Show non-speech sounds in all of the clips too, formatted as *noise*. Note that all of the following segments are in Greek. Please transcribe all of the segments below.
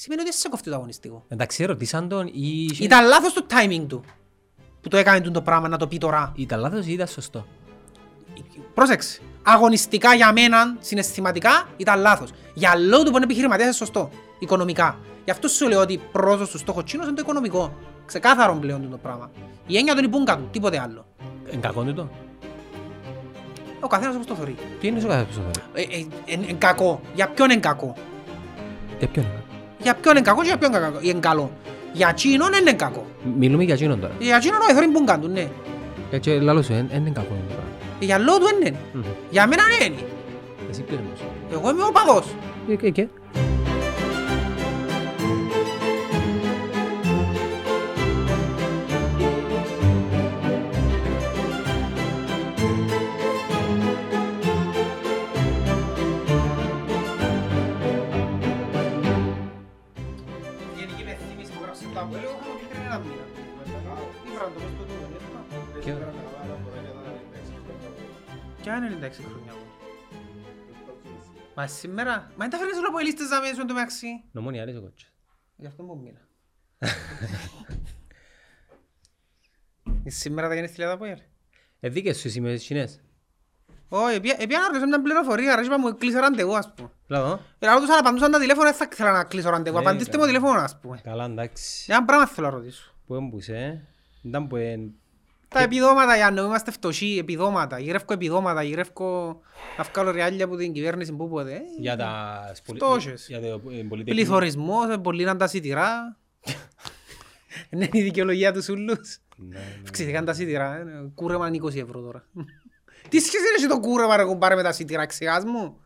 σημαίνει ότι σε κοφτεί το αγωνιστικό. Εντάξει, ρωτήσαν τον ή... είχε- Ήταν λάθος το timing του. Που το έκανε το πράγμα να το πει τώρα. Ήταν λάθος ή ήταν σωστό; Πρόσεξε. Αγωνιστικά για μένα, συναισθηματικά, ήταν λάθος. Για λόγω του που είναι επιχειρηματίας είναι σωστό. Οικονομικά. Γι' αυτό σου λέω ότι πρώτος του στόχος Τσίνος είναι το οικονομικό. Ξεκάθαρο πλέον το πράγμα. Η έννοια των υπούγκα του, τίποτε άλλο. Εν κακό του το. Ο καθένας όπως το θεωρεί. Τι είναι ο καθένας που το Ε, ε, εν- εν κακό. Για ποιον είναι κακό; Για ποιον είναι. Για ποιον είναι κακός και για ποιον είναι κακός. Είναι καλό. Για Τσίνον είναι κακό. Μιλούμε για εκείνον τώρα. Για Τσίνον όχι, θεωρεί πούγκα του, ναι. Έτσι, λαλό σου, εν είναι κακό το πράγμα. Για λόγω του είναι. Μμμ. Για μένα ναι είναι. Εσύ ποιος είναι. Εγώ είμαι ο παδός. Και, και, Κι αν είναι 96 χρόνια μου. Μα σήμερα, μα δεν τα φέρνεις όλα από ελίστες αμέσως το μεταξύ. Νομόνια, άρεσε ο κότσος. Γι' αυτό μου μήνα. *laughs* Σήμερα τα γίνεις τηλεάδα από ελ. Ε, δίκες σου εσύ με τις Κινές. Όχι, επία να ρωτήσω μια πληροφορία, ρε, είπα μου κλείσε ραντεβού, ας πούμε. Λάδω. Ε, ρωτούσα να απαντούσαν τα τηλέφωνα, δεν θα ήθελα να κλείσω ραντεβού. Ναι, Απαντήστε καλά. μου τηλέφωνο, ας πούμε. Καλά, εντάξει. Ένα πράγμα θέλω να ρωτήσω. Πού έμπουσε, ε; Ήταν που εν... Τα επιδόματα, για να είμαστε φτωχοί, επιδόματα. Γυρεύκω επιδόματα, γυρεύκω να βγάλω ρεάλια από την κυβέρνηση που ποτέ. Ε, Για τα... σπολι- Φτώχες. Για το ε, πολυτεχνείο. Πληθωρισμός, ε, πολύ να τα σιτηρά. Είναι *laughs* η δικαιολογία τους ούλους. Ναι, ναι. Αυξηθήκαν τα σιτηρά. ε, Κούρεμα είναι 20 ευρώ τώρα. Τι σχέση έχει το κούρεμα ρε κουμπάρε με τα σιτηρά, ξεχάς μου;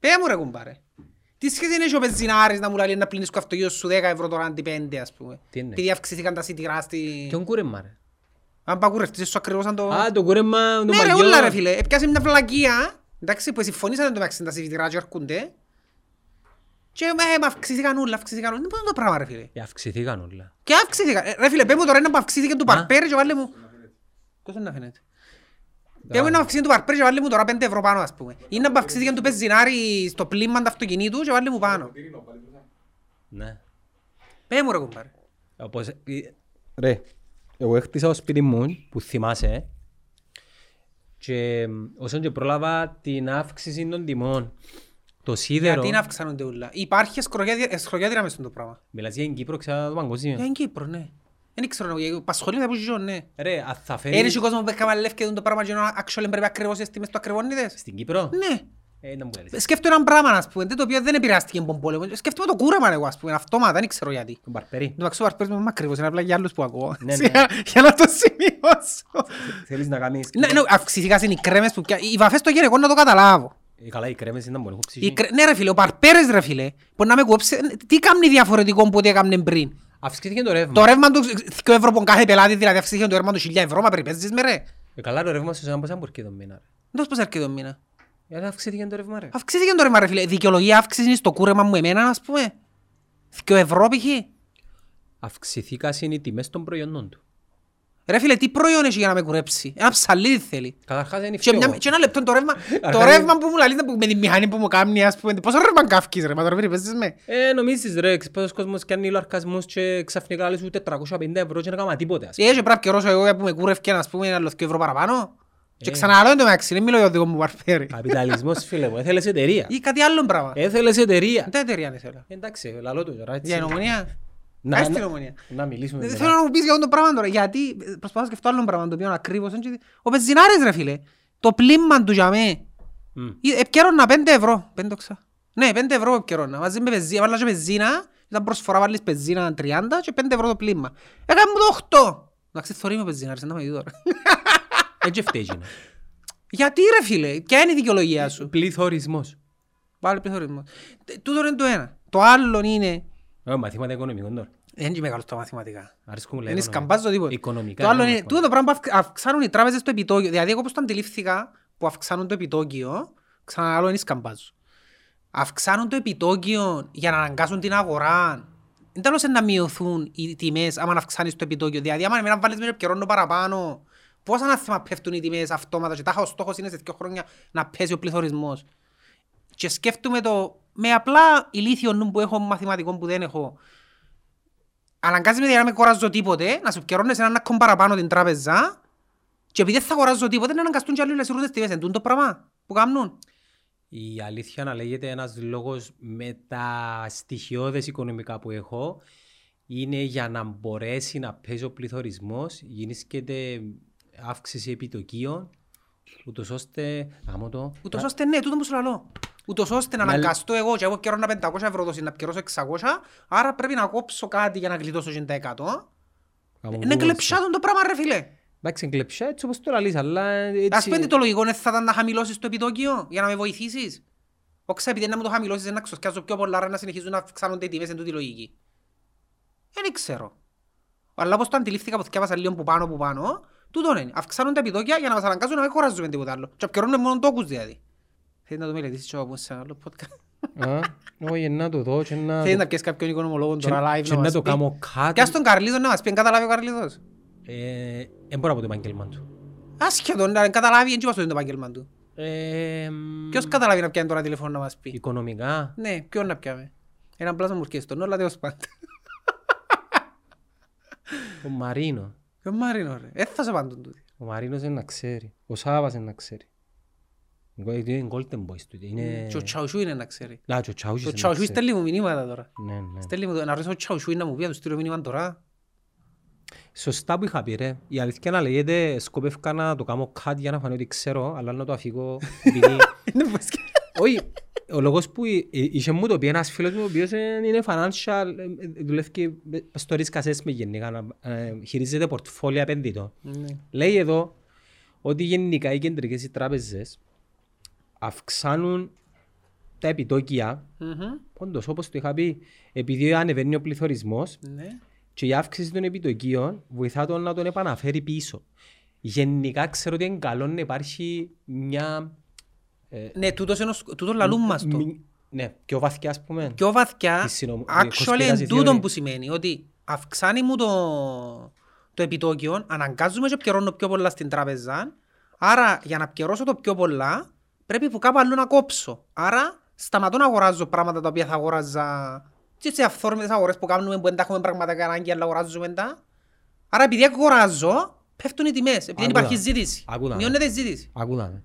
Πέ μου ρε κουμπάρε. Τι σχέση έχει ο πεζινάρης να μου λέει να πλύνεις το αυτοκίνητο σου 10 ευρώ τώρα αντί 5 ας πούμε; Τι είναι; Επειδή αυξηθήκαν τα σιτηρά στη... Ποιον κούρεμα, ρε; Αν πάω κουρευτείς σου ακριβώς αν το... Α, το κούρεμα του Ναι ρε μαγιό. ούλα ρε φίλε, έπιασες μια βλακεία, εντάξει, που συμφωνήσαν το μεταξύ τα σιτηρά και έρχονται. Και με με αυξήθηκαν όλα, αυξήθηκαν όλα. Είναι το πράγμα ρε φίλε. Ε, Αυξηθήκαν όλα. Και αυξήθηκαν. Ε, Ρε φίλε, πέ μου τώρα ένα που αυξήθηκε του Α. παρπέρι και βάλε μου... Πώς είναι να φαίνεται; Πέ μου ένα που αυξήθηκε του παρπέρι και βάλε μου τώρα 5 ευρώ πάνω ας πούμε. Είναι να που αυξήθηκε του πεζινάρι στο πλήμμα του αυτοκινήτου και βάλε μου πάνω. Ναι. Πέ μου ρε κουμπάρε. Όπως... ε, Ρε, εγώ έχτισα το σπίτι μου που θυμάσαι και όσον και πρόλαβα την αύξηση των τιμών. Το σίδερο... Γιατί να αυξάνονται όλα; Υπάρχει εσχρογιάδια μες στο πράγμα. Μιλάς για την Κύπρο, ξέρω το παγκοσμίο. Για την Κύπρο, ναι. Δεν ξέρω, πασχολεί με τα που ζω, ναι. Ρε, αν θα Είναι και φέρεις ο κόσμος που εκμεταλλεύεται το πράγμα και ενώ actually πρέπει ακριβώς οι τιμές του ακριβώνιδες. στην Κύπρο, Ναι. Ε, να μου κάνεις. Σκέφτομαι ένα πράγμα, ας πούμε, το οποίο δεν επηρεάστηκε από τον πόλεμο. Σκέφτομαι το κούραμα, εγώ, ας πούμε, αυτόματα, δεν ξέρω γιατί. Τον Παρπέρι. Το μεταξύ ο Βαρπέρης με μακρύβος, είναι απλά για άλλους που ακούω. Ναι, ναι. Για- Για να το σημειώσω. Θέλεις να κάνεις... Ναι, ναι, αυξηθήκαν οι κρέμες που πια... Οι βαφές στο γυναικών να το καταλάβω. Ε, Καλά, οι κρέμες είναι να μπορούν να έχουν Οι ψυχή. κρέ- Ναι ρε φίλε, ο Παρπέρες ρε φίλε, μπορεί να με κόψει, τι κάνει διαφορετικό από ό,τι έκαμε πριν; Αυξήθηκε το ρεύμα. Το ρεύμα του 2 ευρώ από κάθε πελάτη, δηλαδή αυξήθηκε το ρεύμα του 1000 ευρώ, μα περιπέζεις με ρε. Ε, Καλά, το ρεύμα σου σαν πόσα μπορκεί το μήνα. ρε. Δεν πώς έρχεται το μήνα. Γιατί αυξήθηκε το ρεύμα, ρε. Αυξήθηκε το ρεύμα ρε φίλε, δικαιολογία αύξησης είναι στο κούρεμα μου εμένα, ας πούμε. 2 ευρώ π.χ. Αυξηθήκαν οι τιμές των προϊόντων του. Ρε φίλε, τι προϊόν έχει για να με κουρέψει; Ένα ψαλίδι θέλει. Καταρχάς είναι Και, μια, φτιαγό. και ένα λεπτό το ρεύμα, *laughs* το Αρχά- ρεύμα που μου λαλείς που- με τη μηχανή που μου κάνει, ας πούμε. Πόσο ρεύμα καύκεις ρε, μα τώρα περιπέζεις με. Ε, νομίζεις ρε, ξέρεις πόσος κόσμος κάνει λαρκασμούς και ξαφνικά λες ούτε 450 ευρώ και να κάνουμε τίποτε. ας πούμε. Έχει πρέπει καιρός εγώ που με κούρευκε, ας πούμε, ένα άλλο 2 ευρώ παραπάνω. Και Ε. ξαναλέω εν τω μεταξύ, δεν μιλώ για το δικό μου παρφέρι. Καπιταλισμός φίλε μου, έθελες εταιρεία. Ή κάτι άλλο πράγμα. Έθελες εταιρεία. Δεν εταιρεία είναι θέλω. Εντάξει, λαλό του τώρα έτσι. Για νομονία. Να- Ας την να- ομονία. Να μιλήσουμε Δεν μετά. Θέλω να μου πεις για αυτό το πράγμα τώρα, γιατί ε, προσπαθώ να σκεφτώ άλλο πράγμα το οποίο είναι ακριβώς. είναι και- Ο πεζινάρης ρε φίλε, το πλήμμα του για με, Μμ. επικαιρώνα 5 ευρώ, πέντε οξά. Ναι, 5 ευρώ επικαιρώνα, μαζί με πεζίνα, βάλα και πεζίνα, ήταν προσφορά βάλεις πεζίνα 30 και 5 ευρώ το πλήμμα. Έκανε μου το 8. Εντάξει, θωρεί με πεζίναρης, δεν θα με δει τώρα. Έτσι φταίει εκείνο. Γιατί ρε φίλε, ποια είναι η δικαιολογία σου; Πληθωρισμός. Βάλε πληθωρισμός. Ε, Τούτο είναι το ένα. Το άλλο είναι, Ε, μαθήματα οικονομικών τώρα. δεν είναι μεγάλος στα μαθηματικά. Αρέσκουν μου λέει. Δεν οικονομικά. σκαμπάζω τίποτα. Οικονομικά. Το άλλο είναι είναι, μαθήματα. τούτο το πράγμα που αυξ- αυξάνουν οι τράπεζες το επιτόκιο. Δηλαδή, εγώ όπως το αντιλήφθηκα που αυξάνουν το επιτόκιο, ξαναλέω είναι σκαμπάζω. Αυξάνουν το επιτόκιο για να αναγκάσουν την αγορά. Δεν τέλος να μειωθούν οι τιμές άμα αυξάνεις το επιτόκιο. Δηλαδή, άμα εμένα βάλεις με επικαιρώνω παραπάνω, πώς ανάθεμα πέφτουν οι τιμές αυτόματα και τάχα ο στόχος είναι σε δύο χρόνια να πέσει ο πληθωρισμός. Και σκέφτομαι το με απλά ηλίθιο νου που έχω μαθηματικό που δεν έχω αναγκάζει με για να μην κοράζω τίποτε, να σου πιερώνεις έναν άκκον παραπάνω την τράπεζα και επειδή δεν θα κοράζω τίποτε να αναγκαστούν και άλλοι να σύρουν τις τιμές. Εν το πράγμα που κάνουν. Η αλήθεια να λέγεται ένας λόγος με τα στοιχειώδες οικονομικά που έχω είναι για να μπορέσει να παίζει ο πληθωρισμός, γίνεται αύξηση επιτοκίων, ούτως ώστε... Άμω το... Ούτως ώστε ναι, τούτο μου σου λαλώ. Ούτως ώστε να Με- αναγκαστώ εγώ και εγώ καιρό να 500 ευρώ δώσει να πιερώσω 600, άρα πρέπει να κόψω κάτι για να γλιτώσω 90%. Κάμω Είναι Google κλεψά τον το πράγμα ρε φίλε. Εντάξει, είναι κλεψά έτσι όπως το λαλείς, αλλά Ας έτσι... πέντε το λογικό είναι θα ήταν να χαμηλώσεις το επιτόκιο για να με βοηθήσεις. Όχι επειδή να μου το χαμηλώσεις να ξοσκιάζω πιο πολλά άρα να συνεχίζουν να αυξάνονται οι τιμές εν τούτη λογική. Δεν ξέρω. Αλλά όπως το αντιλήφθηκα που θυκεύασα λίγο που πάνω που πάνω, τούτο είναι. Αυξάνουν τα επιτόκια για να μας αναγκάζουν να μην χωράζουμε τίποτα άλλο. Και απκαιρώνουμε μόνο τόκους δηλαδή. Θέλεις να το μελετήσεις και όπως σε άλλο podcast. Α, Όχι, να το δω και να... Θέλεις το- να πιέσεις κάποιον οικονομολόγο και- τώρα live και να να μας το πει; κάνω κάτι. Πιάσ' τον Καρλίδο να μας πει, εν καταλάβει ο Καρλίδος. Ε, Δεν μπορώ από το επάγγελμα του. Άσχετον, να καταλάβει, δεν είπα στο είναι το επάγγελμα του. Ε, μ, Ποιος καταλάβει να πιάνει τώρα τηλέφωνο να μας πει; Οικονομικά. Ναι, ποιον να πιάμε; Έναν πλάσμα μουρκέστον, όλα τέλος πάντων. Ο Μαρίνο. Ποιον Μάρινο ρε, δεν θα σε πάντων τούτοι. Ο Μαρίνος είναι να ξέρει. Ο Σάβας είναι να ξέρει. Είναι Golden Boys του. Είναι... Και ο Τσαουσού είναι να ξέρει. Να, και ο Τσάουσης Και ο είναι να Τσαουσού ξέρει. στέλνει μου μηνύματα τώρα. Ναι, ναι. Στέλνει μου, να ρωτήσω ο Τσαουσού να μου πει, να του στείλω μήνυμα τώρα. Σωστά που είχα πει ρε. Η αλήθεια να λέγεται σκοπεύκα να το κάνω κάτι για να φανεί ότι ξέρω, αλλά να το αφήγω επειδή... *laughs* Είναι πως και- Όχι, ο λόγος που εί- εί- είχε μου το πει ένας φίλος μου ο οποίος ε, είναι financial, ε, ε, δουλεύει στο risk assessment γενικά, να, ε, χειρίζεται πορτφόλια επενδυτών. Ναι. Λέει εδώ ότι γενικά οι κεντρικές οι τράπεζες αυξάνουν τα επιτόκια, Μμμ. όντως όπως το είχα πει, επειδή ανεβαίνει ο πληθωρισμός Ναι. και η αύξηση των επιτοκίων βοηθά τον να τον επαναφέρει πίσω. Γενικά ξέρω ότι είναι καλό να υπάρχει μια... ε, Ναι, τούτος είναι ο σκ- τούτος λαλούν μας το. μη- Ναι, πιο βαθιά ας πούμε. Πιο βαθιά, Της συνομ- actually conspiracy είναι τούτον theory. που σημαίνει ότι αυξάνει μου το, το επιτόκιο, αναγκάζουμε και πιερώνω πιο πολλά στην τράπεζα, άρα για να πιερώσω το πιο πολλά πρέπει που κάπου αλλού να κόψω. Άρα σταματώ να αγοράζω πράγματα τα οποία θα αγοράζα και σε αυθόρμητες αγορές που κάνουμε που δεν τα έχουμε πραγματικά ανάγκη αλλά αγοράζουμε τα. Άρα επειδή αγοράζω πέφτουν οι τιμές, επειδή δεν Άκουα. υπάρχει ζήτηση. Άκουα. Μειώνεται η ζήτηση. Άκου δαμέ.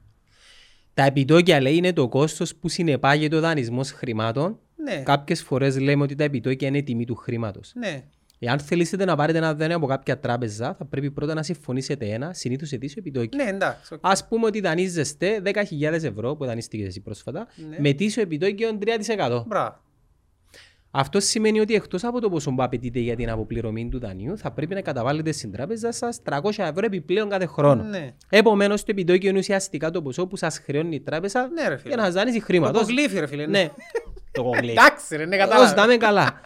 Τα επιτόκια λέει είναι το κόστος που συνεπάγεται ο δανεισμός χρημάτων. Ναι, Κάποιες φορές λέμε ότι τα επιτόκια είναι η τιμή του χρήματος. ναι. Εάν θελήσετε να πάρετε ένα δάνειο από κάποια τράπεζα, θα πρέπει πρώτα να συμφωνήσετε ένα συνήθως ετήσιο επιτόκιο. Ναι, εντάξει. οκ. Ας πούμε ότι δανείζεστε 10.000 ευρώ που δανείστηκες εσύ πρόσφατα, Ναι. με ετήσιο επιτόκιο 3%. Μπράβο. Αυτό σημαίνει ότι εκτός από το ποσό που απαιτείται για την αποπληρωμή του δανείου, θα πρέπει να καταβάλλετε στην τράπεζα σας 300 ευρώ επιπλέον κάθε χρόνο. Ναι. Επομένως, το επιτόκιο είναι ουσιαστικά το ποσό που σας χρεώνει η τράπεζα Ναι, ρε φίλε. για να σας δανείσει Το χρήματος. κογλίφι, ρε φίλε. Ναι, *laughs* το κογλίφι. Εντάξει ρε, ναι Ως να κατάλαβα. είμαι καλά.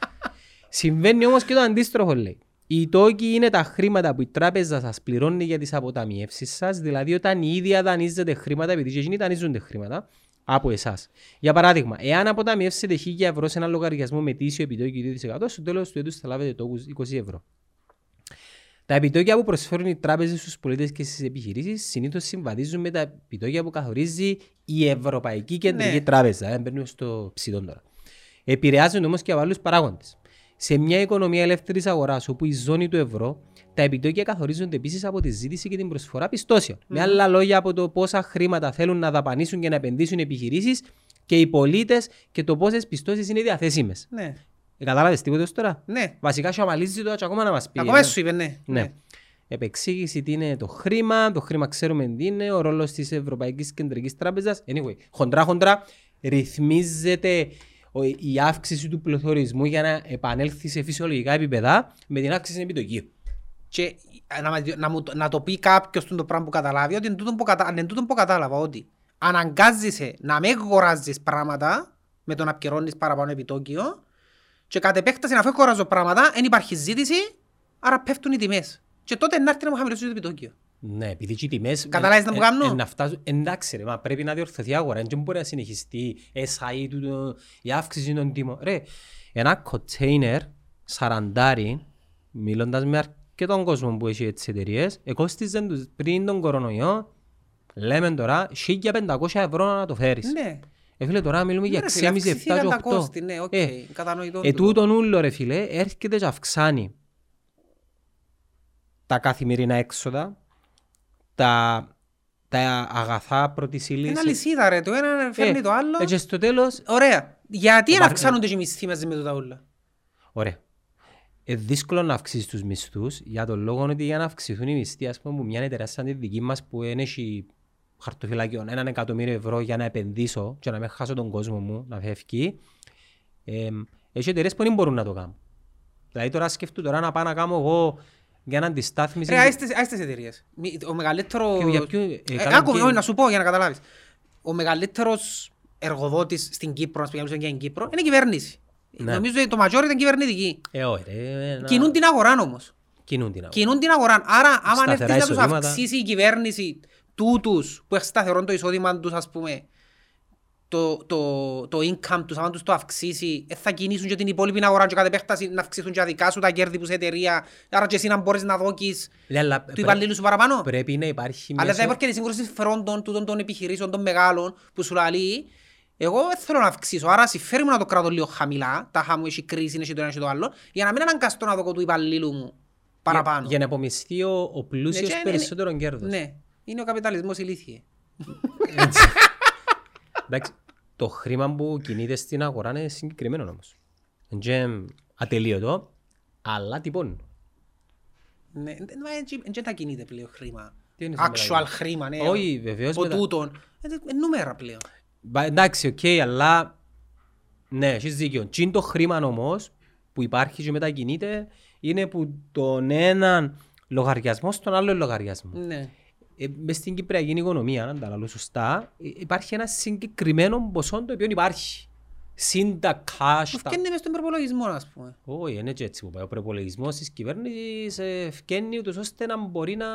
Συμβαίνει όμως και το αντίστροφο λέει. Οι τόκοι είναι τα χρήματα που η τράπεζα σας πληρώνει για τις αποταμιεύσεις σας, δηλαδή όταν η ίδια δανείζετε χρήματα, επειδή και εκείνοι δανείζονται χρήματα, από εσάς. Για παράδειγμα, εάν αποταμιεύσετε 1000 ευρώ σε ένα λογαριασμό με τήσιο επιτόκιο 2%, στο τέλος του έτους θα λάβετε τόκους 20 ευρώ. Τα επιτόκια που προσφέρουν οι τράπεζες στους πολίτες και στις επιχειρήσεις συνήθως συμβαδίζουν με τα επιτόκια που καθορίζει η Ευρωπαϊκή Κεντρική Ναι. Τράπεζα. Δεν μπαίνουμε στο ψητό τώρα. Επηρεάζονται όμως και από άλλους παράγοντες. Σε μια οικονομία ελεύθερης αγοράς, όπου η ζώνη του ευρώ, τα επιτόκια καθορίζονται επίσης από τη ζήτηση και την προσφορά πιστώσεων. Με άλλα λόγια, από το πόσα χρήματα θέλουν να δαπανίσουν και να επενδύσουν οι επιχειρήσεις και οι πολίτες και το πόσες πιστώσεις είναι διαθέσιμες. Ναι, Κατάλαβες τίποτε ως τώρα; ναι. Βασικά, σου αμαλίζει το και ακόμα να μας πει. Ακόμα ε. σου είπε, ναι. Ναι. Επεξήγηση τι είναι το χρήμα, το χρήμα ξέρουμε τι είναι, ο ρόλος της Ευρωπαϊκής Κεντρικής Τράπεζας. Anyway, χοντρά-χοντρά ρυθμίζεται ο- η αύξηση του πληθωρισμού για να επανέλθει σε φυσιολογικά επίπεδα με την αύξηση επιτοκίου. Και να, μα- να, μου το- να το πει κάποιος το πράγμα που καταλάβει, ότι εν τούτον που, κατα... αν εν τούτον που κατάλαβα, ότι αναγκάζεσαι να μην αγοράζεις πράγματα με το να πιερώνεις παραπάνω επιτόκιο και κατ' επέκταση αφού αγοράζω πράγματα, δεν υπάρχει ζήτηση, άρα πέφτουν οι τιμές. Και τότε να έρθει να μου χαμηλώσει το επιτόκιο. Ναι, επειδή και οι τιμές... Καταλάβεις να μου κάνω; να φτάσουν, εντάξει ρε, μα πρέπει να διορθωθεί η αγορά, δεν μπορεί να συνεχιστεί SAE, του, το- η αύξηση των τιμών. Ρε, ένα κοτέινερ σαραντάρι, μιλώντας με αρκετόν κόσμο που έχει έτσι εταιρείες, εκόστιζαν τους πριν τον κορονοϊό, λέμε τώρα, 1500 ευρώ να το φέρεις. Ναι. Ε, φίλε, τώρα μιλούμε για Ναι, ρε φίλε, 6,5, 7 αυξηθήκαν και τα 8. κόστη, ναι, οκ, Ε, κατανοητό Ε, τούτο. τούτον ούλο ρε φίλε, έρχεται και αυξάνει τα καθημερινά έξοδα, τα, τα αγαθά πρώτης ύλης. Είναι αλυσίδα ρε, το ένα φέρνει Ε, το άλλο. ε, και στο τέλος, Ωραία. Γιατί να Υπάρχει- αυξάνονται και οι μισθοί μαζί με τούτα όλα. ωραία. Ε, δύσκολο να αυξήσεις τους μισθούς για τον λόγο ότι για να αυξηθούν οι μισθοί ας πούμε που μια εταιρεία σαν τη δική μας που δεν έχει χαρτοφυλάκιο έναν εκατομμύριο ευρώ για να επενδύσω και να μην χάσω τον κόσμο μου να φεύγει ε, έχει εταιρείες που δεν μπορούν να το κάνουν. Δηλαδή τώρα σκέφτομαι τώρα να πάω να κάνω εγώ για να αντιστάθμιση. Ρε, άιστες άιστες εταιρείες. Μη- Ο μεγαλύτερος... Και για ποιο- ε, Ε, κάνουν άκου, και- όχι, να σου πω για να καταλάβεις. Ο μεγαλύτερος εργοδότης στην Κύπρο, να σου μιλήσουμε για την Κύπρο, είναι η κυβέρνηση. Ναι. Νομίζω ότι το majority είναι κυβερνητική. Ε, όχι ρε, να- Κινούν την αγορά όμως. Κινούν την αγορά. Κινούν την αγορά. Άρα, άμα Σταθερά έρθεις να τους εισοδήματα. αυξήσει η κυβέρνηση τούτους που έχει σταθερό το εισόδημα τους, ας πούμε, το, το, το income τους, άμα τους το αυξήσει, ε, θα κινήσουν και την υπόλοιπη αγορά και κατ' επέκταση να αυξηθούν και δικά σου τα κέρδη που σε εταιρεία. Άρα και εσύ να μπορείς να δώκεις Ναι, αλλά του πρέ- υπαλλήλου σου παραπάνω. Πρέπει να υπάρχει Αλλά θα μέσω- υπάρχει και η σύγκρουση συμφερόντων τούτων των επιχειρήσεων των μεγάλων που σου λέει εγώ δεν θέλω να αυξήσω, άρα συμφέρει μου να το κρατώ λίγο χαμηλά, τα χάμου έχει κρίση, έχει το ένα και το άλλο, για να μην αναγκαστώ να δω του υπαλλήλου μου παραπάνω. Για, για να απομισθεί ο, ο πλούσιος Ναι, και- περισσότερο κέρδος. Ναι, είναι ο καπιταλισμός ηλίθιε. Έτσι. Εντάξει, το χρήμα που κινείται στην αγορά είναι συγκεκριμένο όμως. Είναι ατελείωτο, αλλά τυπών. Ναι, δεν τα κινείται πλέον χρήμα. Τι είναι Actual σήμερα, χρήμα, ναι. Όχι, βεβαίως Ο μετά- τούτον. Ε, ε, νούμερα πλέον. Μπα- Εντάξει, οκ, αλλά ναι, έχεις δίκιο. Τι είναι το χρήμα όμως που υπάρχει και μετακινείται είναι που τον έναν λογαριασμό στον άλλο λογαριασμό. Ναι. Ε, μες στην Κυπριακή οικονομία, αν τα λέω σωστά, ε, υπάρχει ένα συγκεκριμένο ποσό το οποίο υπάρχει. Συν τα cash, Που τα... φκένει μες στον προπολογισμό, ας πούμε. Όχι, είναι και έτσι που πάει. Ο προπολογισμός της κυβέρνησης ε, φκένει ούτως ώστε να μπορεί να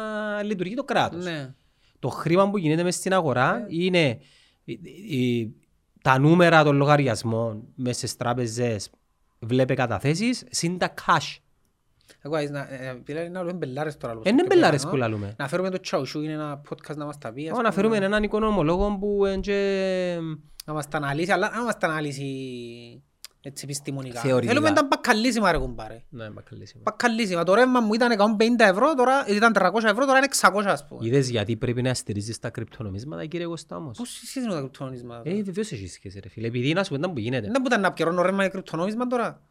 λειτουργεί το κράτος. Ναι. Το χρήμα που γίνεται μέσα στην αγορά είναι η- η- τα νούμερα των λογαριασμών μέσα στις τράπεζες βλέπε καταθέσεις συν τα cash. Εγώ, ε, να- ε, δηλαδή, να λέμε μπελάρες τώρα. Ε, Είναι μπελάρες που λαλούμε. Να φέρουμε το Τσαουσού, είναι ένα podcast να μας τα πει. ας Ω, Να πούμε. φέρουμε έναν οικονομολόγο που είναι και Να μας τα αναλύσει, αλλά να μας τα αναλύσει έτσι επιστημονικά. Θεωρητικά. Θέλουμε τα μπακαλίσιμα ρε κουμπάρε. Ναι, μπακαλίσιμα. Μπακαλίσιμα. Το ρεύμα μου ήταν 150 ευρώ, τώρα ήταν 300 ευρώ, τώρα είναι 600 ας πούμε. Είδες γιατί πρέπει να στηρίζεις τα κρυπτονομίσματα κύριε Κωστά όμως; Πώς σχέση με τα κρυπτονομίσματα; Ε, βεβαίως έχει σχέση ρε φίλε. Επειδή να σου πω που γίνεται. Δεν μπορεί να πιερώνω ρεύμα για κρυπτονομίσμα τώρα.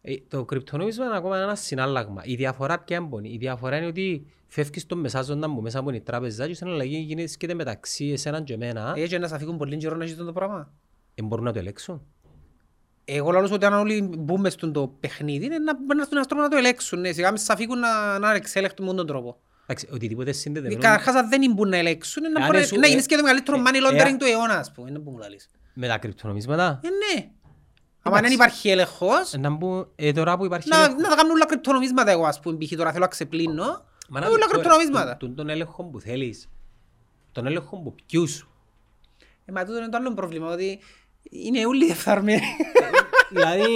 Ε, το κρυπτονόμισμα είναι ακόμα ένα συνάλλαγμα. Η διαφορά ποια είναι Η διαφορά είναι ότι φεύγεις στον μεσάζοντα που μέσα από την τράπεζα και η συναλλαγή γίνεται μεταξύ εσέναν και εμένα. Έτσι Ε, να σας φύγουν πολύ καιρό να έχεις το πράγμα. Ε, μπορούν να το ελέγξουν. Εγώ λέω ότι αν όλοι μπούμε στον το παιχνίδι, είναι να να έρθουν ένας τρόπος να το ελέγξουν. Ναι, σιγά μη σας αφήκουν να, να εξέλεχτουν με τον τρόπο. Εντάξει, οτιδήποτε συνδεδεμένο Καταρχάς αν δεν μπουν να ελέγξουν, είναι να, Εάν μπορεί, εσύ- να ε, γίνεις και το μεγαλύτερο ε, money ε, laundering του αιώνα, ας πούμε. Είναι που μου λαλείς. με τα κρυπτονομίσματα. Ε, ναι. Αν δεν υπάρχει έλεγχος, Ε, να μπουν, ε, τώρα που υπάρχει να, έλεγχο- να τα κάνουν όλα κρυπτονομίσματα εγώ, ας πούμε, π.χ. τώρα θέλω να ξεπλύνω. Μα να Όλα δεις τώρα, κρυπτονομίσματα. τον- Τον έλεγχο που θέλεις. Τον έλεγχο που ποιους. Ε, μα τούτο είναι το άλλο πρόβλημα, ότι είναι όλοι διεφθαρμένοι. Δηλαδή,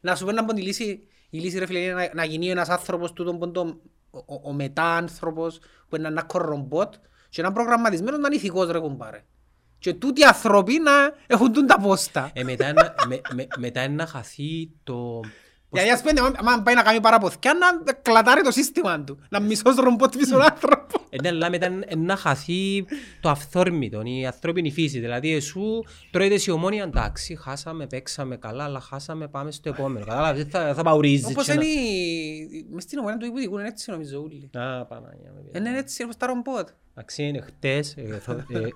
Να σου πω να πω τη λύση, η λύση ρε φίλε είναι να, να γίνει ένας άνθρωπος τούτον που είναι το, ο, ο, ο μετά-άνθρωπος που είναι ένα κορρομπότ και ένα προγραμματισμένο να είναι ηθικός ρε κουμπάρε. Και τούτοι οι άνθρωποι να έχουν τούν τα πόστα. ε, μετά, είναι- με, με, μετά είναι να χαθεί το... Γιατί ας πούμε, άμα πάει να κάνει παραποθηκιά, να κλατάρει το σύστημα του. Να μισός ρομπότ πίσω τον άνθρωπο. Ε, ναι, αλλά μετά είναι να χαθεί το αυθόρμητο, η ανθρώπινη φύση. Δηλαδή, εσού τρώετε η ομόνια, εντάξει, χάσαμε, παίξαμε καλά, αλλά χάσαμε, πάμε στο επόμενο. Κατάλαβες, δεν θα, θα παουρίζεις. Όπως και να- είναι η- μες στην ομονία του υπουργικού, είναι έτσι νομίζω όλοι. Α, Παναγία μου, Είναι έτσι όπως τα ρομπότ. Εντάξει, είναι χτες, ε, θω- ε,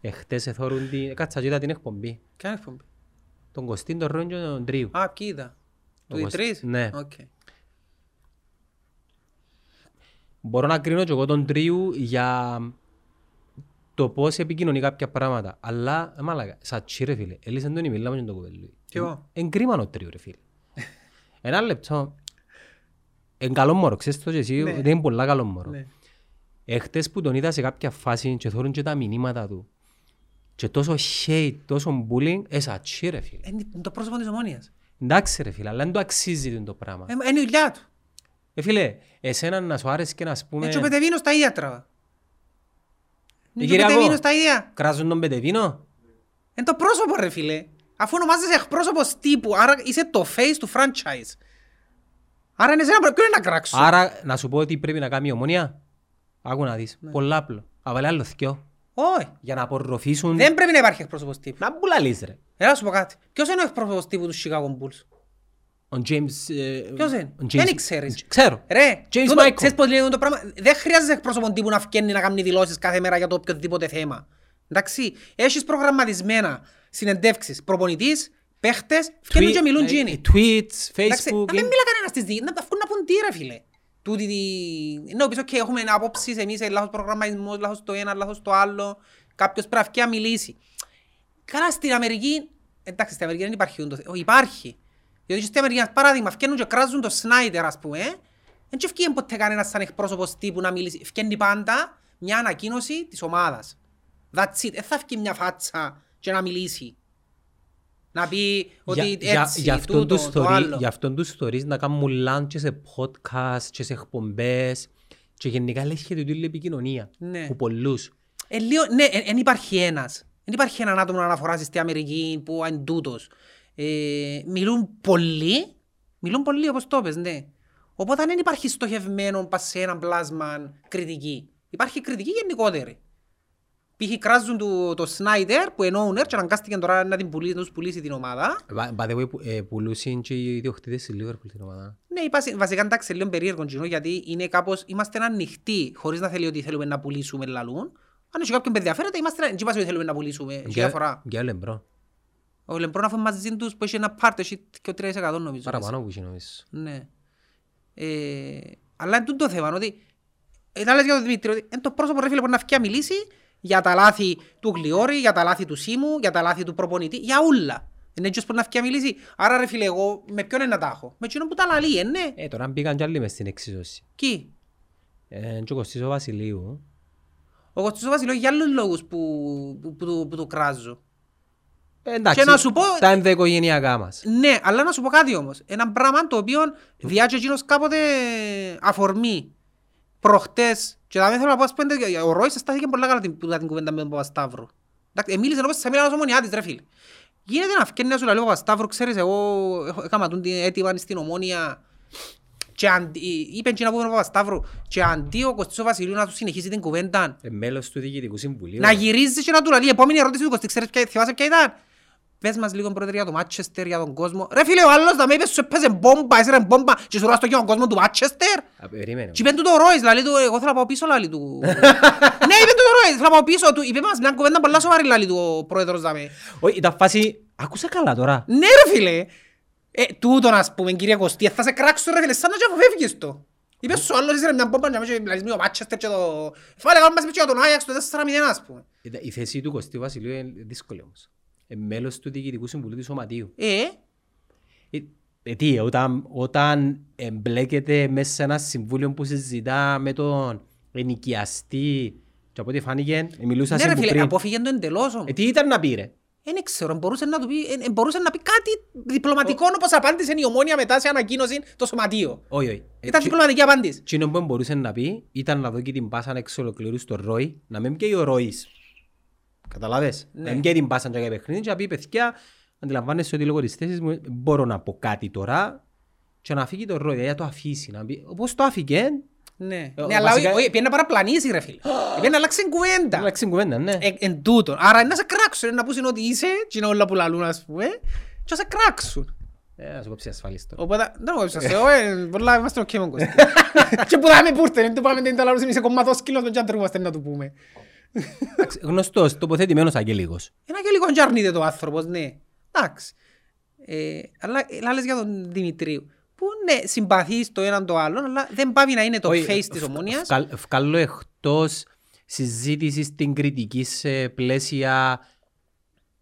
ε, χτες εθώρουν την... Κάτσα, κοίτα την εκπομπή. Ποια είναι η εκπομπή; Τον Κωστίν, τον Ρόν και τον Τρίου. Α, ποιοι είδα. Του οι Όπως- τρεις. ναι. Οκ. Μπορώ να κρίνω και εγώ τον Τρίου για το πώς επικοινωνεί κάποια πράγματα. Αλλά, ε, μάλακα, σαν τσι ρε φίλε, έλυσαν τον ημίλα μου και τον κοπέλου. Κι εγώ. Εν κρίμα ο Τρίου ρε φίλε. Ένα λεπτό. Εν καλό μωρό, ξέρεις το και εσύ, Ναι. ότι είναι πολλά καλό μωρό. Ναι. Έχτες που τον είδα σε κάποια φάση και θόρουν και τα μηνύματα του. Και τόσο hate, τόσο bullying, ε, σαν τσι ρε φίλε. Είναι το πρόσωπο της ομόνιας. Εντάξει ρε φίλε, αλλά δεν το αξίζει το πράγμα. Ε, Είναι η δουλειά του. Ε, φίλε, εσένα να σου άρεσε και να πούμε... Έτσι ο Πετεβίνος τα ίδια τραβά. Ε, Είναι και ο Κυριακό. Πετεβίνος τα ίδια. Κράζουν τον πετεβίνο; Είναι το πρόσωπο ρε φίλε. Αφού ονομάζεσαι εκπρόσωπος τύπου, άρα είσαι το face του franchise. Άρα είναι εσένα ποιον είναι να κράξω. Άρα να σου πω ότι πρέπει να κάνει η ομόνια. Άκου να δεις. Πολλά απλό. Αβαλέ άλλο θκιο. Όχι. Για να απορροφήσουν... Δεν πρέπει να υπάρχει εκπρόσωπος τύπου. Να μπουλαλείς ρε. Έλα να σου πω κάτι. Ποιος είναι ο εκπρόσωπος τύπου του Chicago Bulls; Ο James... ε, Ποιος είναι; ο James- Δεν ξέρεις. Ξέρω. Ρε, James τούτο- Michael. ξέρεις πώς λέει το πράγμα; Δεν χρειάζεται εκπρόσωπον τύπου να φκένει να κάνει δηλώσεις κάθε μέρα για το οποιοδήποτε θέμα. Εντάξει, έχεις προγραμματισμένα συνεντεύξεις προπονητής, παίχτες, φκαίνουν και μιλούν ε, τζείνοι. Tweets, Εντάξει, Facebook... να μην μιλά κανένας στις δι- να τα βγουν να πούν τι ρε φίλε. Τούτη τη... Ναι, πεις, οκ, έχουμε απόψεις εμείς, ε, λάθος προγραμματισμός, λάθος το ένα, λάθος το άλλο. Κάποιος πρέπει να βγει να μιλήσει. Καλά, στην Αμερική, εντάξει, στην Αμερική δεν υπάρχει ούτως. Όχι, υπάρχει. Γιατί και στην Αμερική, ένας παράδειγμα, βγαίνουν και κράζουν το Σνάιτερ, ας πούμε. ε. Δεν και βγαίνει ποτέ κανένας σαν εκπρόσωπος τύπου να μιλήσει. Βγαίνει πάντα μια ανακοίνωση της ομάδας. That's it. Δεν θα βγει μια φάτσα και να μιλήσει. Να πει ότι Για- έτσι, για αυτόν τούτο, τους το story- άλλο. Για αυτόν τους stories να κάνουν lunch και σε podcast και σε εκπομπές και γενικά λέει σχετική όλη επικοινωνία. Ναι. Που πολλούς. Ε, λίγο, ναι, δεν υπάρχει ένας. Δεν υπάρχει έναν άτομο να αναφοράσει στην Αμερική που είναι τούτος. Ε, μιλούν πολλοί, μιλούν πολλοί όπως το πες, ναι. Οπότε δεν υπάρχει στοχευμένο πας σε έναν πλάσμα κριτική. Υπάρχει κριτική γενικότερη. Π.χ. κράζουν το, το Σνάιτερ που είναι owner και αναγκάστηκε τώρα να, την πουλήσει, να τους πουλήσει την ομάδα. By by the way, που- ε, πουλούσαν και οι ιδιοκτήτες της Liverpool την ομάδα. Ναι, είπα, βασικά εντάξει λίγο περίεργο κοινό γιατί είναι κάπως, είμαστε ανοιχτοί χωρίς να θέλει ότι θέλουμε να πουλήσουμε λαλούν. Αν έχει κάποιον που ενδιαφέρεται, είμαστε δεν είπα ότι θέλουμε να πουλήσουμε. Έχει Για- διαφορά. Για Λεμπρό. Ο Λεμπρόν αφού μαζί τους που έχει ένα πάρτο, έχει και ο 3% νομίζω. Παραπάνω που είχε νομίζω. Ναι. Ε, αλλά είναι τούτο το θέμα, ότι ήταν λες για τον Δημήτρη, ότι είναι το πρόσωπο ρε φίλε που να βγει να μιλήσει για τα λάθη του Γλιόρη, για τα λάθη του Σίμου, για τα λάθη του προπονητή, για ούλα. Είναι έτσι που να βγει να μιλήσει. Άρα ρε φίλε εγώ με ποιον είναι να τα έχω; Με εκείνον που τα λαλεί, ε, ναι. Ε, τώρα μπήκαν κι άλλοι μες στην εξίσωση. Κι; Ε, και ο Κωστής ο Βασιλείου. Ο Κωστής ο Βασιλιός για άλλους λόγους που, που, που, του- που το κράζω. Ε, εντάξει, Και να σου πω- τα ενδοοικογενειακά μας. Ναι, αλλά να σου πω κάτι όμως. Ένα πράγμα το οποίο διάτσε εκείνος κάποτε αφορμή. Προχτές. Και θα θέλω να πω, ας πούμε, ότι ο Ρόης στάθηκε πολλά καλά την, την κουβέντα με τον Παπασταύρου. Εντάξει, εμίλησε όπως θα μιλάω ως ομονιάτης, ρε φίλε. Γίνεται να φκένει να σου λέει ο Παπασταύρου, ξέρεις, εγώ έχω- έκανα τον την έτοιμα στην ομόνια και αντί, είπε και να πούμε ο Παπασταύρου και αντί ο Κωστής ο Βασιλείου να του συνεχίσει την κουβέντα Ε, μέλος του Διοικητικού Συμβουλίου. να γυρίζει και να του λέει, η επόμενη ερώτηση του Κωστή, ξέρεις ποια, θυμάσαι ποια ήταν; Πες μας λίγο πρόεδρε για το Μάτσεστερ, για τον κόσμο. Ρε φίλε, ο άλλος να με είπες σου έπαιζε μπόμπα, έσαιρε μπόμπα και σου ράστο και τον κόσμο του Μάτσεστερ. Α, περίμενε. Και είπε του το Ρόις, λαλεί του, εγώ θέλω να πάω πίσω, λαλεί του. *laughs* Ναι, είπε του το Ρόις, θέλω να πάω πίσω του. Είπε μας μια κουβέντα πολλά σοβαρή, λαλεί του ο πρόεδρος δαμε. Όχι, ήταν φάση... Άκουσα καλά τώρα. Ναι ρε φίλε. Ε, τούτον ας πούμε, κύριε Κωστή, θα σε κράξω ρε φίλε, σαν να και αποφεύγεις το. Είπε σου άλλος, έσαιρε μια μπόμπα και λαλείς μου ο Μάτσεστερ και το... Φάλε κάνουμε μας είπε και για τον Άγιαξ το 4-0 ας πούμε. Ήταν- Η θέση του Κωστή Βασιλείου είναι δύσκολη όμως. Ε, μέλος του Διοικητικού Συμβουλίου του Σωματείου. Ε, Ε, ε, τι, όταν, όταν εμπλέκεται μέσα σε ένα συμβούλιο που συζητά με τον ενοικιαστή και από ό,τι φάνηκε, ε, μιλούσα ναι σε ρε που φίλε, πριν. απόφυγε το εντελώς όμως. Ε, τι ήταν να πει ρε; Δεν ξέρω, μπορούσε να, του πει, ε, μπορούσε να πει κάτι διπλωματικό όπως απάντησε η ομόνια μετά σε ανακοίνωση το σωματείο. Όχι, όχι. Ε, Ήταν τσι- διπλωματική απάντηση. Εκείνο που μπορούσε να πει ήταν να δω και την πάσα εξ ολοκλήρου στο Ρόι, να μην πιέει ο Ρόις. Καταλάβες; Ναι. Να μην πιέει την πάσα για παιχνίδι και να πει παιδιά, αντιλαμβάνεσαι ότι λόγω της θέσης μου μπορώ να πω κάτι τώρα και να φύγει το Ρόι, δηλαδή να το αφήσει. Να πει, όπως το άφηκε, Ναι, Ε, ναι αλλά βασικά- όχι, πήγαινε να παραπλανήσει ρε φίλε. *gasps* Πήγαινε να αλλάξει κουβέντα. αλλάξει κουβέντα, ναι. Ε, Εν τούτον. Άρα να σε κράξουν, να πούσουν ότι είσαι και είναι όλα που λαλούν ας πούμε και να σε κράξουν. Ε, να σου κόψει ασφαλής τώρα. Οπότε, δεν μου έψασε, εγώ, ε, πολλά είμαστε οκ με τον Κώστα. Και που θα με πούρτε, δεν του πάμε την ταλάρωση, εμείς σε κομματός σκύλος με τζαντρούμαστε να του πούμε. Εντάξει, Γνωστός, τοποθετημένος αγγελίγος. Ένα και λίγο τζάρνεται το άνθρωπος, ναι. Εντάξει. Ε, αλλά ε, λες για τον Δημητρίου. Που ναι, συμπαθείς το έναν το άλλον, αλλά δεν πάει να είναι το Όχι, face της ευ- ομόνιας. ευκάλ- Ευκάλλω εκτός συζήτησης στην κριτική σε πλαίσια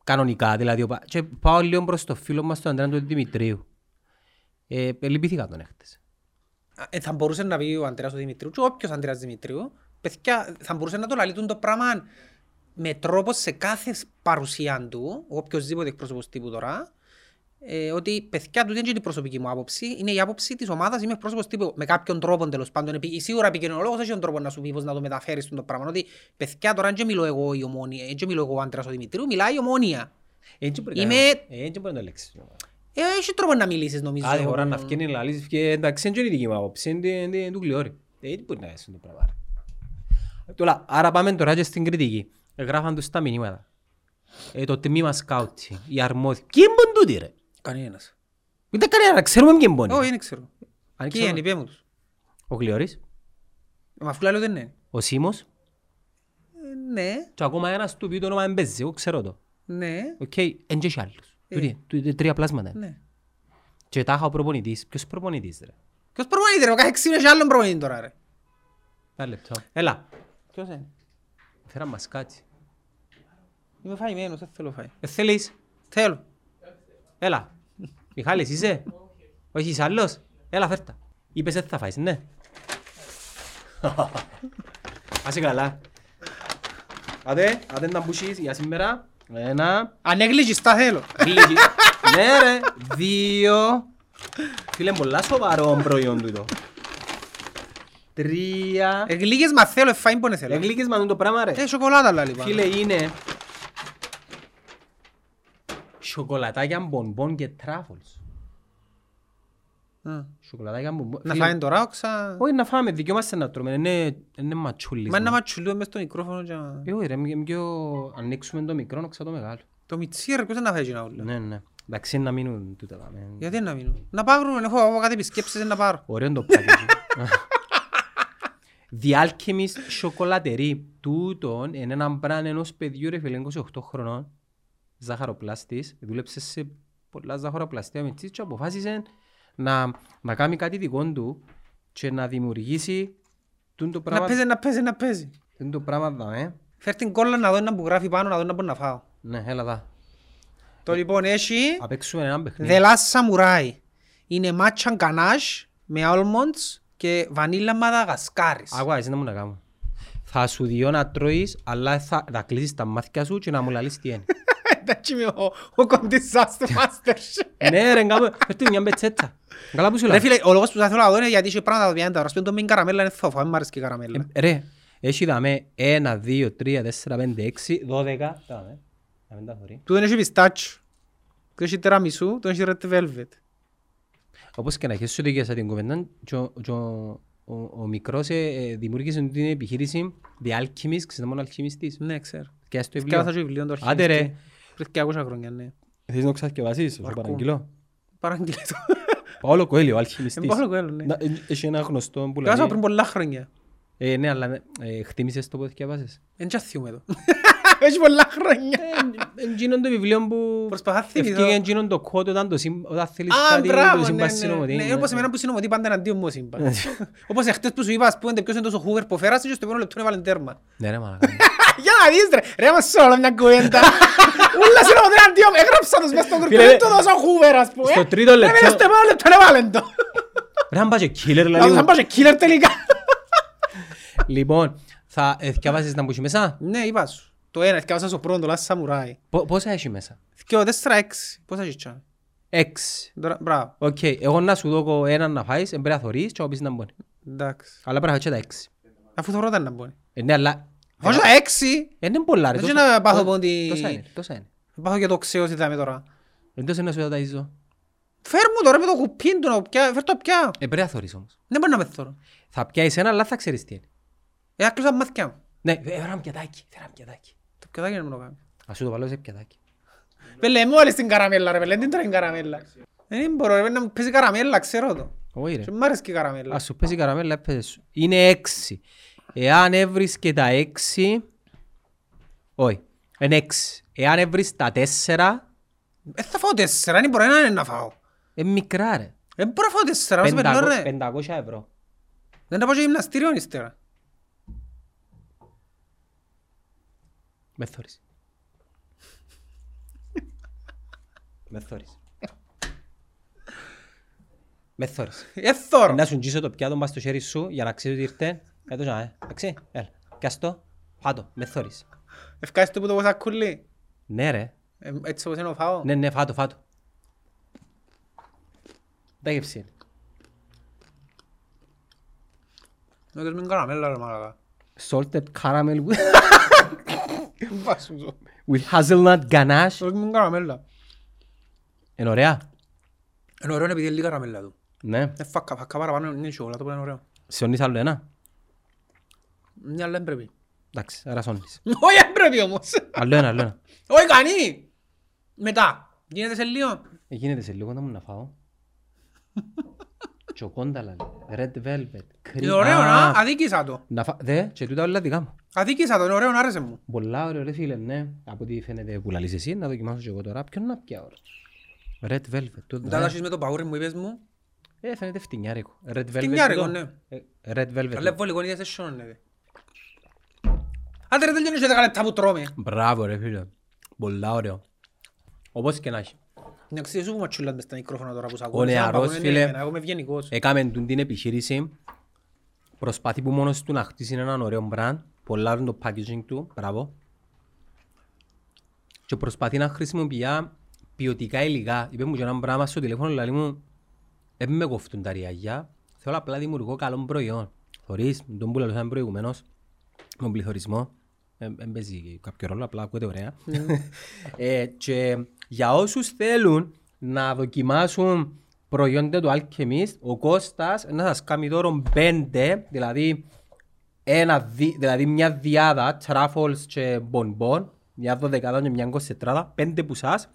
κανονικά. Δηλαδή, οπα- και πάω λίγο προς το φίλο μας τον Αντρέα του Δημητρίου. Ε, λυπήθηκα τον έχτες. Ε, θα μπορούσε να πει ο Αντρέας του Δημητρίου και όποιος Αντρέας Δημητρίου, παιδιά, θα μπορούσε να το λαλεί το πράγμα με τρόπο σε κάθε παρουσία του, οποιοςδήποτε εκπρόσωπος τύπου τώρα, ε, ότι παιδιά του δεν είναι η προσωπική μου άποψη, είναι η άποψη της ομάδας, είμαι εκπρόσωπος τύπου με κάποιον τρόπο τέλος πάντων. Επί, σίγουρα επικοινωνολόγος έχει τον τρόπο να σου πει πώς να το μεταφέρεις το πράγμα. Ότι παιδιά τώρα δεν μιλώ εγώ η ομόνια, δεν μιλώ εγώ ο Αντρέας ο Δημητρίου, μιλάει η ομόνια. Έτσι μπορεί Είμαι- να- έτσι μπορεί να το λέξεις. Ε, έχει τρόπο να μιλήσεις νομίζω. Κάθε φορά να φκένει να λύσεις και εντάξει είναι και η δική μου άποψη, είναι- είναι είναι του γλυόρι. Έτσι μπορεί να κάνεις το πράγμα. ρε. Τώρα, άρα πάμε τώρα και στην κριτική. Γράφαν τους τα μηνύματα. Ε, το τμήμα scouting, οι αρμόδιοι. Ποιοι είναι τούτοι ρε. Κανένας. Ούτε κανένα, ξέρουμε ποιοι είναι. Όχι, δεν ξέρω. Αν Ποιοι ξέρουμε. είναι, είπε μου τους. Ο Γλυόρης, Μα αφού λέω δεν είναι. ο Σίμος Ε, Ναι, και ακόμα ένας του οποίου το όνομα δεν παίζει, εγώ ξέρω το. ναι, Οκ, εν και έχει άλλους. Τούτοι, τούτοι, τρία πλάσματα. είναι. ναι. Και τάχα ο προπονητής. Ποιος προπονητής ρε; Ποιος προπονείται ρε, ο κάθε έξι είναι άλλον προπονητή τώρα ρε. Ένα λεπτό. Έλα. Ποιος είναι; Φέρα μας κάτι. Είμαι φαϊμένος, δεν θέλω φάει. Ε, θέλεις; Θέλω. Έλα. Μιχάλης είσαι; Όχι είσαι άλλος; Έλα φέρτα. Είπες δεν θα φάεις, ναι. *laughs* Άσε καλά. Άντε, άντε να μπούσεις για σήμερα. Ένα. Ανέγλυκιστά θέλω. Λίγη. *laughs* Ναι ρε. Δύο. Φίλε, πολλά σοβαρό προϊόν τούτο. Τρία. Εγλύκες μα θέλω, εφάιν πόνε θέλω. Εγλίκες μα το πράγμα ρε. Ε, σοκολάτα λάλη πάνω. Φίλε, είναι σοκολατάκια μπομπον και τράφολς. Α. Σοκολατάκια μπομπον. Να Φίλε, φάμε τώρα, όξα... Όχι να φάμε, δικαιόμαστε να τρώμε, είναι, είναι ματσούλης. Μα να μας. ματσουλούμε μες στο μικρόφωνο και... να- Ε, όχι ρε, μη- πιο ανοίξουμε το μικρό, να το μεγάλο. Το μιτσί ρε, ποιος να φάει εκείνα όλα. Ναι, ναι. Εντάξει, να μείνουν τούτα. πάμε. Γιατί να μείνω. Να πάρουν, έχω έχω κάτι επισκέψεις να πάρω. Ωραίο το packaging. The Alchemist Chocolaterie. Τούτον είναι ένα μπραν ενός παιδιού ρε φίλε 28 χρονών. Ζάχαροπλάστης. Δούλεψε σε πολλά ζάχαροπλαστεία με και αποφάσισε να, να κάνει κάτι δικό του και να δημιουργήσει τούτο το Να πράγμα. παίζει, να παίζει, να παίζει. τούτο το πράγμα δαμέ. Φέρ την κόλλα να δω ένα που γράφει πάνω, να δω να μπορώ να φάω. Ναι, έλα δα. Το λοιπόν έχει Να παίξουμε ένα παιχνίδι. The Last Samurai. Είναι matcha ganache με almonds και βανίλα μαδαγασκάρης. Άκουα, εσύ να μου να κάνω. Θα σου διώ να τρώεις, αλλά θα, θα κλείσεις τα μάτια σου και να μου λαλείς τι είναι. Εντάξει είμαι ο, ο κοντισάς του Masterchef. Ναι ρε, κάπου, φέρτε μια μπετσέτσα. Καλά που σου Ρε λέω. φίλε, ο λόγος που θα θέλω να δω είναι γιατί είχε πράγματα τα οποία είναι τα ωραία. το μην καραμέλα είναι θόφο, δεν μ' αρέσει και η καραμέλα. Ε, Ρε, έχει δαμέ 1, 2, 3, 4, 5, 6, 12. Δαμέ. Να μην τα θωρεί. Τούτον έχει πιστάτσιο. Το έχει τεραμισού, το έχει red velvet. Όπως και να έχεις σου δικαιώσα την κουβέντα, και ο- και ο- ο- ο μικρός ε, ε, δημιούργησε την επιχείρηση The Alchemist, ξέρετε μόνο αλχημιστής. Ναι, ξέρω. Και στο Σκάβασα βιβλίο. και βιβλίο του Άντε ρε. Αρχιμιστή. Πριν και 200 χρόνια, ναι. Θες να ξασκευάσεις, σου Αρκούν. παραγγείλω; Παραγγείλε το. Παόλο Κοέλιο, ο Είναι αλχημιστής. Παύλο Κοέλο, ναι. Να, ε, Έχει ένα γνωστό που Διάβασα λέει... πριν πολλά χρόνια. Ε, Ναι, αλλά ε, χτίμησες το που θυκευάσες. Εν τσαθιούμε εδώ. *laughs* Έχει πολλά χρόνια. Εκείνον το βιβλίο που Προσπαθά να θυμηθώ. ευκήγε εκείνον το κότο όταν, το συμ- όταν θέλεις Α, κάτι μπράβο, το ναι, σύμπαν ναι. συνομωτή. Ναι, όπως εμένα που συνομωτεί πάντα εναντίον μου ο σύμπαν. Όπως εχθές που σου είπα, ας πούμε, ποιος είναι τόσο χούβερ που φέρασες και στο επόμενο λεπτό έβαλε τέρμα. Ναι ρε μαλάκα. *laughs* Για να δεις ρε, ρε μας όλο μια κουβέντα. Ούλα συνομωτή εναντίον μου, έγραψα τους μες στο γκρουπ, Φίλε, δεν το δώσα χούβερ ας πούμε. στο τρίτο Ρε, λεπτό- μείνε στο επόμενο λεπτό έβαλε το. Ρε αν πάει και killer Να λαλί τους μου. πάω και killer τελικά. Λοιπόν, θα θυκευάσεις να μπούσει μέσα. Ναι, είπα σου. Το ένα, έφτιασα στο πρώτο, το Last Samurai. Πο- Πόσα έχει μέσα. Και ο τέσσερα έξι. Πώς έχει τσά. Έξι. Τώρα, Μπράβο. Οκ, εγώ να σου δω έναν να φάεις, πρέπει να θωρείς και να πεις να μπώνει. Εντάξει. Αλλά πρέπει να φάεις και τα έξι. Αφού θωρώ τα να μπω. Ε, Ναι, αλλά... Όχι τα έξι. Ε, Είναι πολλά ρε. Δεν τόσα- να πάθω τό- πόντι- Τόσα είναι, τόσα είναι. Πάθω και το ξέος είδαμε τώρα. Εντός είναι να σου τα ταΐζω. Φέρ μου τώρα με το κουπίν του να πια, φέρ το πια. Ε, πρέπει να θωρείς όμως. Δεν μπορεί να με θωρώ. Θα πιάσεις ένα, αλλά θα ξέρεις τι είναι. Ε, άκλεισα τα μάθηκια μου. Ναι, ε, φέρα μου πιατάκι, φέρα μου πιατάκι. Το πιατάκι είναι να μου το κάνει. Ας σου το βάλω σε πιατάκι. Πέλε, μου όλες την καραμέλα ρε πέλε, δεν τρώει καραμέλα. Δεν μπορώ ρε, να μου παίζει καραμέλα, ξέρω το. Όχι ρε. Και μ' αρέσει και η καραμέλα. Ας σου πέσει η καραμέλα, έπαιζε σου. Είναι έξι. Εάν έβρισκε τα έξι... Όχι, είναι έξι. Εάν έβρις τα τέσσερα, Ε, θα φάω τέσσερα, δεν μπορώ έναν είναι να φάω. είναι μικρά ρε. Δεν μπορώ να φάω τέσσερα, όσο πελώ ρε. 500 ευρώ. Δεν θα πάω και γυμναστήριο ύστερα. Με θωρείς. Με θωρείς. Με θωρείς. Ε, θωρώ. Να σου γύσω το πιάτο μπας στο χέρι σου για να ξέρεις ότι ήρθε. Κάτω να, ε. Εντάξει, έλα. Πιάσ' το. Φάτο, με θωρείς. Ευχαριστώ που το πω σακούλι. Ναι ρε. Ε, Έτσι όπως είναι ο φάω; Ναι, ναι, φάτο, φάτο. Τα γεύση είναι. Να δεις μην καραμέλα ρε μαλάκα. Salted caramel with... *laughs* Βάσουν το. with hazelnut ganache. Όχι με καραμέλα. Είναι ωραία. Είναι ωραίο επειδή είναι λίγα καραμέλα του. Ναι. Ε, φακα, φακα παραπάνω είναι σοκολάτα που είναι ωραίο. Σιωνείς άλλο ένα. Μια άλλα δεν πρέπει. Εντάξει, άρα σώνεις. *laughs* Όχι, δεν πρέπει όμως. Άλλο ένα, άλλο ένα. *laughs* Όχι, κανεί. Μετά. Γίνεται σε λίγο. Ε, Γίνεται σε λίγο να μου να φάω. *laughs* Τσοκόνταλα, red velvet. cream. Είναι ωραίο, να. Α, Αδίκησα το. Να φά... Δε, και τούτα όλα δικά μου. Αδίκησα το, είναι ωραίο, άρεσε μου. Πολλά ωραίο ρε φίλε, ναι. Από ό,τι φαίνεται που λαλείς εσύ, να δοκιμάσω και εγώ τώρα. Ποιον να πιάω ρε. Red velvet. το Μετά δε. τα έχεις με το παγούρι μου, είπες μου. Ε, φαίνεται φτηνιάρικο. Red velvet. Φτηνιάρικο, τούτο. ναι. Ε, Red velvet. Αλλά βολικό είναι σε σιώνεται. Άντε ρε τελειώνεις και δέκα λεπτά που τρώμε. Μπράβο ρε φίλε. Πολλά ωραίο. Όπως και να έχει. Να ξέρεις που ματσουλάνε στα μικρόφωνα τώρα που σ' Ο ακούω. νεαρός, φίλε, Εγώ είμαι ευγενικός. Έκαμε τούν την επιχείρηση. Προσπαθεί που μόνος του να χτίσει έναν ωραίο brand. Πολλά ωραίο το packaging του. Μπράβο. Και προσπαθεί να χρησιμοποιεί ποιοτικά υλικά. Είπε μου και ένα πράγμα στο τηλέφωνο, λέει μου, δεν με κοφτούν τα ριαγιά. Θέλω απλά δημιουργώ καλό προϊόν. Θωρείς, τον που λαλούσαμε προηγουμένως, με τον πληθωρισμό. Δεν παίζει κάποιο ρόλο, απλά ακούγεται ωραία. *laughs* ε, και για όσους θέλουν να δοκιμάσουν προϊόντα του Alchemist, ο Κώστας να σας κάνει τώρα πέντε, δηλαδή, ένα, δι- δηλαδή μια διάδα truffles και bonbon, μια δωδεκάδα και μια εικοσιτράδα, πέντε που σας.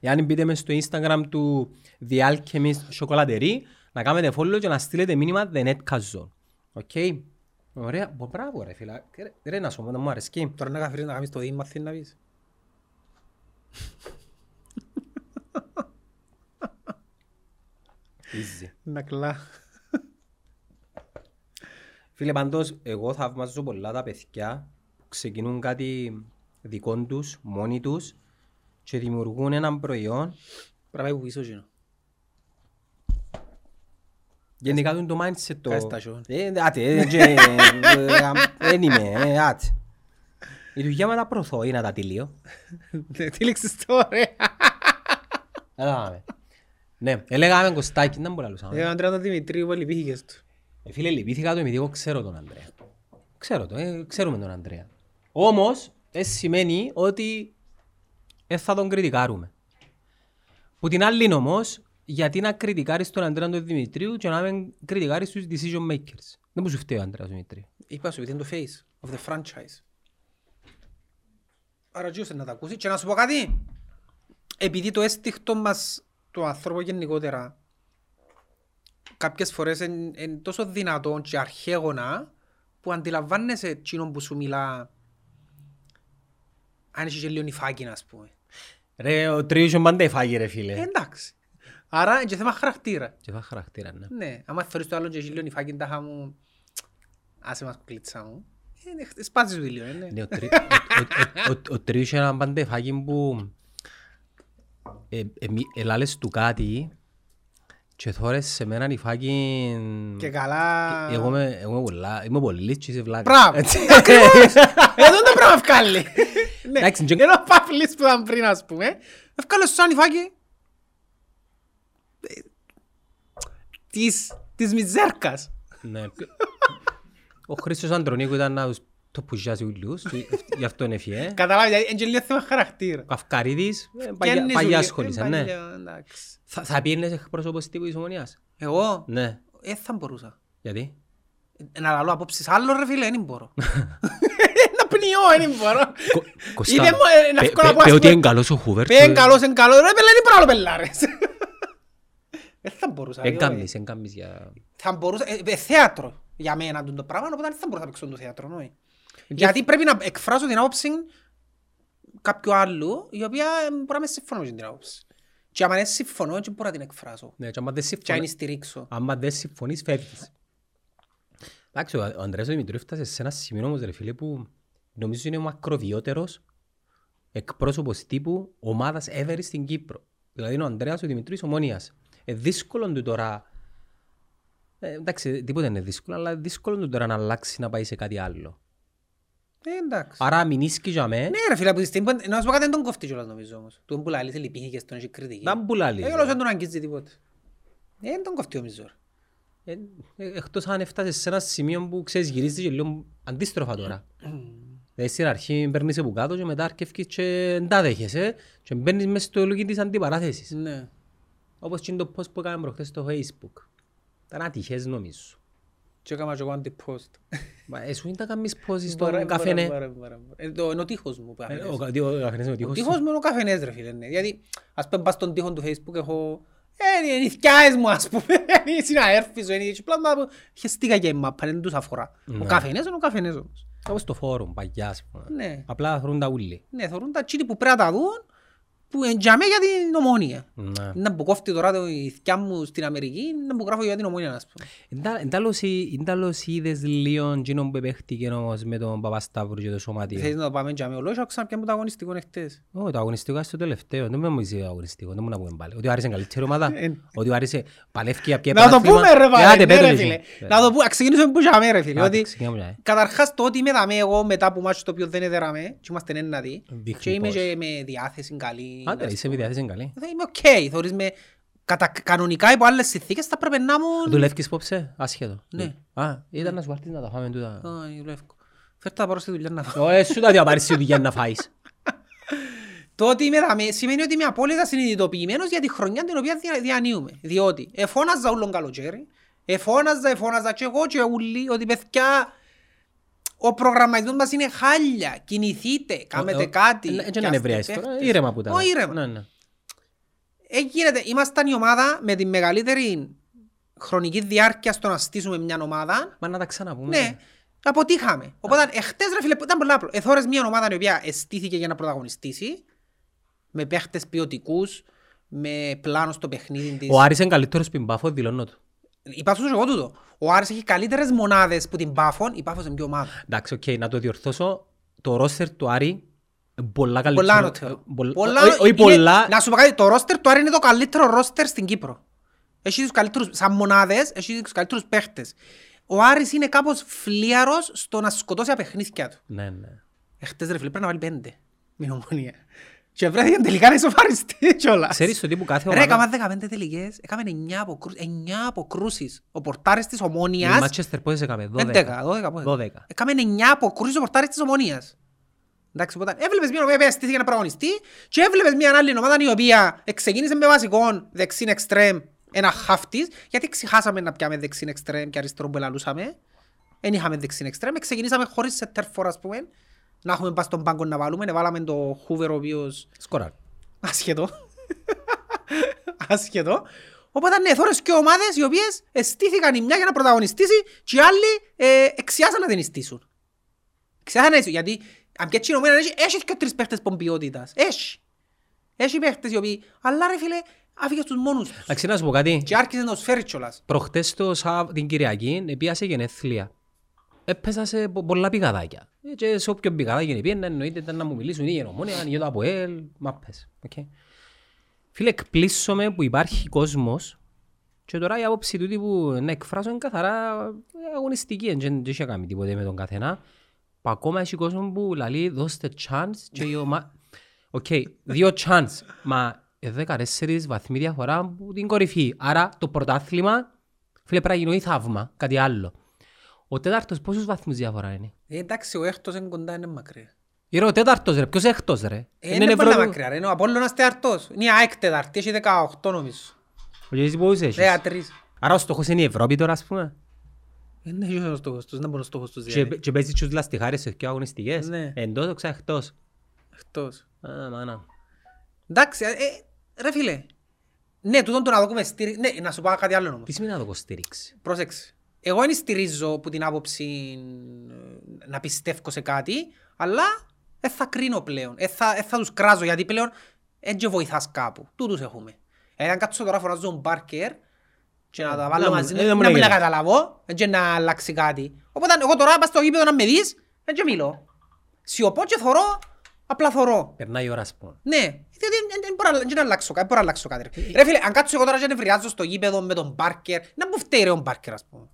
Εάν μπείτε μες στο Instagram του The Alchemist Chocolaterie, να κάνετε follow και να στείλετε μήνυμα The Netcast Zone. OK. Ωραία. Μπο- Μπράβο ρε φίλε. Ρε- Ρε να σου πω, να μου αρέσκει. Τώρα να καθίσεις να κάνεις το δήμα θέλει να πεις. *laughs* Easy. Να κλά. Φίλε πάντως, εγώ θαυμάζω πολλά τα παιδιά που ξεκινούν κάτι δικό τους, μόνοι τους και δημιουργούν ένα προϊόν. Πρέπει που πίσω γίνω. Γενικά του το mindset το... Κάτσε τα σιόν. Ε, άτε, ε, και, ε, ε, δεν είμαι, ε, άτε. Η δουλειά μου να προωθώ ή να τα τηλείω. Τι λέξεις τώρα. Έλα πάμε. Ναι, έλεγαμε Κωστάκη, δεν μπορώ να λούσαμε. Ε, ο Ανδρέας τον Δημητρίου που λυπήθηκες του. Ε, φίλε, λυπήθηκα το επειδή εγώ ξέρω τον Ανδρέα. Ξέρω το, ε, ξέρουμε τον Ανδρέα. Όμως, δεν σημαίνει ότι δεν θα τον κριτικάρουμε. Που την άλλη όμως, γιατί να κριτικάρεις τον Ανδρέας τον Δημητρίου και να μην κριτικάρεις τους decision makers. Δεν μου σου φταίει ο Ανδρέας ο Δημητρίου. Είπα σου, επειδή είναι το face of the franchise. Άρα τζιούσε να τα ακούσει και να σου πω κάτι. Επειδή το αίσθηκτο μας του ανθρώπου γενικότερα κάποιες φορές είναι εν τόσο δυνατό και αρχαίγωνα που αντιλαμβάνεσαι εκείνον που σου μιλά αν είσαι και λίγο νυφάκι, ας πούμε. Ρε, ο Τρίου είχε πάντα εφάγει ρε Ε, φίλε. εντάξει. Άρα είναι και θέμα χαρακτήρα. Και θα χαρακτήρα, ναι. Ναι, άμα θεωρείς το άλλο και έχει λίγο νυφάκι, τάχα μου, άσε μας κλίτσα μου. Ε, ναι, σπάζεις του λίγο, ε, ναι. Ναι, ο Τρί- ο- ο- ο- ο Τρίου είχε έναν πάντα εφάγει που ε, ε, μη- ελάλες του κάτι και θόρες σε μένα νυφάκι Και καλά... Εγώ είμαι, εγώ είμαι πολλά, είμαι πολύ και είσαι βλάκα. Μπράβο! Έτσι. Ακριβώς! Εδώ το πράγμα βγάλει. Ναι, Εντάξει, και- ενώ ο Παύλης που ήταν πριν, ας πούμε, ευκάλε σου σαν νυφάκι ε, της, της μιζέρκας. Ναι. Ο Χρήστος Αντρονίκου ήταν να τους το πουζιάσει ούλους, γι' αυτό είναι φιέ. Καταλάβεις, είναι και λίγο θέμα χαρακτήρα. Ο Καυκαρίδης, ε, Και παλιά- είναι σου παλιά λίγο- ασχολήσα, ε, ναι. παλιά, εντάξει. Θα, θα πήγαινες εκπρόσωπος τύπου της Ομονίας; Εγώ, Ναι. ε, θα μπορούσα. Γιατί; Ε, Να λαλώ απόψεις άλλο ρε φίλε, δεν μπορώ. *laughs* *laughs* Να πνιώ, δεν μπορώ. Κο- Κωστά, Είπε μου, ε, να πε- βγω να πε- πω, ας πε ότι πούμε, είναι καλός ο Χούβερτ. Πήγαινε καλός, είναι καλός, ρε πέλε, δεν μπορώ άλλο πελάρες. Δεν θα μπορούσα. εγώ, ε. Εγκάμεις, εγκάμεις για... Θα μπορούσα, ε, ε, θέατρο για μένα το πράγμα, οπότε δεν θα μπορούσα να παίξω το θέατρο. νόη. Γιατί πρέπει να εκφράσω την άποψη κάποιου άλλου, η οποία ε, μπορεί να με συμφωνώ με την άποψη. Και άμα δεν συμφωνώ, δεν μπορώ να την εκφράσω. Ναι, και άμα δεν Και αν συμφωνείς- στηρίξω. άμα δεν συμφωνείς, φεύγεις. Εντάξει, ο ο Ανδρέας ο Δημητρίου έφτασε σε ένα σημείο όμως, ρε φίλε, που νομίζω είναι ο μακροβιότερος εκπρόσωπος τύπου ομάδας ever στην Κύπρο. Δηλαδή είναι ο Ανδρέας ο Δημητρίου Ομόνιας. Ε, δύσκολο του τώρα... Ε, εντάξει, τίποτα είναι δύσκολο, αλλά δύσκολο του τώρα να αλλάξει να πάει σε κάτι άλλο. Ε, εντάξει. Άρα μην ίσκεις για μέ, Ναι ρε φίλε, από τη στιγμή που... Να σου πω κάτι δεν τον κόφτει κιόλας νομίζω όμως. Του που λαλείς λυπήθηκε στον έχει κριτική. να μπουλάλει. Ε, όλος δεν τον αγγίζει τίποτε. Ε, δεν τον κόφτει νομίζω. ρε. Ε, ε, Εκτός αν έφτασε σε ένα σημείο που ξέρεις γυρίζεις και λίγο αντίστροφα τώρα. Δηλαδή *clears throat* στην αρχή παίρνεις από κάτω και μετά αρκεύκεις και δεν τα δέχεσαι και μπαίνεις μες στο λούκι της αντιπαράθεσης. Ναι. Όπως και το post που έκαμε προχθές στο Facebook. Ήταν ατυχές νομίζω. Και έκανα και εγώ αντι-post. Μα εσύ δεν τα κάνεις post Μπορεί, στον μπορεί, καφενέ. μπορεί, μπορεί, μπορεί. Ε, το- Είναι ο τείχος μου που Ε, καφενές. Ο κα- τι- ο καφενές είναι ο Ο τείχος τείχος σου. μου είναι ο καφενές ρε φίλε. ναι. Γιατί ας πούμε πας στον τείχο του Facebook έχω... Ε, είναι οι θκιάες μου ας πούμε. *laughs* Είναι οι συναέρφοι σου. Είναι οι πλάσμα που χεστήκα και η μάπα. Δεν τους αφορά. Ο Ναι. καφενές είναι ο καφενές όμως. Όπως το φόρουμ, παγιά ας πούμε. Ναι. Απλά θεωρούν τα ούλοι. Ναι, θεωρούν τα τσίτι που πρέπει να τα δουν που εντιαμέ για την ομόνια. Ναι. Να που κόφτει τώρα το η θκιά μου στην Αμερική, να που γράφω για την ομόνια ας πούμε. Εν τέλος εί- εν τέλος είδες λίγο εκείνον που επέχτηκε όμως με τον Παπασταύρου και το σωματείο; Θέλεις να το πάμε εντιαμέ ο λόγος, ξανά πιάμε το αγωνιστικό εχθές. Ω, το αγωνιστικό είναι στο τελευταίο. Δεν με είσαι αγωνιστικό. Δεν μου να πούμε πάλι. Ότι ο Άρης είναι καλύτερη ομάδα; Ε, Ότι ο Άρης ε, παλεύει για ποια Να το πούμε ρε Ε, πάλι, άντε, ναι, πέτω ρε εσύ. φίλε. Ε, Να το πούμε, ας ξεκινήσουμε που είχαμε ρε φίλε. άντε, Ότι ξεκινάμε, ε. καταρχάς το ότι είμαι δαμέ εγώ μετά που μάτσο το οποίο δεν έδεραμε και είμαστε ένατοι Δείχνει και είμαι πώς. και με διάθεση καλή. Άντε, είσαι με διάθεση καλή. Θα είμαι οκ, θεωρείς με κατα, κανονικά υπό άλλες συνθήκες θα πρέπει να ήμουν... Δουλεύκεις πόψε, άσχετο. Ναι. Α, ήταν να σου πάρεις να τα φάμε τούτα. Α, δουλεύω. Φέρ' τα πάρω στη δουλειά να φάω. Ω, ε, σου τα διαπάρεις στη δουλειά να φάεις. *laughs* Το ότι είμαι δαμέ σημαίνει ότι είμαι απόλυτα συνειδητοποιημένος για τη χρονιά την οποία δια- διανύουμε. Διότι εφώναζα ούλον καλοκαίρι, εφώναζα, εφώναζα και εγώ και ούλοι ότι παιδιά ο προγραμματισμός μας είναι χάλια. Κινηθείτε, κάνετε Ε, ε, κάτι. ε, Έτσι πιάστε να νευριάσεις τώρα. παίχτες. Ήρεμα που τα. Ω, ήρεμα. Ναι, ναι. Ε, γίνεται, ήμασταν η ομάδα με τη μεγαλύτερη χρονική διάρκεια στο να στήσουμε μια ομάδα. Μα να τα ξαναπούμε. Ναι, αποτύχαμε. Οπότε εχθές ρε φίλε, ήταν πολύ απλό. Εθώρες μια ομάδα η οποία εστήθηκε για να πρωταγωνιστήσει, με παίχτες ποιοτικούς, με πλάνο στο παιχνίδι της. Ο Άρης είναι καλύτερος πριν Πάφο, δηλώνω του. Είπα σου εγώ τούτο. Ο Άρης έχει καλύτερες μονάδες που την Πάφον, η Πάφος είναι πιο ομάδα. Εντάξει, οκ, να το διορθώσω. Το ρόστερ του Άρη είναι πολλά καλύτερο. Πολλά ανώτερο. Ε, πολλ- Πολλά- όχι- Όχι είναι- πολλά. Να σου πω κάτι, το ρόστερ του Άρη είναι το καλύτερο ρόστερ στην Κύπρο. Έχει τους καλύτερους, σαν μονάδες, έχει τους καλύτερους παίχτες. Ο Άρης είναι κάπως φλίαρος στο να σκοτώσει απαιχνίθηκια του. Ναι, ναι. Εχθές ρε φίλε πρέπει να βάλει πέντε. Μην ομονία. Και βρέθηκε τελικά να ισοφαριστεί κιόλας. Ξέρεις το τι που κάθε Ρε, ομάδα... έκαμε 15 τελικές, έκαμε 9 αποκρούσεις, 9 αποκρούσεις. Ο πορτάρης της Η Ομόνιας, Μάτσεστερ πόσες έκαμε, 12. 11, 12 πότε. 12. Έκαμε 9 αποκρούσεις ο πορτάρης της Ομόνιας. Εντάξει, οπότε έβλεπες μια ομάδα που στήθηκε να πραγματιστεί και έβλεπες μια άλλη ομάδα η οποία ξεκίνησε με βασικό δεξίν εξτρέμ ένα χαφ της, γιατί ξεχάσαμε να πιάμε δεξίν εξτρέμ και αριστερό που ελαλούσαμε. Δεν είχαμε δεξίν εξτρέμ, ξεκινήσαμε χωρίς σε τερφόρ ας πούμε, να έχουμε πάει στον πάγκο να βάλουμε, βάλαμε το Χούβερ ο οποίος Σκοράρ. Άσχετο. *laughs* Άσχετο. Οπότε ναι, θόρες και ομάδες οι οποίες εστήθηκαν η μια για να πρωταγωνιστήσει και οι άλλοι ε, εξιάσαν να την στήσουν. Εξιάσαν να την γιατί αν και έτσι η ομάδα έχει, έχει και τρεις παίχτες πομπιότητας. Έχει. Έχει παίχτες οι οποίοι, αλλά ρε φίλε, άφηγες στους μόνους τους. Εντάξει, να σου πω κάτι. Και άρχισε να τους φέρει κιόλας. Προχτές το Σαβ- την Κυριακή επίασε γενέθλια. Έπεσα σε πο- πολλά πηγαδάκια. Ε, Και σε όποιο πηγαδάκι πήγαινε εννοείται ήταν να μου μιλήσουν ή για Ομόνια, ή για το ΑΠΟΕΛ, μάπες. Οκ. Φίλε, εκπλήσωμαι που υπάρχει κόσμος και τώρα η άποψη τούτη που να εκφράσω είναι καθαρά ε, αγωνιστική, δεν είχε κάνει τίποτε με τον καθένα. Που ακόμα έχει κόσμο που λέει δώστε chance και η ομάδα... Οκ, δύο chance, μα ε, 14 βαθμοί διαφορά από την κορυφή. Άρα το πρωτάθλημα, φίλε, πρέπει να γίνει θαύμα, κάτι άλλο. Ο τέταρτος πόσους βαθμούς διαφορά είναι; Ε, εντάξει, ο έκτος είναι κοντά, είναι μακριά. Ρε, ο τέταρτος ρε, ποιος έκτος ρε; Ε, είναι πολύ Ευρώπη- μακριά, ρε. Είναι ο Απόλλωνας τέταρτος. Είναι η ΑΕΚ τέταρτη, έχει 18 νομίζω. Ο Γεζής πόσους έχεις. 13. Άρα ο στόχος είναι η Ευρώπη τώρα ας πούμε. Ε, ναι, ποιος είναι ο στόχος τους, δεν μπορεί ο στόχος τους Και, δηλαδή. και παίζεις τους λαστιχάρες σε πιο αγωνιστικές. Ναι. Εντός, οξά εκτός. Εκτός. Α, μάνα. Εντάξει, ε, ε, ρε φίλε. Ναι, τούτον το να δούμε στήριξη. Ναι, να σου πω κάτι άλλο όμως. Τι σημαίνει να το υποστήριξει. Πρόσεξε. Εγώ δεν στηρίζω που την άποψη ε, να πιστεύω σε κάτι, αλλά δεν θα κρίνω πλέον. Δεν θα, ε, θα τους κράζω, γιατί πλέον δεν και βοηθάς κάπου. Τούτους έχουμε. Ε, αν κάτσω τώρα φωνάζω τον Μπάρκερ και να τα βάλω να μου- μαζί, ε, δεν να μου μην λέγεται. να καταλαβώ, δεν και να αλλάξει κάτι. Οπότε εγώ τώρα πας στο γήπεδο να με δεις, δεν και μιλώ. Σιωπώ και θωρώ, απλά θωρώ. Περνάει η ώρα ας πούμε. Ναι, διότι δεν- δεν μπορώ να- δεν να αλλάξω κάτι, μπορώ να αλλάξω κάτι. ρε. Ρε φίλε, αν κάτσω εγώ τώρα και νευριάζω στο γήπεδο με τον Μπάρκερ, να μου φταίει ρε ο Μπάρκερ ας πούμε.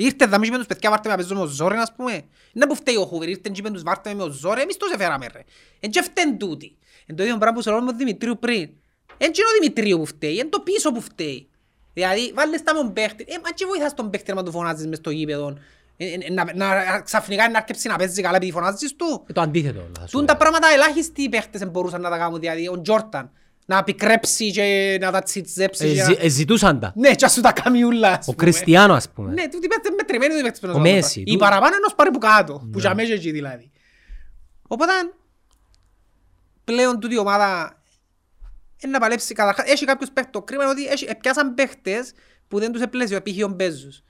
Ήρθε δαμί και με τους παιδιά βάρτε με να παίζουμε ο Ζόρεν ας πούμε. Να μου φταίει ο Χούβερ, ήρθε και με τους βάρτε με ο Ζόρεν, εμείς τους έφεραμε ρε. Εν και φταίν τούτοι. Εν το ίδιο πράγμα που σε λέω με τον Δημητρίου πριν. Εν και είναι ο Δημητρίου που φταίει, εν το πίσω που φταίει. Δηλαδή βάλεις τα με τον παίχτη, ε, μα και βοηθάς τον παίχτη να του φωνάζεις μες στο γήπεδο. Ε, ε, να- να- Ξαφνικά να αρκεψει να παίζει καλά επειδή φωνάζεις του. Ε, Το αντίθετο. όλα, θα σου Τούν πω. τα πράγματα ελάχιστοι παίχτες μπορούσαν να τα κάνουν. Δηλαδή ο Τζόρταν να πικρέψει και να τα τσιτζέψει. Ε, και ζη- να- ε, Ζητούσαν τα. Ναι, και ας σου τα κάνει ούλα. ας Ο πούμε. Κριστιανό ας πούμε. Ναι, τούτοι παίχτες μετρημένοι δεν παίχτες Ο πέντε Μέση, Οι του- παραπάνω ενός πάρει που κάτω. Που για μέσα εκεί δηλαδή. Οπότε πλέον τούτη η ομάδα είναι να παλέψει καταρχάς. Έχει κάποιους παίχτες. Το κρίμα είναι ότι έχει- πιάσαν παίχτες που δεν τους επλέζει. Π.χ. ο Μπέζους.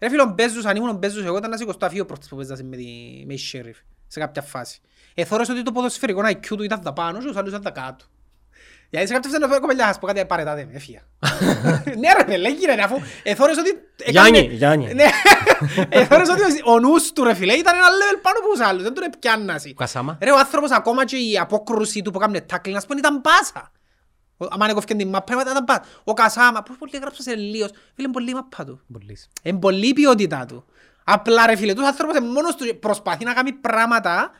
Ρε φίλε, ο Μπέζους, αν ήμουν ο Μπέζους, εγώ ήταν να σηκωστώ αφείο πρώτος που παίζασαι με τη με η Sheriff σε κάποια φάση. Εθώρες ότι το ποδοσφαιρικό IQ του ήταν τα πάνω και τους άλλους ήταν τα κάτω. Γιατί σε κάποια φάση να κοπελιά, ας πω κάτι, παρετάτε με, έφυγα. Ναι ρε φίλε, γίνε ρε, αφού εθώρες ότι... Γιάννη, έκανε- Γιάννη. Ναι, *laughs* εθώρες ότι ο- ο νους του ρε φίλε ήταν ένα level πάνω από τους άλλους, δεν τον επιάννασαι. Ο Κασάμα. Ρε ο άνθρωπος ακόμα και η απόκρουση του που έκανε tackling, ας πούμε, ήταν πάσα. Ο- άμα έκοφκε την μάπα, ήταν πάσα. Ο Κασάμα, πώς πολύ έγραψε σε λίος. Φίλε, είναι πολύ η μάπα του. Μπορείς. Είναι πολύ η ποιότητά του. Απλά ρε φίλε, τους άνθρωπος είναι μόνος τους και προσπαθεί να κάνει πράγματα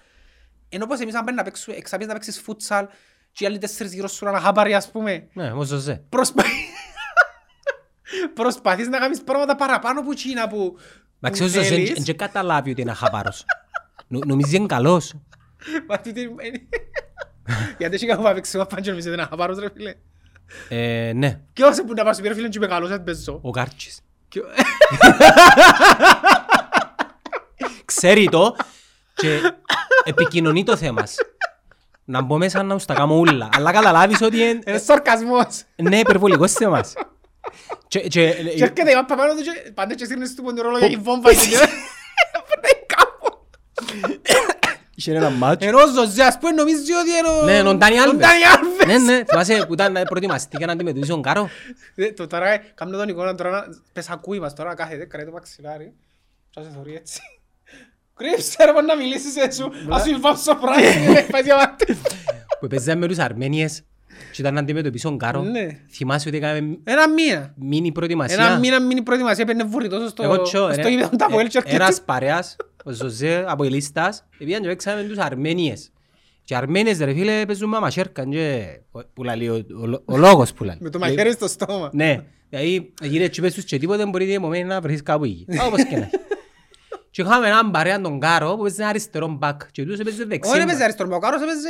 ενώ πως εμείς αν πρέπει να παίξουμε, εξαπείς να παίξεις φούτσαλ και οι άλλοι τέσσερις γύρω σου να χάπαρει ας πούμε. Ναι, ο Ζωζέ. Προσπα... *laughs* Προσπαθείς να κάνεις πράγματα παραπάνω που εκείνα που, Εντάξει, που ο Ζωζέ θέλεις. δεν καταλάβει ότι είναι χαπάρος. Νο- Νομίζεις είναι καλός. *laughs* Μα τούτη είναι- Γιατί έχει κάποιο παίξει μάπα και νομίζετε να χάπαρος ρε φίλε. Ε, Ναι, Και όσο που να πας σου πει ρε φίλε και είμαι καλός, δεν παίζω. ο Κάρτσις. Και- *laughs* Ξέρει το και επικοινωνεί το θέμα. Να μπω μέσα να σου τα κάνω ούλα. Αλλά καταλάβεις ότι είναι Είναι σαρκασμός. ναι, υπερβολικός θέμας. Και- και- Και έρχεται η μάπα πάνω του και πάντα και σύρνεις του ποντιρόλο για η βόμβα και και- Περνάει κάπου. είχε ένα μάτσο. Ενώ ο Ζωζέ ας πούμε νομίζεις ότι είναι ο... Ναι, ο Ντάνι ο Άλβες. Ντάνι Άλβες. Ναι, ναι, θυμάσαι που ήταν να προετοιμαστεί για να αντιμετωπίσει τον Κάρο. Ε, Το τώρα ε, κάνω τον εικόνα τώρα να πες ακούει μας τώρα κάθεται κρατάει το μαξιλάρι και σε θωρεί έτσι. Κρύψε ρε πως να μιλήσεις έτσι ας σου βάψω πράσινη ρε πάει διαμάτι. Που παίζαμε με τους Αρμένιες και ήταν να αντιμετωπίσει τον Κάρο. Ναι. Θυμάσαι ότι έκαμε Ένα μήνα. μίνι προετοιμασία. Ένα μήνα μείνει προετοιμασία παίρνε βουρητός στο Εγώ τσο, στο γήπεδο του Αποέλ και έρχεται. ένας παρέας, ο Ζωζέ από ελίστας, πήγαν και παίξαμε με τους Αρμένιες. Και οι Αρμένιες ρε φίλε παίζουν με μαχαίρκαν και που λέει ο, ο, ο λόγος που λέει. Με το μαχαίρι στο στόμα. Ναι, δηλαδή γύρε έτσι πες τους και τίποτε μπορεί διαιμωμένοι να βρεθείς κάπου εκεί. *laughs* Όπως και να έχει. Και είχαμε έναν παρέα τον Κάρο που παίζει ένα αριστερό μπακ και τους έπαιζε Όχι δεξί. έπαιζε αριστερό, ο Κάρος έπαιζε...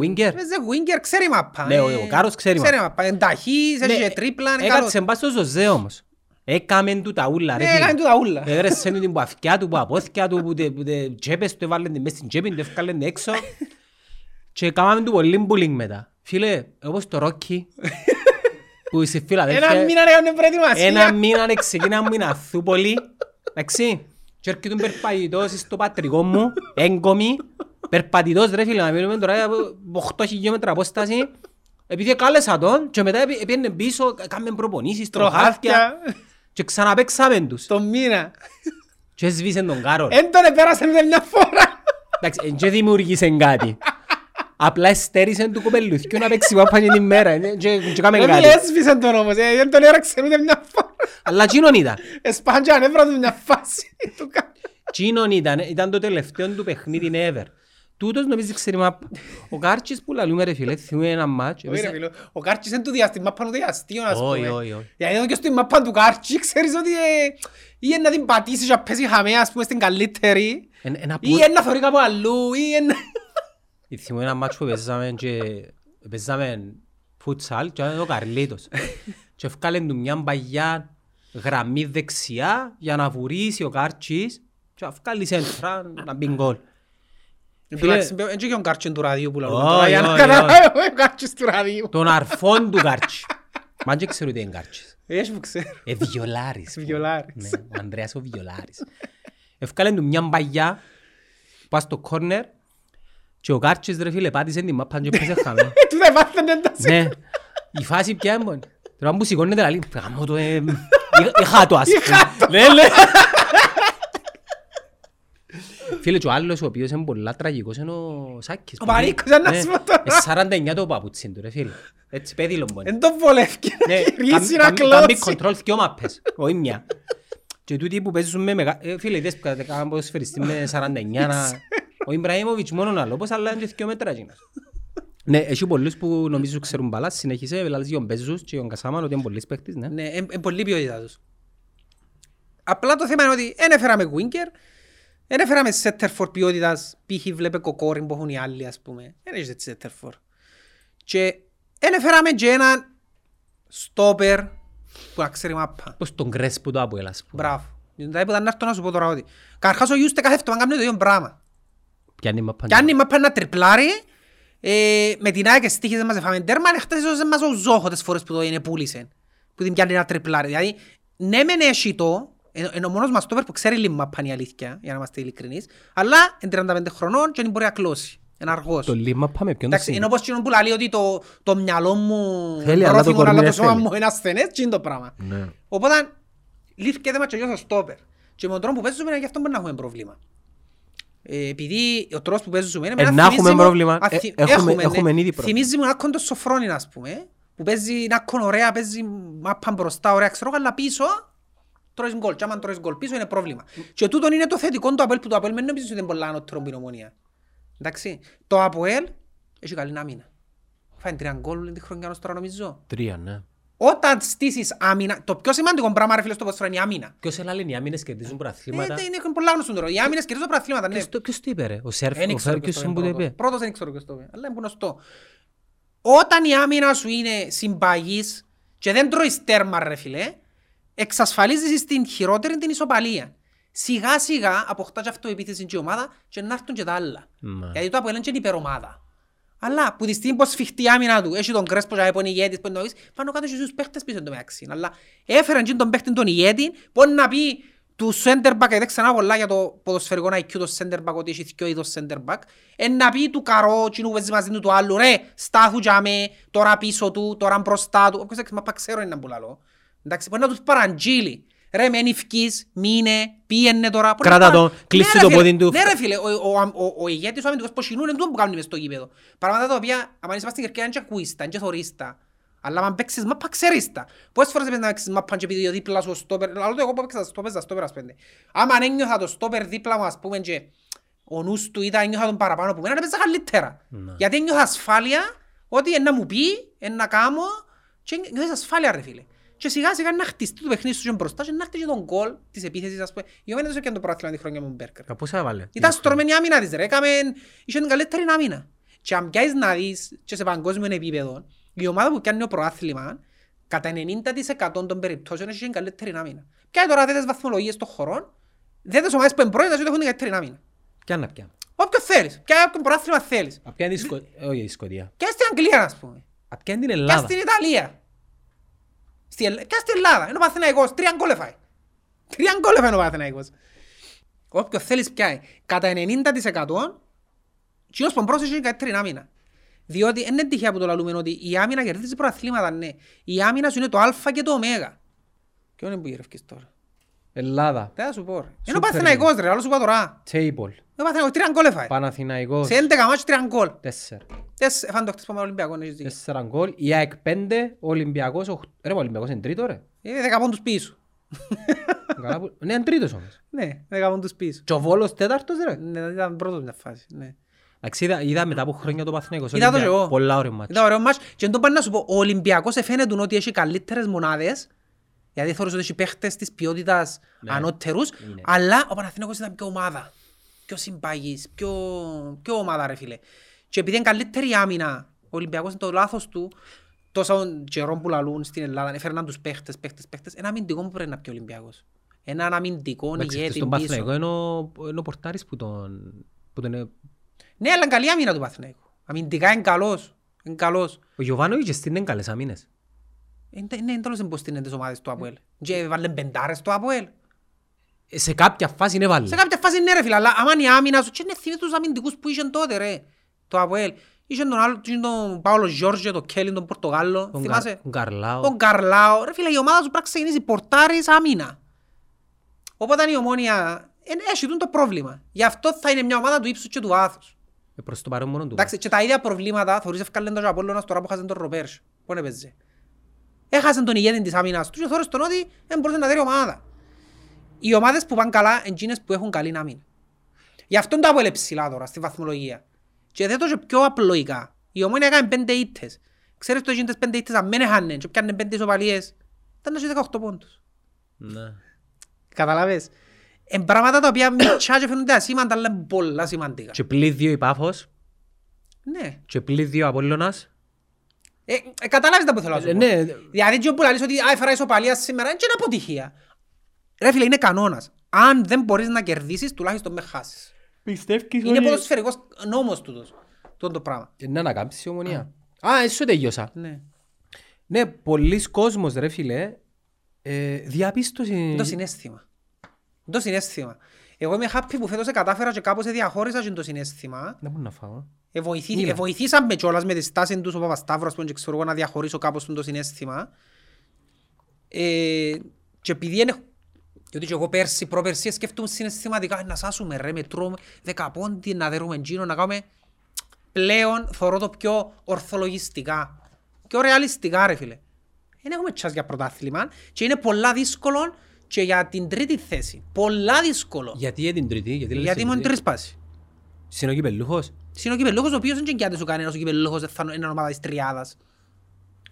Winger. Έπαιζε winger, ξέρει μαπά. Ναι, ο- ε. ο Κάρος ξέρει Ξέρει μαπά. Είναι ταχύς, έχει και τρίπλα, είναι καλός. Έκατσε μπας στο Ζωζέ όμως. Έκαμε του τα ούλα ρε Ναι, φίλε. έκανε του τα ούλα. Έβρεσε την που αυκιά του, που απόθηκια του, που τε- που τε τσέπες του, έβαλε την μες στην τσέπη, την έφκαλε την έξω. Και κάναμε του πολύ μπουλινγκ μετά. Φίλε, όπως το Ρόκι, που στη Ένα Φιλαδέλφια, μήνα έκανε προετοιμασία. ένα μήνα ρε, ξεκίναμε να Αθούπολη, εντάξει, και έρχεται τον περπατητός στο πατρικό μου, έγκομη, περπατητός ρε φίλε, να μιλούμε τώρα από 8 χιλιόμετρα απόσταση, επειδή κάλεσα τον και μετά επί- πήγαινε πίσω, κάνουμε προπονήσεις, τροχάθια Τροχάθια. και ξαναπαίξαμε τους. Στο μήνα. Και έσβησε τον Κάρολ. Εν τον επέρασε ούτε μια φορά. Εντάξει, εν και δημιούργησε κάτι. Απλά εστέρισε του κοπελούθκιου να παίξει πάπα την ημέρα ε, και και κάμε Δεν κάτι. έσβησε τον όμως, ε, δεν τον έραξε ούτε μια φορά. Αλλά τσίνον ήταν. Εσπάν και ανέβρα του μια φάση. Του κα- Τσίνον ήταν. Ήταν το τελευταίο του παιχνίδι ever. Τούτος νομίζεις ξέρει μάπα. Ο Κάρτσις που λαλούμε ρε φίλε, θυμούμε ένα ματς. Όχι, ρε φίλο, Ο Κάρτσις είναι του διαστή, μάπα του διαστήων ας Όχι, πούμε. όχι, όχι. Γιατί εδώ και στην μάπα του Κάρτσι ξέρεις ότι ε, ή είναι να την πατήσεις και να πέσει χαμέ ας πούμε στην καλύτερη Εν- Ένα ή που... είναι να θωρεί κάπου αλλού ή είναι... Θυμούμε ένα ματς που παίζαμε και παίζαμε φουτσάλ και ήταν ο Καρλίτος. Και ευκάλεν του μια μπαγιά γραμμή δεξιά για να βουρήσει ο Κάρτσις και ευκάλει σέντρα να μπει γκολ. Φίλε- Εντάξει, Δεν και ο Κάρτσιν του ραδίου που λαλούμε Όχι, τώρα για να όχι, καταλάβει ο Κάρτσις του ραδίου. Τον αρφόν του Κάρτσις. Μα δεν ξέρω τι είναι Κάρτσις. Έχει που ξέρω. Ε, Βιολάρης. *laughs* Βιολάρης. Ναι, ο Ανδρέας ο Βιολάρης. Ευκάλεν του μια μπαγιά, πας στο κόρνερ και ο Κάρτσις ρε φίλε πάτησε την μάπα και πέσε χαμέ. *laughs* Ε, Του δεν βάθαινε εντάση. Ναι, η φάση πια έμπον. Τώρα που σηκώνεται λαλή, γαμώ το, ε, είχα- είχα το ας πούμε. Ναι, ναι. Φίλε, και ο άλλος ο οποίος είναι πολλά τραγικός είναι ο Σάκης. Ο Μαρίκος, ήταν να Ναι, σου πω τώρα. ε, 49 το παπούτσι του ρε φίλε. Έτσι πέδιλο μπορεί. Εν τον βολεύκει να Ναι, γυρίσει να κάμ- κάμει κλώσει. control δυο μάπες, όχι μια. Και τούτοι που παίζουν με μεγα... Ε, φίλε, είδες που κάνουν ποδοσφαιριστή με 49 να... Ο Ιμπραήμοβιτς μόνον άλλο, πώς αλλά είναι και δυο μέτρα εκείνος. Ναι, έχει πολλούς που νομίζω ξέρουν μπαλά, συνέχισε, λαλείς για τον Μπέζους και τον Κασάμαν ότι είναι πολλοί παίκτης, ναι. Ναι, είναι πολύ ποιότητα τους. Απλά το θέμα είναι ότι δεν έφεραμε winger, δεν έφεραμε center for ποιότητας, π.χ. βλέπε κοκόριν που έχουν οι άλλοι ας πούμε. Δεν έχεις έτσι center for. Και δεν έφεραμε και έναν stopper που να ξέρει μάπα. Πώς τον κρέσ που το Αποέλ, ας πούμε. Μπράβο. Δηλαδή που θα έρθω να σου πω τώρα ότι καρχάς ο Ιούστε κάθε εβδομάδα κάνει το ίδιο πράγμα. Πιάνει μαπά. Κι αν η μάπα να τριπλάρει, ε, με την ΑΕΚ στήχησε μας εφάμε τέρμα, αλλά χτες έσωσε μας ο Ζόχο τις φορές που το είναι πούλησε. Που την πιάνει να τριπλάρει. Δηλαδή, ναι μεν έχει το, ε, είναι ο μόνος μας τόπερ που ξέρει λίγο μάπα είναι η αλήθεια, για να είμαστε ειλικρινείς, αλλά είναι 35 χρονών και δεν μπορεί να κλώσει. Είναι αργός. Το λίμα πάμε ποιον το Εντάξει, είναι σημείο. όπως εκείνο που λέει ότι το, το μυαλό μου Θέλει, αλλά το πρόθυμο, αλλά κορμί το σώμα θέλει. μου είναι ασθενές, τι είναι το πράγμα. Ναι. Οπότε, λύθηκε θέμα και ο στόπερ. Και με τον τρόπο που παίζουμε, γι' αυτό μπορεί να έχουμε πρόβλημα. Ε, επειδή ο τρόπος που παίζουμε είναι... Ε, εμένα να έχουμε θυμίζει μου- πρόβλημα. Α, Ε, θυ- έχουμε- ναι. έχουμε ήδη πρόβλημα. Θυμίζει μου άκον το Σοφρόνιν, ας πούμε, που παίζει άκον ωραία, παίζει μάπαν μπροστά, ωραία, ξέρω, αλλά πίσω τρώεις γκολ. Και άμα τρώεις γκολ πίσω είναι πρόβλημα. Και τούτον είναι το θετικό του Αποέλ, που το Αποέλ δεν νομίζω ότι είναι πολλά ανώτερο από την Ομόνια. Εντάξει. Το Αποέλ έχει καλή άμυνα. Φάει τρία γκολ όλη τη χρονιά ως τώρα νομίζω. Τρία, ναι. Όταν στήσεις άμυνα, το πιο σημαντικό πράγμα ρε φίλε στο ποδόσφαιρο είναι η άμυνα. Ποιος έλα λένε οι άμυνες κερδίζουν Ε, προαθλήματα. δεν είναι πολλά γνωστό τώρα. Οι άμυνες κερδίζουν πρωταθλήματα, ναι. Ποιος το- Ποιος το είπε ρε, ο Σέρφ, Δεν ο ξέρω ποιος το Φέρκιουσον που το είπε; Είπε. πρώτος. Πρώτος δεν ξέρω ποιος το είπε, αλλά είναι γνωστό. Όταν η άμυνα σου είναι συμπαγής και δεν τρώεις τέρμα ρε φίλε, εξασφαλίζεις την χειρότερη την ισοπαλία. Σιγά σιγά αποκτάς και αυτοεπίθεση και η ομάδα και να έρθουν και τα άλλα. Ναι. Γιατί το Αποέλ είναι και υπερομάδα. Αλλά που τη στιγμή που σφιχτεί η άμυνα του, έχει τον Κρέσπο και που είναι ηγέτης, που είναι νωρίς, πάνω κάτω έχει τους παίχτες πίσω το μεταξύ. Αλλά έφεραν και τον παίχτη τον ηγέτη, που να πει του center back, γιατί ξανά πολλά για το ποδοσφαιρικό IQ το center back, ότι έχει δυο είδος center back, εν να πει του καρό, κοινού που παίζει μαζί του του άλλου, ρε, στάθου για με, τώρα πίσω του, τώρα μπροστά του, όποιος έξι, μα πά ξέρω είναι να που λαλώ. Εντάξει, μπορεί να τους παραγγείλει. Ρε, μένει ευκείς, μείνε, πήγαινε τώρα. Μπορεί να Κράτα παρα- τον, κλείσει Ναι, το ρε, φίλε. πόδι του. Ναι ρε φίλε, ο, ο, ο, ο, ο ηγέτης ο αμυντικός που σινούν είναι τούτο που κάνουν μες στο γήπεδο. Πράγματα τα οποία, άμα είσαι πας στην κερκία, είναι και ακούεις τα, είναι και θωρείς τα. Αλλά αν παίξεις μάπα, ξέρεις τα. Πόσες φορές έπαιζες να παίξεις μάπα και επειδή ο δίπλα σου ο στόπερ, αλλά το εγώ που έπαιξα στόπερ, στα στόπερ ας πέντε. Άμα αν ένιωθα το στόπερ δίπλα μου, ας πούμε, και ο νους του ήταν, ένιωθα τον παραπάνω από μένα, έπαιζα καλύτερα. Ναι. Γιατί ένιωθα ασφάλεια, ότι είναι να μου πει, είναι να κάνω, και νιώθεις ασφάλεια ρε φίλε. Και σιγά σιγά να χτιστεί το παιχνίδι σου και μπροστά και να έρθει και τον γκολ της επίθεσης, ας πούμε. Η Ομένα δεν έπιανε το πρωτάθλημα τη χρονιά με τον Μπέρκερ. Κα Πόσα έβαλε; Ήταν στρωμένη η άμυνα της ρε, έκαμε, είχε την καλύτερη άμυνα. Και αν πιάσεις να δεις και σε παγκόσμιο επίπεδο, η ομάδα που πιάνει το προάθλημα, κατά 90% των περιπτώσεων έχει την καλύτερη άμυνα. Πιάει τώρα δέτε βαθμολογίες των χωρών, δέτε ομάδες που είναι πρώτες, ότι έχουν την καλύτερη άμυνα. Ποια να πια. Όποιο θέλεις, πιάει όποιο προάθλημα θέλεις. Απ' ποια είναι η Σκο- όχι η Σκοτία. Πιάει στην Αγγλία, ας πούμε. Απ' ποια είναι την Πιάει Ελλάδα. στην Ιταλία. Στη Ελλ- Πιάει στην Ελλάδα. Είναι ο Παθηναϊκός. Τρία γκολ έφαει. Τρία γκολ έφαει ο Παθηναϊκός. Όποιος θέλεις πιάει. Κατά 90% κοινός που μπρος έχει την καλύτερη άμυνα. Διότι δεν είναι τυχαία που το λαλούμε ότι η άμυνα κερδίζει προαθλήματα, ναι. Η άμυνα σου είναι το α και το ω. Ποιο είναι που γυρεύκεις τώρα. Ελλάδα. Δεν θα σου πω ρε. Είναι ο Σούπερ Παθηναϊκός ρε, άλλο σου είπα τώρα. Τσέιπολ. Είναι ο Παθηναϊκός, τρία γκολ έφαε. Παναθηναϊκός. Σε 11 μάτς τρία γκολ. Τέσσερα. Τες- Έφανε το χτες πάμε Ολυμπιακό, έχεις δίκιο. Τέσσερα γκολ. Η ΑΕΚ πέντε. Ο Ολυμπιακός. οχ- Ρε, ο Ολυμπιακός είναι τρίτο ρε. Είναι 10 πόντους πίσω. *laughs* Καλά που- Ναι, είναι τρίτος όμως. Ναι, 10 πόντους πίσω. Και ο Βόλος τέταρτος ρε. Ναι, ήταν πρώτος μια φάση. Ναι. Εντάξει, είδα- είδα μετά από χρόνια το Παναθηναϊκός. Είδα το Ολυμπιακό. και εγώ. Πολλά ωραίο μάτσο. Ήταν ωραίο μάτς. Και το πάνε να σου πω, ο Ολυμπιακός εφαίνεται ότι έχει καλύτερες μονάδες, γιατί θεωρείς ότι έχει παίχτες της ποιότητας Ναι. ανώτερους, Είναι. αλλά ο Παναθηναϊκός ήταν πιο ομάδα. Πιο συμπαγής, πιο, πιο ομάδα ρε φίλε. Και επειδή είναι καλύτερη άμυνα, ο Ολυμπιακός είναι το λάθος του, τόσο καιρό που λαλούν στην Ελλάδα, έφερναν τους παίχτες, παίχτες, παίχτες, ένα αμυντικό που πρέπει να πει ο Ολυμπιακός. Έναν αμυντικό Εντάξει, ηγέτη στον πίσω. Παναθηναϊκό είναι ο- είναι ο Πορτάρης που τον... που τον... ε- Ναι, αλλά είναι καλή άμυνα του Παναθηναϊκού. Αμυντικά είναι καλός. Είναι καλός. Ο Γιωβάνοβιτς είναι καλές αμήνες. Είναι είναι τέλος εμπόστην τις ομάδες του ΑΠΟΕΛ. Και βάλουν πεντάρες του ΑΠΟΕΛ. Ε, Σε κάποια φάση είναι βάλει. Σε κάποια φάση ναι ρε φίλε, αλλά άμα είναι η άμυνα σου, και είναι θυμί τους αμυντικούς που είχαν τότε ρε. Το ΑΠΟΕΛ. Είχε τον άλλο, είχε τον Παύλο Γιώργιο, τον Κέλλιν, τον Πορτογάλο. Τον Θυμάσαι; Κα- τον Καρλάο. Τον Καρλάο. Ρε φίλε, η ομάδα σου πρέπει να ξεκινήσει πορτάρις άμυνα. Οπότε η ομόνια ε, έχει τούτο το πρόβλημα. Γι' αυτό θα είναι μια ομάδα του ύψους και του βάθους. Ε, Προς το παρόν μόνο του. Εντάξει, και τα ίδια προβλήματα θεωρείς ευκάλλεν τον Απόλλωνας τώρα που χάσαν τον Ροπέρς. Πού είναι παίζει. Έχασαν τον ηγέτη της άμυνας τους και θεωρείς τον ότι δεν μπορούσε να δέρει ομάδα. Οι ομάδες που πάνε καλά είναι εκείνες που έχουν καλή άμυνα. Γι' αυτό το Απόλλε ψηλά τώρα στη βαθμολογία. Και δεν το και πιο απλοϊκά. Η ομόνια έκανε πέντε ήττες. Ξέρεις το εκείνες πέντε ήττες αν δεν έχανε και πιάνε πέντε ισοπαλίες ήταν να έχει 18 πόντους. Ναι. Καταλάβες. Εν πράγματα τα οποία μητσά *coughs* και φαίνονται ασήμαντα, αλλά είναι πολλά σημαντικά. Και πλήθιο η Πάφος Ναι. και πλήθιο ο Απόλλωνας. Ε, ε, καταλάβεις τα που θέλω να σου Ε, πω. Ναι, Δηλαδή και όπου λαλείς ότι «Α, έφερα ισοπαλία σήμερα» είναι και είναι αποτυχία. Ρε φίλε, είναι κανόνας. Αν δεν μπορείς να κερδίσεις, τουλάχιστον με χάσεις. πιστεύεις Είναι ποδοσφαιρικός νόμος τούτος. Τούτο το πράγμα. Να ανακάμψεις η ομονία. Α, εσύ τελειώσα. Ναι. Ναι, πολλοί κόσμος ρε φίλε ε, διαπίστωσε... Είναι το συναίσθημα. Είναι το συναίσθημα. Εγώ είμαι happy που φέτος κατάφερα και κάπως διαχώρισα και το συναίσθημα. Δεν μπορώ να φάω. Ε. Εβοηθή- Μίλα. Εβοηθήσαμε κιόλας με τη στάση τους ο Παπασταύρος ας πούμε, και ξέρω εγώ να διαχωρίσω κάπως το συναίσθημα. Ε, και επειδή είναι... Γιατί και εγώ πέρσι, προπέρσι σκέφτομαι συναισθηματικά να σάσουμε ρε, με τρώμε δεκαπόντι, να δέρουμε τζίνο, να κάνουμε... Πλέον θωρώ το πιο ορθολογιστικά. Πιο ρεαλιστικά ρε φίλε. Δεν έχουμε τσάς για πρωτάθλημα και είναι πολλά δύσκολο και για την τρίτη θέση. Πολλά δύσκολο. Γιατί για την τρίτη, γιατί λες Γιατί την ήμουν τρίτη; τρεις πάσης. Είναι ο κυπελλούχος. Είναι ο κυπελλούχος ο οποίος δεν κιάται σου κανένας ο κυπελλούχος δεν θα είναι ομάδα της τριάδας.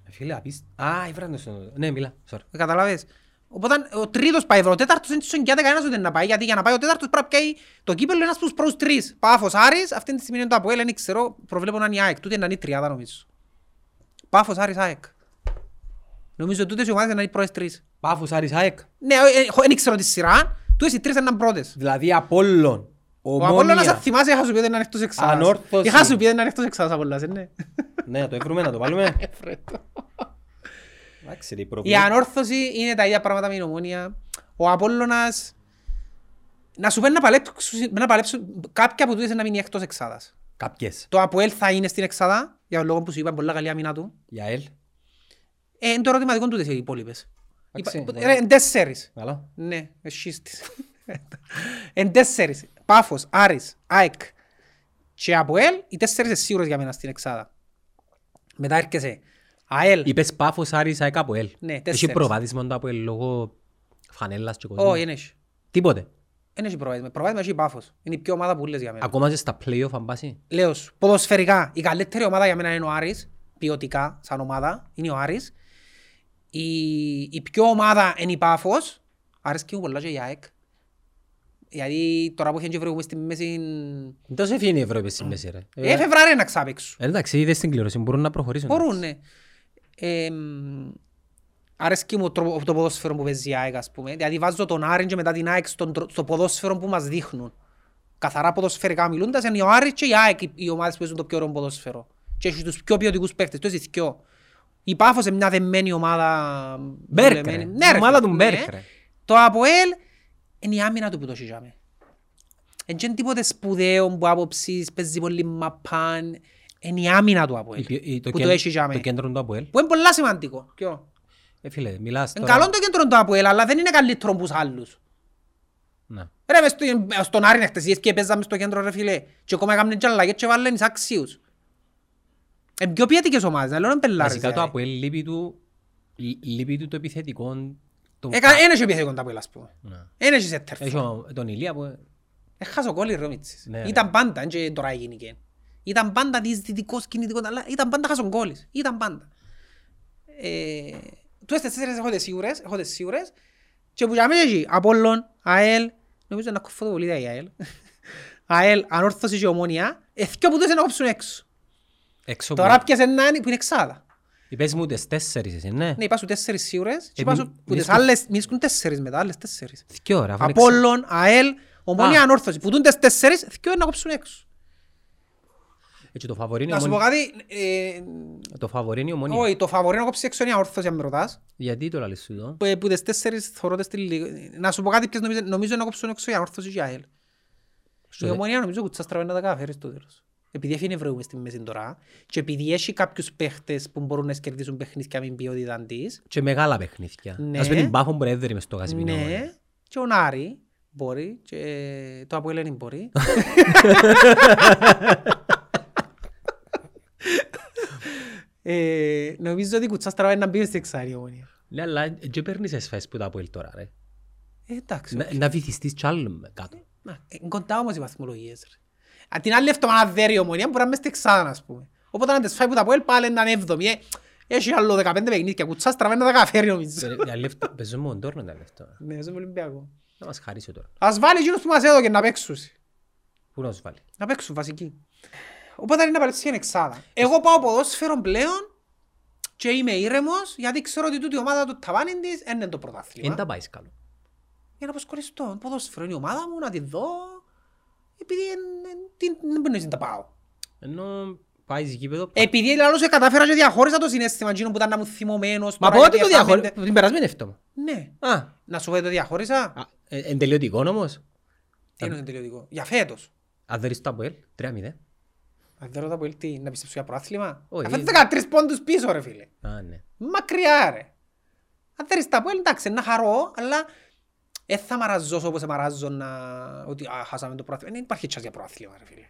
Ε, Φίλε, απίστ... Α, ήβραν το στο... Ναι, μιλά, sorry. Ε, Καταλαβες. Οπότε ο τρίτος πάει, ο τέταρτος δεν σου εγγυάται κανένας ότι να πάει, γιατί για να πάει ο τέταρτος πρέπει να πιάει το κύπελλο ένας στους πρώτους τρεις. Πάφος Άρης, αυτή τη στιγμή είναι το Αποέλ, δεν ξέρω, προβλέπω να είναι η ΑΕΚ, τούτη είναι η τριάδα νομίζω. Πάφος Άρης ΑΕΚ. Νομίζω ότι τούτες οι ομάδες είναι οι πρώτες τρεις. Πάφος Άρης ΑΕΚ. Ναι, ε, ε, δεν ξέρω τη σειρά, τούτες οι τρεις ήταν πρώτες. Δηλαδή Απόλλων. Ο Απόλλωνας αν Ομόνια. θυμάσαι είχα σου πει ότι είναι ανοιχτός εξάδας. Ανόρθωσης. Είχα σου πει ότι είναι ανοιχτός εξάδας Απόλλωνας, ε, ναι. Ναι, να το βρούμε, να το βάλουμε. *laughs* Εντάξει, ρε, η Η προβλήμα. ανόρθωση είναι τα ίδια πράγματα με την ομόνια. Ο Απόλλωνας... Να σου πει να παλέψουν, να παλέψουν κάποια από τούτες να μείνει εκτός εξάδας. Κάποιες. Το Αποέλ θα είναι στην εξάδα, για τον λόγο που σου είπα, πολλά καλή άμυνα του. Για ελ. Ε, είναι το ερωτηματικό τούτες οι υπόλοιπες. Εντάξει, Είπα- ναι. Ρε, εν τέσσερις. Καλά. Ναι, εσύστης. *laughs* Εν τέσσερις. Πάφος, Άρης, ΑΕΚ και Αποέλ, οι τέσσερις είναι σίγουρες για μένα στην εξάδα. Μετά έρχεσαι ΑΕΛ. Είπες Πάφος Άρης ΑΕΚ από ελ. Ναι, Έχει τέσσερις. προβάδισμα το από ελ λόγω φανέλας και κόσμου; Όχι, δεν έχει. Τίποτε. Δεν έχει προβάδισμα. Προβάδισμα έχει η Πάφος. Είναι η πιο ομάδα που λες για μένα. Ακόμα και στα play-off αν πάσει. Λέω σου, ποδοσφαιρικά, η καλύτερη ομάδα για μένα είναι ο Άρης, ποιοτικά, σαν ομάδα, είναι ο Άρης. Η, η πιο ομάδα είναι η Πάφος, αρέσκει μου πολλά και η ΑΕΚ. Γιατί τώρα που έχει βρούμε στη μέση... Δεν τόσο έφυγε η Ευρώπη στη μέση ρε. Ε, Φεβράρι να ξάπαιξουν. Ε, Εντάξει, είδες την κλήρωση, μπορούν να προχωρήσουν. Μπορούν, ναι. Ε, μ, αρέσκει μου το, το ποδόσφαιρο που παίζει η ΑΕΚ, ας πούμε. Δηλαδή βάζω τον Άρη και μετά την ΑΕΚ στον, τρο- στο ποδόσφαιρο που μας δείχνουν. Καθαρά ποδοσφαιρικά μιλούντας, είναι ο Άρης και η ΑΕΚ οι- οι ομάδες που παίζουν το πιο ωραίο ποδόσφαιρο. Και έχει τους πιο ποιοτικούς παίκτες, το έχεις δυο. Η Πάφος είναι μια δεμένη ομάδα... Μπέρκ, δουλεμένη. ρε. Ναι, ρε, Ομάδα φίλε, του ναι. Μπέρκ, ρε. Το ΑΠΟΕΛ είναι η άμυνα του που το σιζάμε. Εν και τίποτε σπουδαίο που άποψης παίζει πολύ μαπάν. Είναι η άμυνα του ΑΠΟΕΛ Η ποι- η- που κεν- το έχει για Το μέ. κέντρο του Αποέλ. Που είναι πολλά σημαντικό. Ποιο; Ε, φίλε, μιλάς Είναι τώρα. καλό το κέντρο του ΑΠΟΕΛ, αλλά δεν είναι καλύτερο από τους άλλους. Να. Ρε, μες στο- στον Άρη είναι χτες, και παίζαμε στο κέντρο ρε φίλε. Και ακόμα έκαμε και αλλαγές και βάλουν εις άξιους. Είναι πιο ποιητικές ομάδες, να λέω είναι πελάρες. Βασικά το δηλαδή. Αποέλ λείπει του λ- λείπει του το επιθετικό. Το- Έκα- Ένας έχει επιθετικό το ΑΠΟΕΛ, ας πούμε. Να. Ένα έχει σέτερ. Έχει ο- τον Ηλία που... Έχασε ο κόλλη ρε Μίτσης. Ναι, ρε. Ήταν πάντα, δεν και τώρα έγινε και. Ήταν πάντα διεισδυτικός κινητικός, αλλά ήταν πάντα χάσον κόλλης. Ήταν πάντα. Ε, Τούτες τέσσερις έχω τις σίγουρες, έχω τις σίγουρες. Και που για μένα εκεί, Απόλλων, ΑΕΛ, νομίζω να κοφώ το πολύ η ΑΕΛ. *laughs* ΑΕΛ, Ανόρθωση και Ομόνια, εθκιο που τούτες να κόψουν έξω. Έξω Τώρα που... πιάσε έναν που είναι εξάδα. Είπες μου τις τέσσερις εσύ, ναι. Ναι, υπάρχουν τέσσερις σίγουρες και Ε, υπάρχουν μη- που τις μη άλλες, μίσκουν τέσσερις μετά, άλλες τέσσερις. Δυο ρε, αφού είναι Απόλλων, ΑΕΛ, Ομόνια, Α. Ανόρθωση. Που τούντες τέσσερις, εθκιο είναι να κόψουν έξω. εξ- Έτσι το φαβορί είναι Να η σου πω ομόνια. κάτι, ε, Το φαβορί είναι η ομόνια. όχι, το φαβορεί να κόψει έξω είναι η Ανόρθωση, αν με ρωτάς. Γιατί το λαλείς σου εδώ; Που- Που τις τέσσερις θωρώ τις στη λίγα. Να σου πω κάτι, ποιες νομίζω, νομίζω να κόψουν έξω η Ανόρθωση και η ΑΕΛ. Στο Η δε- Ομόνια νομίζω ότι θα να τα καταφέρει στο τέλος. Επειδή έφυγε βρούμε στη μέση τώρα και επειδή έχει κάποιους παίχτες που μπορούν να σκερδίσουν παιχνίδια με ποιότητα της, Και μεγάλα παιχνίδια. Ναι. Ας πούμε την Πάφο μπορεί να έδερε μες στο Κασιπίνο. ναι, και ο Νάρη μπορεί και το Αποέλ δεν μπορεί. ε, νομίζω ότι η κουτσάς τραβάει να μπει στην εξάρια η Ομόνια. Ναι, αλλά και παίρνεις εσφάσεις που τα Αποέλ τώρα ρε. Ε, εντάξει. Να- Να βυθιστείς κι άλλο κάτω. Να, είναι κοντά όμως οι βαθμολογίες. ρε. Αν την άλλη εβδομάδα δέρει η ομονία μπορεί να είμαι στη εξάδα, ας πούμε. Οπότε αν τις φάει που τα Αποέλ πάλι να είναι έβδομη. Ε, Έχει άλλο 15 παιχνίδια, κουτσάς τραβάει να τα καταφέρει νομίζω. Παι- τα λεφτά- Παίζουμε μόνο τόρνο τα λεφτά. Ναι, στον Ολυμπιακό. Να μας χαρίσει τώρα. Ας βάλει εκείνους που μας έδωκε να παίξουν. Πού να τους βάλει; Να παίξουν βασική. Οπότε είναι να παλέψει είναι εξάδα. Εγώ πάω ποδόσφαιρο πλέον και είμαι ήρεμος γιατί ξέρω ότι τούτη η ομάδα του ταβάνι της δεν είναι το Δεν πρωτάθλημα. τα πάει καλό. Για να αποσκολιστώ. Ποδόσφαιρο είναι η ομάδα μου, να τη δω. Επειδή εν- εν- τι- δεν μπορεί να τα πάω. Ενώ πάει γήπεδο... Επειδή λαλό σε κατάφερα και διαχώρισα το συνέστημα εκείνο που ήταν να μου θυμωμένος. Μα τώρα πότε γιατί το έφαμε- διαχώρισα. Την περασμένη εβδομάδα. Ναι. Α, Να σου πω ότι το διαχώρισα. α, ε, εν τελειωτικό όμως. Τι είναι το τελειωτικό; Για φέτος. Αν δεις το Αποέλ, 3-0. Αν δεν ρωτά πολύ τι, να πιστέψω για προάθλημα. Όχι. Αφού 13 πόντους πίσω ρε φίλε. Α, ναι. Μακριά ρε. Αν θέλεις τα πω, εντάξει, να χαρώ, αλλά δεν θα μαραζώσω όπως μαράζω να... ότι α, χάσαμε το προάθλημα. Δεν υπάρχει τσάς για προάθλημα ρε φίλε.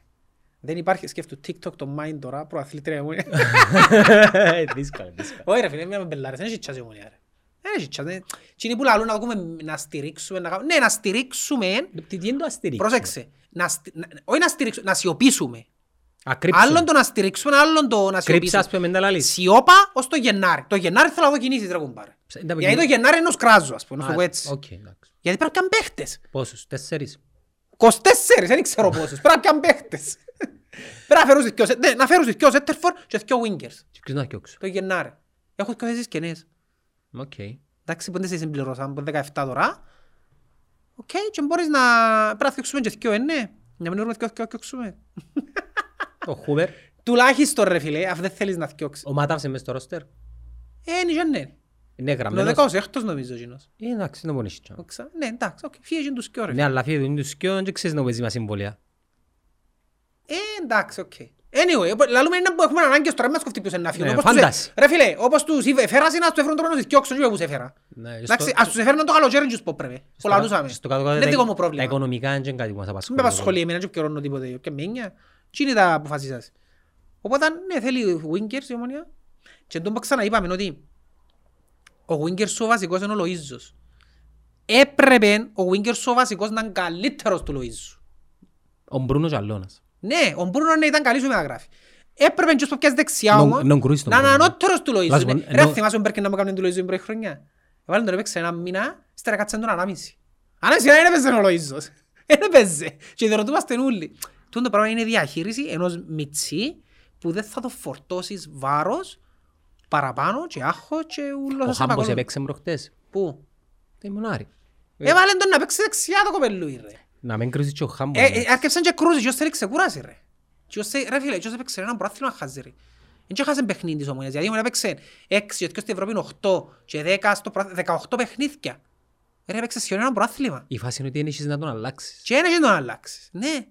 Δεν υπάρχει, σκέφτου TikTok το Mind τώρα, προαθλήτρια μου. Δύσκολα, δύσκολα. Όχι ρε φίλε, μην με μπελάρες, δεν έχει τσάς η ομονία ρε. Δεν έχει τσάς. δεν- Τι είναι που λαλούν να δούμε να στηρίξουμε, να κάνουμε. Ναι, να στηρίξουμε, Τι τι είναι το αστηρίξουμε. πρόσεξε, να στι- να- όχι να στηρίξουμε, να σιωπήσουμε. Ακρύψουμε. Άλλον το να στηρίξουμε, άλλον το να Κρύψα, σιωπήσουμε. ας πούμε, με τα λαλείς. Σιώπα ως το Γενάρη. Το Γενάρη θέλω να δω κινήσεις ρε κουμπάρε. Ψ- δεν τα Γιατί το πηγαίνω- Γενάρη είναι ως κράζο, ας πούμε, να Α, σου το πω έτσι. Οκ, εντάξει. Γιατί πρέπει να πιάνε παίχτες. Πόσους, τέσσερις. 24, δεν ξέρω πόσους. Πρέπει να πιάνε παίχτες. *laughs* Πρέπει να φέρουν στις δυο σε- ναι, να φέρουν στις δυο center for και δυο wingers. Και ποιος να διώξω. Το Γενάρη. Έχω δυο θέσεις κενές. Οκ. Εντάξει, πότε σε συμπληρώσαμε, από 17 τώρα. Οκ, και μπορείς να... Πρέπει να φτιάξουμε και δυο, ε, ναι. Να μην βρούμε δυο, δυο, φτιάξουμε. Ο Χούβερ, Τουλάχιστον ρε φίλε, αφού δεν θέλεις να φτιάξεις. ο Μάταυσε μες στο ρόστερ. Ε, είναι και ναι. Είναι Είναι ο γραμμένος. 16ος νομίζω εκείνος. Ε, εντάξει, δεν μπορεί να Οξα- Ναι, εντάξει, οκ. Φύγε και τους δυο, ρε Ναι, αλλά φύγε είναι τους σκιών και ξέρεις να παίζει μας συμβολία. Ε, εντάξει, οκ. Anyway, οπό- λαλούμε είναι που έχουμε ανάγκες τώρα, μας κοφτεί ποιος είναι να φύγουν. Ναι, Όπως τους ε- φάνταση. Ρε φίλε, όπως τους ήβε- εφέρασαν να τους έφερουν τώρα να τους διώξουν, και που σε έφερα. Ναι, Εντάξει, στο- ας τους έφεραν το καλοκαίρι και τους πω πρέπει. στο- Κολαλούσαμε. στο κάτω-κάτω Είναι τα- δικό μου Τα πρόβλημα. οικονομικά είναι και κάτι που μας Δεν απασχολεί. με απασχολεί εμένα και επικαιρώνω τίποτε. Και μένια. Τι είναι τα αποφασίσας. Οπότε, ναι, θέλει wingers η ομονία. Και τον που ξαναείπαμε ότι ο wingers σου ο βασικός είναι ο Λοΐζος. Έπρεπε ο wingers σου ο βασικός να είναι καλύτερος του Λοΐζου. Ο Μπρούνος και Αλώνας. Ναι, ο Μπρούνος ναι, ήταν καλή σου μεταγράφη. Έπρεπε και που πιάσεις δεξιά Νο- όμως νον κρούεις τον να είναι Μπρούνο. ανώτερος του Λοΐζου. Λάζω, Ναι. ενώ- Ρε θυμάσαι ο Μπέρκεν να μου έκανε του Λοΐζου την πρώτη χρονιά. Έβαλε τον έπαιξε ένα μήνα, ύστερα κάτσε τον ανάμιση. Ανάμιση δεν έπαιζε ο Λοΐζος. *laughs* Δεν έπαιζε. Και διερωτούμαστε όλοι. Τούτο το πράγμα είναι διαχείριση ενός μιτσί που δεν θα το φορτώσεις βάρος παραπάνω και άγχο και ούλος Ο σας Χάμπος επακολουθεί. έπαιξε προχτές. Πού; Τι μονάρι. Έβαλε τον να παίξει δεξιά το κοπελούι ρε. Να μην κρούσεις και ο Χάμπος. Ε, ε, Άρκεψαν και κρούζι, και ως θέλει ξεκούραση ρε. Και ως θέλει- Ρε φίλε, και ως έπαιξε ένα πρόθυλο να χάσει ρε. Δεν έχασε παιχνίδι της ομονίας, γιατί μου έπαιξε 6, και στην Ευρώπη είναι 8 και 10 στο πρωτάθλημα, 18 παιχνίδια. Ρε έπαιξε σχεδόν ένα πρόθλημα. Η φάση είναι ότι δεν έχεις να τον αλλάξεις. Και ένα και τον αλλάξεις. Ναι.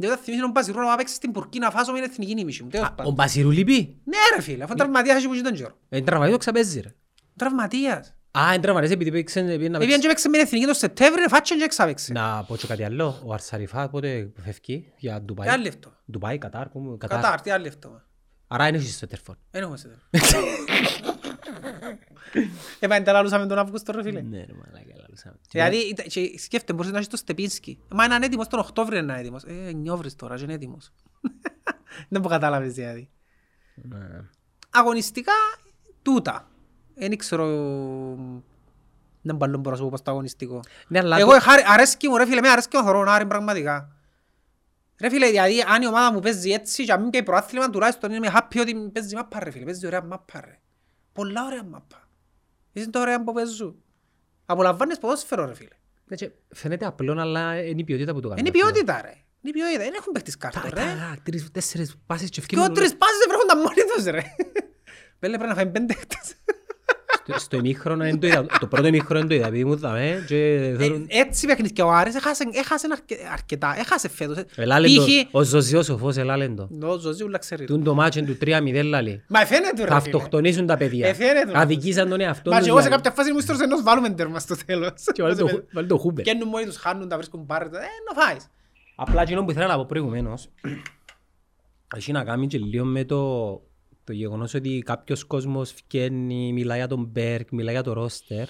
Δεν θα θυμίσει τον Παζιρό να παίξεις στην Πουρκίνα Φάσο με την εθνική νήμιση μου. Τέλος Α, Ο πάντων. Μπασιρού λείπει. Ναι ρε φίλε, αφού τραυματίας έχει που ζει τον καιρό. Ε, τραβάει το ξαπέζει ρε. Τραυματίας. Α, είναι τραυματίες επειδή παίξε να Επειδή παίξει. και έπαιξε με την εθνική τον Σεπτέμβριο, φάτσε και εξάπαιξε. Να πω και κάτι άλλο. Ο Αρσαριφά πότε φεύγει για Τι Ντουμπάι. άλλο αυτό; Ντουμπάι, Κατάρ, που μου- Κατάρ. Κατάρ, τι άλλο αυτό; Άρα είναι στο τερφόρ. Δεν έχουμε σε *laughs* Έπανε τα λαλούσαμε τον Αύγουστο ρε φίλε. Ναι, ρε μαλάκα, λαλούσαμε. Δηλαδή, ήταν- και σκέφτε, μπορείς να έχεις το Στεπίνσκι. Μα είναι ανέτοιμος τον Οκτώβριο είναι έτοιμος. Ε, νιώβρεις τώρα και είναι έτοιμος. *laughs* Δεν που κατάλαβες δηλαδή. Ναι. Αγωνιστικά, τούτα. Δεν ξέρω... Δεν παλούν μπορώ να σου πω πως το αγωνιστικό. Ναι, αλλά Εγώ το- εχάρη- αρέσκει μου ρε φίλε, με αρέσκει ο θωρώ Άρη πραγματικά. Ρε φίλε, δηλαδή αν η ομάδα μου παίζει έτσι και αν μην και η προάθλημα τουλάχιστον είμαι happy ότι παίζει μάπα ρε φίλε, παίζει ωραία μάπα ρε. Πολλά ωραία μάπα. Είσαι το ωραία που παίζουν. Απολαμβάνεις ποδόσφαιρο ρε φίλε. Ναι, και Φαίνεται απλό, αλλά είναι η ποιότητα που το κάνεις. Είναι η ποιότητα ρε. Είναι η ποιότητα. Δεν έχουν παίχτης Τα- κάρτο τα- ρε. τα- τρεις, τέσσερις πάσεις και Και ευκαιρούν ο τρεις πάσες δεν βρέχονταν μόνοι τους ρε. Πέλε πρέπει να φάει πέντε χτες. Στο- Στο ημίχρονο είναι το είδα. Το πρώτο ημίχρονο είναι το είδα. Επειδή μου δαμε και Ε, θέλουν... Έτσι παιχνίδια ο Άρης έχασε, έχασε αρκε- αρκετά. Έχασε φέτος. ε. Ελάλεν το- Π.χ. Ο Ζωζιός σοφός ελάλεν το. Ο Ζωζίουλα ξέρει. το. Τούν το μάτσεν του 3-0 λάλη. Μα φαίνεται ρε Θα φίλε. αυτοκτονήσουν τα παιδιά. Ε, φαίνεται. Αδικήσαν τον εαυτό Μα τους. και εγώ σε δηλαδή. κάποια φάση μου στρωσε ενός βάλουμε τέρμα στο τέλος. Και βάλει το- βάλει το Χούμπερ. Καίνουν μόνοι τους, χάνουν, τα βρίσκουν πάρε. Ε, να φάεις. Απλά εκείνο που ήθελα να πω προηγουμένως έχει να κάνει και λίγο με το, το γεγονός ότι κάποιος κόσμος φκαίνει, μιλάει για τον Μπέρκ, μιλάει για το ρόστερ.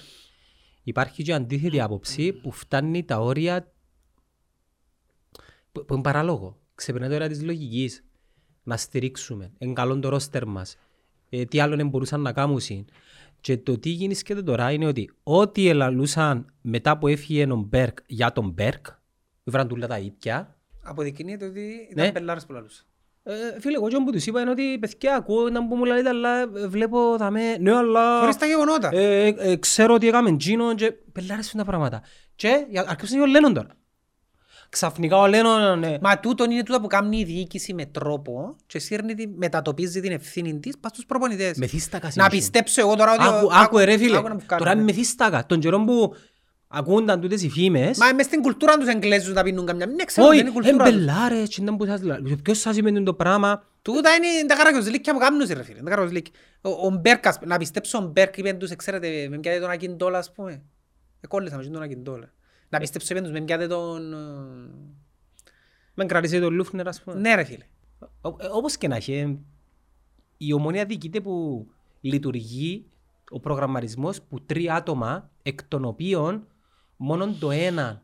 Υπάρχει και αντίθετη άποψη που φτάνει τα όρια που, που είναι παράλογο. Ξεπερνάει το όρια της λογικής. Να στηρίξουμε. Είναι καλό το ρόστερ μας. ε, τι άλλο δεν μπορούσαν να κάνουν. Και το τι γίνει και τώρα είναι ότι ό,τι ελαλούσαν μετά που έφυγε ο Μπέρκ για τον Μπέρκ, βραν τούλα τα ίδια, Αποδεικνύεται ότι Ναι. ήταν πελάρες που λαλούσαν. Ε, φίλε, εγώ και που τους είπα είναι ότι παιδιά ακούω να που μου λέτε αλλά ε, βλέπω θα με, ναι αλλά Χωρίς τα γεγονότα. ε, ε, ε, ξέρω ότι έκαμε τζίνο και πελάρες τα πράγματα. Και για- αρκέψαν και ο Λένον τώρα. Ξαφνικά ο Λένον ε, Μα τούτον είναι τούτα που κάνει η διοίκηση με τρόπο και σύρνει, τη- μετατοπίζει την ευθύνη της πας στους προπονητές. μεθύστακα Να συνεχίζουν. πιστέψω εγώ τώρα ότι... Άκου, άκου ρε φίλε, άκου να μου κάνουν, τώρα ναι. με μεθύστακα. Τον καιρό που ακούνταν τούτες οι φήμες, Μα μες στην κουλτούρα τους Εγγλέζους να πίνουν καμιά. Ναι, ξέρω, όχι, δεν είναι η κουλτούρα τους. εμπελάρες, και ήταν που σας λέω. Ποιος σας είπε το πράγμα, Τούτα είναι τα καραγκιοζλίκια που κάνουν ρε φίλε. Τα καραγκιοζλίκια. Ο, ο Μπέρκ, ας- να πιστέψω ο Μπέρκ είπε τους, ξέρετε, με πιάτε τον Ακιντόλα ας πούμε. Εκόλλησα με τον Ακιντόλα. Να πιστέψω είπε τους, με πιάτε τον... ε, με κρατήσε τον Λούφνερ ας πούμε. Ναι ρε φίλε. Ο- ε, Όπως και να έχει, ε, η Ομόνοια διοικείται που λειτουργεί ο προγραμματισμός που τρία άτομα, εκ των οποίων μόνο το ένα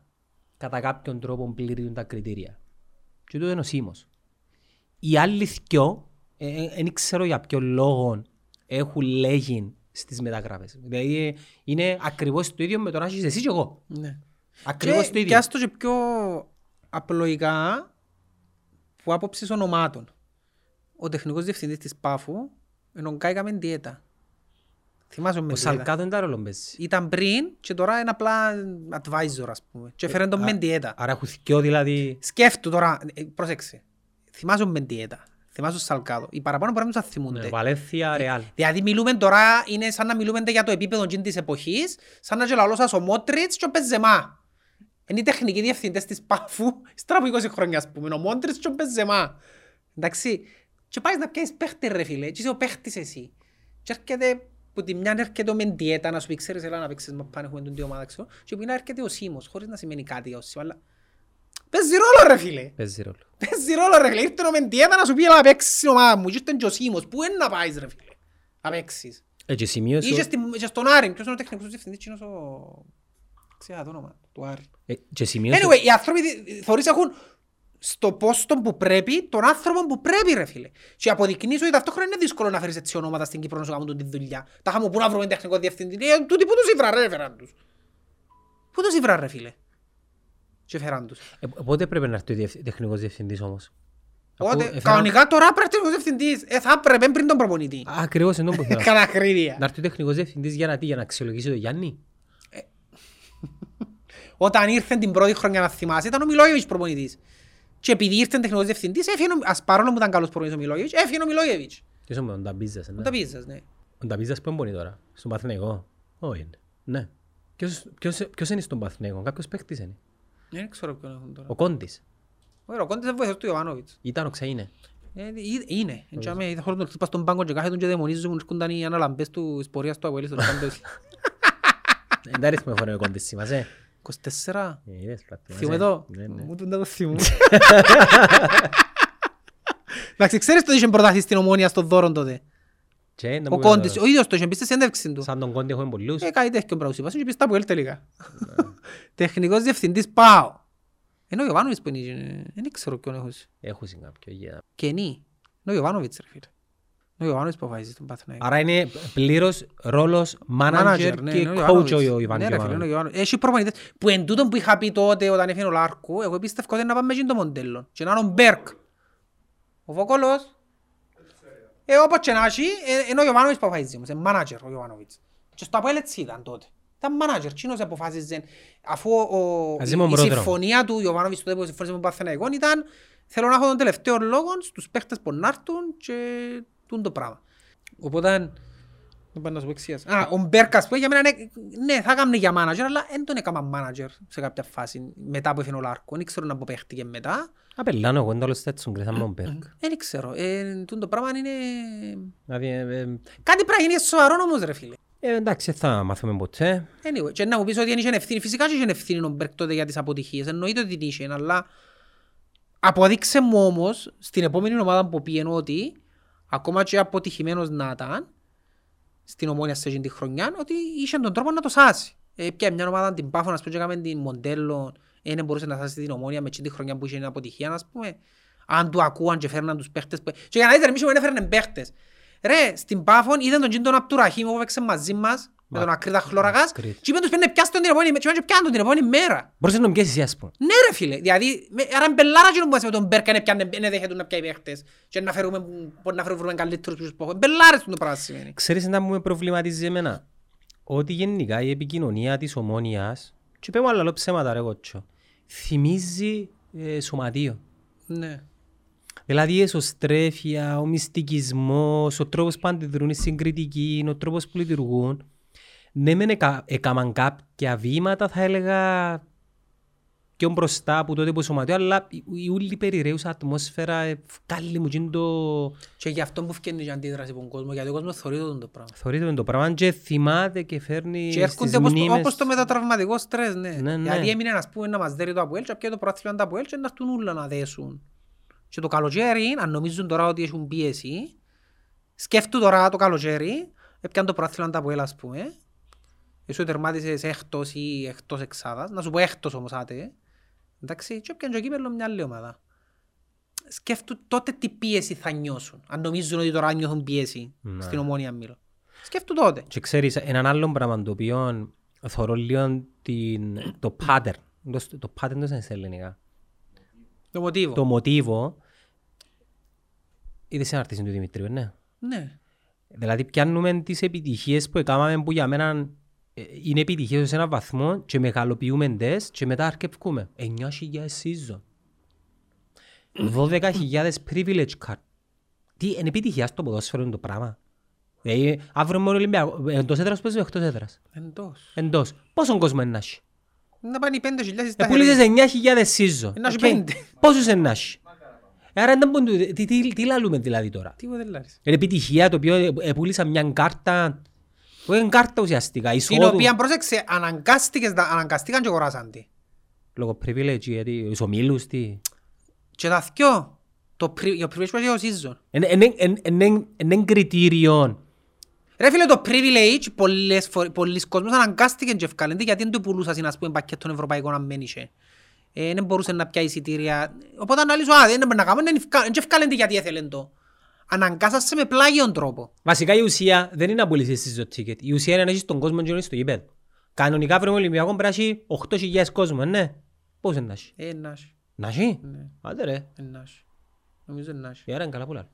κατά κάποιον τρόπο πληρούν τα κριτήρια. Και τούτο είναι ο Σίμος. Οι άλλοι δυο, δεν ξέρω για ποιο λόγο έχουν λέγει στις μεταγραφές. Δηλαδή ε, είναι ακριβώς το ίδιο με το να έχεις εσύ και εγώ. Ναι. Ακριβώς Και- το ίδιο. Και άστο και πιο απλοϊκά που άποψης ονομάτων. Ο τεχνικός διευθυντής της Πάφου εννογκάηκα με διέτα. Θυμάσαι με Ο διέτα. Σαλκάδο δεν τα ρόλο παίζει. Ήταν πριν και τώρα είναι απλά advisor ας πούμε. Και φέρνει τον με διέτα. Άρα έχουν δυο δηλαδή... Σκέφτου τώρα, ε, πρόσεξε. Θυμάσαι με διέτα. Θυμάσαι ο Σαλκάδο. Οι παραπάνω μπορεί να τους θα Ναι, θυμούνται. Βαλένθια, Ρεάλ. Δηλαδή μιλούμε τώρα, είναι σαν να μιλούμε για το επίπεδο εκείνης της εποχής, σαν να γελαλώ σας ο Μότριτς και ο Πεζεμά. Είναι οι τεχνικοί διευθυντές της Πάφου, ύστερα από 20 χρόνια ας πούμε, ο Μότριτς και ο Πεζεμά. Εντάξει, και πάει να πιάσεις παίχτη ρε φίλε, και είσαι ο παίχτης εσύ. Και έρχεται, που τη μια έρχεται ο Μεντιέτα να σου πει, ξέρεις, έλα να παίξεις, μα πάνε έχουμε τον δύο ομάδα, ξέρω. Και που είναι έρχεται ο Σίμος, χωρίς να σημαίνει κάτι για ο Σίμος, αλλά... Παίζει ρόλο ρε φίλε. Παίζει ρόλο. Παίζει ρόλο ρε φίλε, ήρθε ο Μεντιέτα να σου πει έλα να παίξεις στην ομάδα μου και ήρθε και ο Σίμος, πού είναι να πάεις ρε φίλε, να παίξεις. Ε, και σημείωσε... Ή και στην- και στον Άρη, ποιος είναι ο τεχνικός διευθυντής, κοινός ο... Ξέχα το όνομα του Άρη. ε, και σημείωσε... Anyway, οι άνθρωποι δι- θεωρείς έχουν στο πόστο που πρέπει, τον άνθρωπο που πρέπει ρε φίλε. Και αποδεικνύεις ότι ταυτόχρονα είναι δύσκολο να φέρεις έτσι ονόματα στην Κύπρο να σου κάνουν τη δουλειά. Τα είχαμε πού να βρούμε τεχνικό διευθυντή. Ε, τούτοι πού τους ήβραν ρε έφεραν τους. Πού τους ήβραν ρε φίλε; Και έφεραν τους. Ε, πότε πρέπει να έρθει ο διευθ- τεχνικός διευθυντής όμως; Αφού Οπότε, έφεραν- κανονικά τώρα πρέπει τεχνικός διευθυντής. Ε, θα έπρεπε πριν τον προπονητή. Ακριβώς ενώ που *laughs* θέλω. Κατά ακρίβεια. Να έρθει ο τεχνικός διευθυντής για να τι, για να αξιολογήσει τον Γιάννη; *laughs* Όταν ήρθε την πρώτη χρονιά να θυμάσαι, ήταν ο Μιλόγεβιτς προπονητής. Και επειδή ήρθε τεχνικός διευθυντής, έφυγε ο- ας παρόλο που ήταν καλός προπονητής ο Μιλόγεβιτς, έφυγε ο Μιλόγεβιτς. Ποιος είναι ο Νταμπίζας, Μου ναι. τα πείσας, ναι. Ο Νταμπίζας που είναι τώρα, στον Παθηναϊκό; Όχι είναι. Ναι. Ποιος, ποιος, ποιος είναι στον Παθηναϊκό, κάποιος παίκτης είναι. Δεν ξέρω ποιον έχουν τώρα. Ο Κόντης. Ωραία, ο Κόντης είναι βοηθός του Ιωβάνοβιτς. Ήταν ο Ξαΐνε. Ε, ε, Είναι. Έτσι, είδα χωρίς να χτυπάς στον πάγκο και κάθετον και δαιμονίζουν μου έρχονταν οι αναλαμπές του της πορείας του Αβουέλης στο πάντος. Δεν τα ρίχνουμε φορέ ο Κόντης σήμερα, ε. 24. Ε, είδες, πλάτη μας, Θυμούμε ε. εδώ. Ναι, ναι. Μου τον τα το θυμούμαι. Εντάξει, ξέρεις το είχε προταθεί στην Ομόνια στον δώρο τότε; Και, να Ο πούμε, Κόντης, ο ίδιος το είχε πει στη συνέντευξη του. Σαν τον Κόντι έχουμε πολλούς. Ε, κάτι τέτοιο πράγμα σου είπα. Και πει τα που έλτε τελικά. Τεχνικός διευθυντής πάω. Ενώ ο Ιωβάνοβιτς που είναι, δεν ξέρω ποιον έχω. Έχουν συν κάποιο, για. Κενή. Είναι ο Ιωβάνοβιτς ρε φίλε. Είναι ο Ιωβάνοβιτς που αποφασίζει τον Παθηναϊκό. Άρα είναι πλήρως ρόλος manager Manager, ναι, και είναι ο coach Ιωβάνοβιτς. ο Ιωβάν Ναι, ρε φίλε, είναι ο Γιωβάνοβιτς. Ιωβάνοβιτς. Έχει προπονητές που εν τούτον που είχα πει τότε όταν έφυγε ο Λάρκο, εγώ πίστευα ότι να πάμε με εκείνο το μοντέλο. Και να είναι ο Μπέρκ. Ο Βόκολος. Ε, όπως και να έχει, ε, είναι ο Ιωβάνοβιτς που αποφασίζει όμως, είναι manager ο Ιωβάνοβιτς. Και στο Αποέλ έτσι ήταν τότε. Ήταν manager, εκείνος αποφάσιζε. Αφού ο, Μαζί με τον η πρόεδρο. συμφωνία του Ιωβάνοβιτς τότε που συμφώνησε με τον Παναθηναϊκό ήταν θέλω να έχω τον τελευταίο λόγο στους παίχτες που να έρθουν και τούν το πράγμα. Οπότε δεν πάει να σου πω εξίας. Α, ο Μπέρκας που για μένα είναι, ναι, θα έκαμε για manager, αλλά δεν τον έκανα manager σε κάποια φάση μετά που έφυγε ο Λάρκο. Δεν ξέρω να πω παίχτηκε μετά. Απελάνω εγώ, εντάλλως τέτοιον κρίσαμε τον Μπέρκ. Δεν ξέρω. Ε, τούν το πράγμα είναι... Δηλαδή, ε, ε, Κάτι πρέπει να γίνει σοβαρό όμως ρε φίλε. ε, εντάξει, θα μάθουμε ποτέ. Anyway, και να μου πεις ότι δεν είχε ευθύνη. Φυσικά και είχε ευθύνη ο Μπέρκ τότε για τις αποτυχίες. Εννοείται ότι την είχε, αλλά αποδείξε μου όμως στην επόμενη ομάδα που πήγαινε ότι ακόμα και αποτυχημένος να ήταν στην ομόνια σε εκείνη τη χρονιά ότι είχε τον τρόπο να το σάσει. Ε, πια μια ομάδα την Πάφο να πούμε και έκαμε την μοντέλο ε, δεν μπορούσε να σάσει την ομόνια με εκείνη τη χρονιά που είχε αποτυχία να πούμε. Αν του ακούαν και φέρναν τους παίχτες που... Και για να δείτε εμείς δεν έφερναν παίχτες. Ρε, στην Πάφον είδαν τον Τζίντον Απτουραχήμ που έπαιξε μαζί μας, με τον Ακρίτα Χλωρακάς Ακρίτα. και είπαν τους πέντε πιάστε τον την επόμενη μέρα και είπαν, πιάνε τον την επόμενη μέρα. Μπορείς να τον πιέσεις εσύ ας πούμε. Ναι ρε φίλε, δηλαδή, με- άρα μπελάρα και με τον Μπέρκα είναι πιάνε, είναι δέχεται να πιάει παίχτες και να φέρουμε, μπορεί να φέρουμε καλύτερους τους πόχους. Μπελάρες του το πράγμα σημαίνει. Ξέρεις τι που με προβληματίζει εμένα; Ότι γενικά η επικοινωνία της ομόνιας, και πέμω άλλα ψέματα ρε κότσο, θυμίζει ε, σωματείο. Ναι. Δηλαδή η εσωστρέφεια, ο μυστικισμός, ο τρόπος που αντιδρούν οι συγκριτικοί, ο τρόπος που λειτουργούν. Ναι, μεν εκα, έκαναν κάποια βήματα, θα έλεγα, πιο μπροστά από τότε που σωματείο, αλλά η, η όλη περιραίουσα ατμόσφαιρα ε, βγάλει μου εκείνο το... Και γι' αυτό που φτιάχνει η αντίδραση από τον κόσμο, γιατί ο κόσμος θεωρεί το το πράγμα. Θεωρείται το πράγμα και θυμάται και φέρνει Και έρχονται στις όπως, το- μνήμες. όπως το μετατραυματικό στρες, ναι. Ναι, ναι. Γιατί έμεινε ας πούμε να μας δέρει το Αποέλ και πιάει το πρόθυμα του Αποέλ και να έρθουν όλα να δέσουν. Και το καλοκαίρι, αν νομίζουν τώρα ότι έχουν πίεση, σκέφτου τώρα το καλοκαίρι, έπιαν το πρόθυμα του Αποέλ ας πούμε, εσύ τερμάτισες έκτος ή εκτός εξάδας, να σου πω έκτος όμως άτε, εντάξει, και έπιαν και ο κύπελλο μια άλλη ομάδα. Σκέφτου τότε τι πίεση θα νιώσουν, αν νομίζουν ότι τώρα νιώθουν πίεση Ναι. στην ομόνια μήλο. Σκέφτου τότε. Και ξέρεις, έναν άλλο πράγμα το οποίο θωρώ λίγο την, το pattern. Το, το pattern το είναι στα ελληνικά. Το μοτίβο. Το μοτίβο. Είδες ένα αρτήσιν του Δημητρίου, ναι. Ναι. Δηλαδή πιάνουμε τις επιτυχίες που έκαναμε που για μένα ε, είναι επιτυχίες σε έναν βαθμό και μεγαλοποιούμε τες και μετά αρκευκούμε. 9.000 season. 12.000 privilege card. Τι είναι επιτυχία στο ποδόσφαιρο είναι το πράγμα; Δηλαδή αύριο μόνο Ολυμπιακό. Εντός έδρας παίζουμε εκτός έδρας; Εντός. Εντός. Πόσον κόσμο είναι να έχει; Να πάνε οι πέντε χιλιάδες στα Ε, πουλήσες 9.000 season. Να έχει Οκ. πέντε. Πόσους είναι να έχει; Άρα δεν μπορούμε- τι, τι, τι λαλούμε δηλαδή τώρα; Τίποτε λάρεις. Είναι επιτυχία το οποίο ε, ε, πούλησα μια κάρτα που είναι κάρτα ουσιαστικά, Την εισόδου, οποία πρόσεξε, αναγκάστηκες, να- αναγκαστήκαν και αγοράσαν τη. λόγω privilege, γιατί τους ομίλους, τι. Και τα δυο, το πρι- το privilege που έχει ο season. Είναι- Είναι είναι- είναι- είναι κριτήριο. Ρε φίλε, το privilege, πολλές φορ- πολλοί κόσμος αναγκάστηκαν και ευκάλεν τη, γιατί δεν το πουλούσαν, ας πούμε, πακέτων ευρωπαϊκών αν μένει είχε. Ε, Δεν μπορούσε να πιάει εισιτήρια. Οπότε αναλύσω, α, δεν μπορεί να κάνουμε, δεν ευκα- δεν ευκάλεν τη γιατί έθελεν το. Αναγκάσασαι με πλάγιον τρόπο. Βασικά η ουσία δεν είναι να πουλήσεις τις το ticket. Η ουσία είναι να έχεις τον κόσμο και να είσαι στο γήπεδο. Κανονικά βρούμε Ολυμπιακός πρέπει να έχει 8.000 κόσμο, ναι. Πώς είναι να έχει; Ε, να έχει. Να έχει; Ναι, Άντε ρε. ε, να έχει. Νομίζω να έχει. Η άρα είναι καλά που λέω.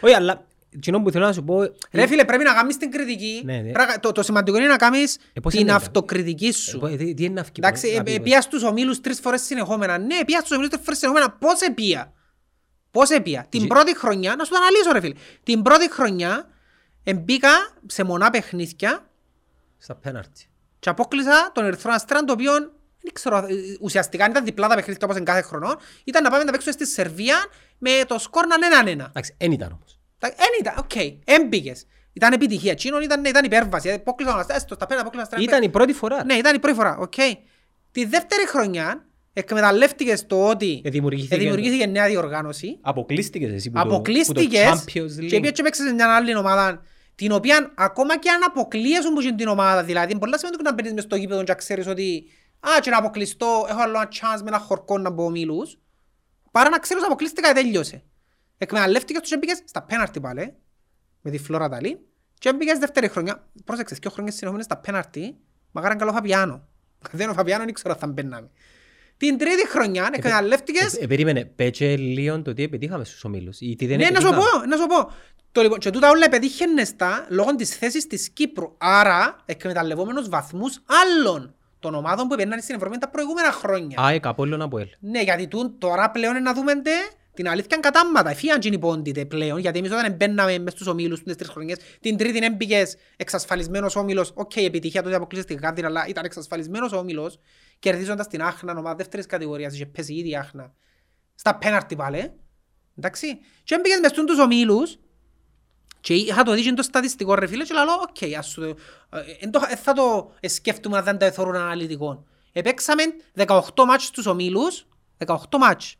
Όχι, αλλά εκείνο που θέλω να σου πω... Ρε φίλε, πρέπει να κάνεις την κριτική. Ναι, ναι. Πρέπει να- Το, το σημαντικό είναι να κάνεις Ε, πώς την είναι, αυτοκριτική σου. ε, τι- Τι είναι να φκεί. Εντάξει, να ε, πει, ε, πία στους ομίλους τρεις φορές συνεχόμενα. Ναι, πία στους ομίλους τρεις φορές συνεχόμενα. Πώς επία; Πώς επία. Την Ζη- πρώτη χρονιά, να σου το αναλύσω ρε φίλε. Την πρώτη χρονιά εμπήκα σε μονά παιχνίδια Στα πέναρτι. και απόκλεισα τον Ερυθρό Αστέραν το οποίο δεν ξέρω, ε, ουσιαστικά αν ήταν διπλά τα παιχνίδια όπως είναι κάθε χρόνο. Ήταν να πάμε να παίξουμε στη Σερβία με το σκορ να είναι έναν-ένα. Εντάξει, δεν ήταν όμως. Εν ήταν, οκ, έμπηκες. Ήταν επιτυχία. Εκείνον ήταν, ήταν υπέρβαση. Ε, Απόκλεισα τον Αστέρα, στο στα πέντε απόκλεισα τον Αστέρα. Ήταν η πρώτη φορά. Ναι, ήταν η πρώτη φορά, οκ. Τη δεύτερη χρονιά εκμεταλλεύτηκες το ότι Ε, δημιουργήθηκε- ε, δημιουργήθηκε νέα διοργάνωση. Αποκλείστηκες εσύ που το- που το Αποκλείστηκες Champions League. και πήγες και παίξες σε μια άλλη ομάδα την οποία ακόμα και αν αποκλείεσαι που είναι την ομάδα δηλαδή είναι πολλά σημαντικό να μπαίνεις μες στο γήπεδο και να ξέρεις ότι α, και να αποκλειστώ, έχω άλλο ένα chance με ένα χορκό να μπω ομίλους παρά να ξέρεις ότι αποκλείστηκα και τέλειωσε. Εκμεταλλεύτηκες τους και πήγες στα πέναρτι πάλι με τη Φλόρα Ταλή και πήγες δεύτερη χρονιά. Πρόσεξες, δύο χρονιές συνεχόμενες στα πέναρτι, μακάραν καλό Φαπιάνο. Δεν ο Φαπιάνο δεν ξέρω αν θα μπαίναμε. Την τρίτη χρονιά εκμεταλλεύτηκες Ε, ε, Περίμενε, πέτσε λίγο το τι επιτύχαμε στους ομίλους. Ή τι δεν ναι, να σου επιτύχαμε. πω, να σου πω. Το, λοιπόν, και τούτα όλα πετύχαινες τα λόγω της θέσης της Κύπρου. Άρα, εκμεταλλευόμενος βαθμούς άλλων των ομάδων που επέναν στην Ευρώπη τα προηγούμενα χρόνια. ΑΕΚ, Απόλλων, Αποέλ. Ναι, γιατί τούν, τώρα πλέον είναι να δούμε τε, την αλήθεια είναι κατάμματα. Εφίαν και οι πόντιτε πλέον, γιατί εμείς όταν μπαίναμε μες στους ομίλους τις τρεις χρονιές, την τρίτη έμπηκες εξασφαλισμένος όμιλος, οκ, επιτυχία τότε αποκλείσες τη Γάτυρα, αλλά ήταν εξασφαλισμένος όμιλος, κερδίζοντας την Άχνα, ομάδα δεύτερης κατηγορίας, είχε πέσει ήδη η Άχνα, στα πέναρτι πάλι, εντάξει, και έμπηκες μες στους ομίλους, και είχα το δει και το στατιστικό ρε φίλε και λέω, οκ, ας σου το... ε, εν το- ε, θα το ε, σκέφτομαι αν δεν το εθώρουν αναλυτικό. Επέξαμε 18 μάτς στους ομίλους, 18 μάτς.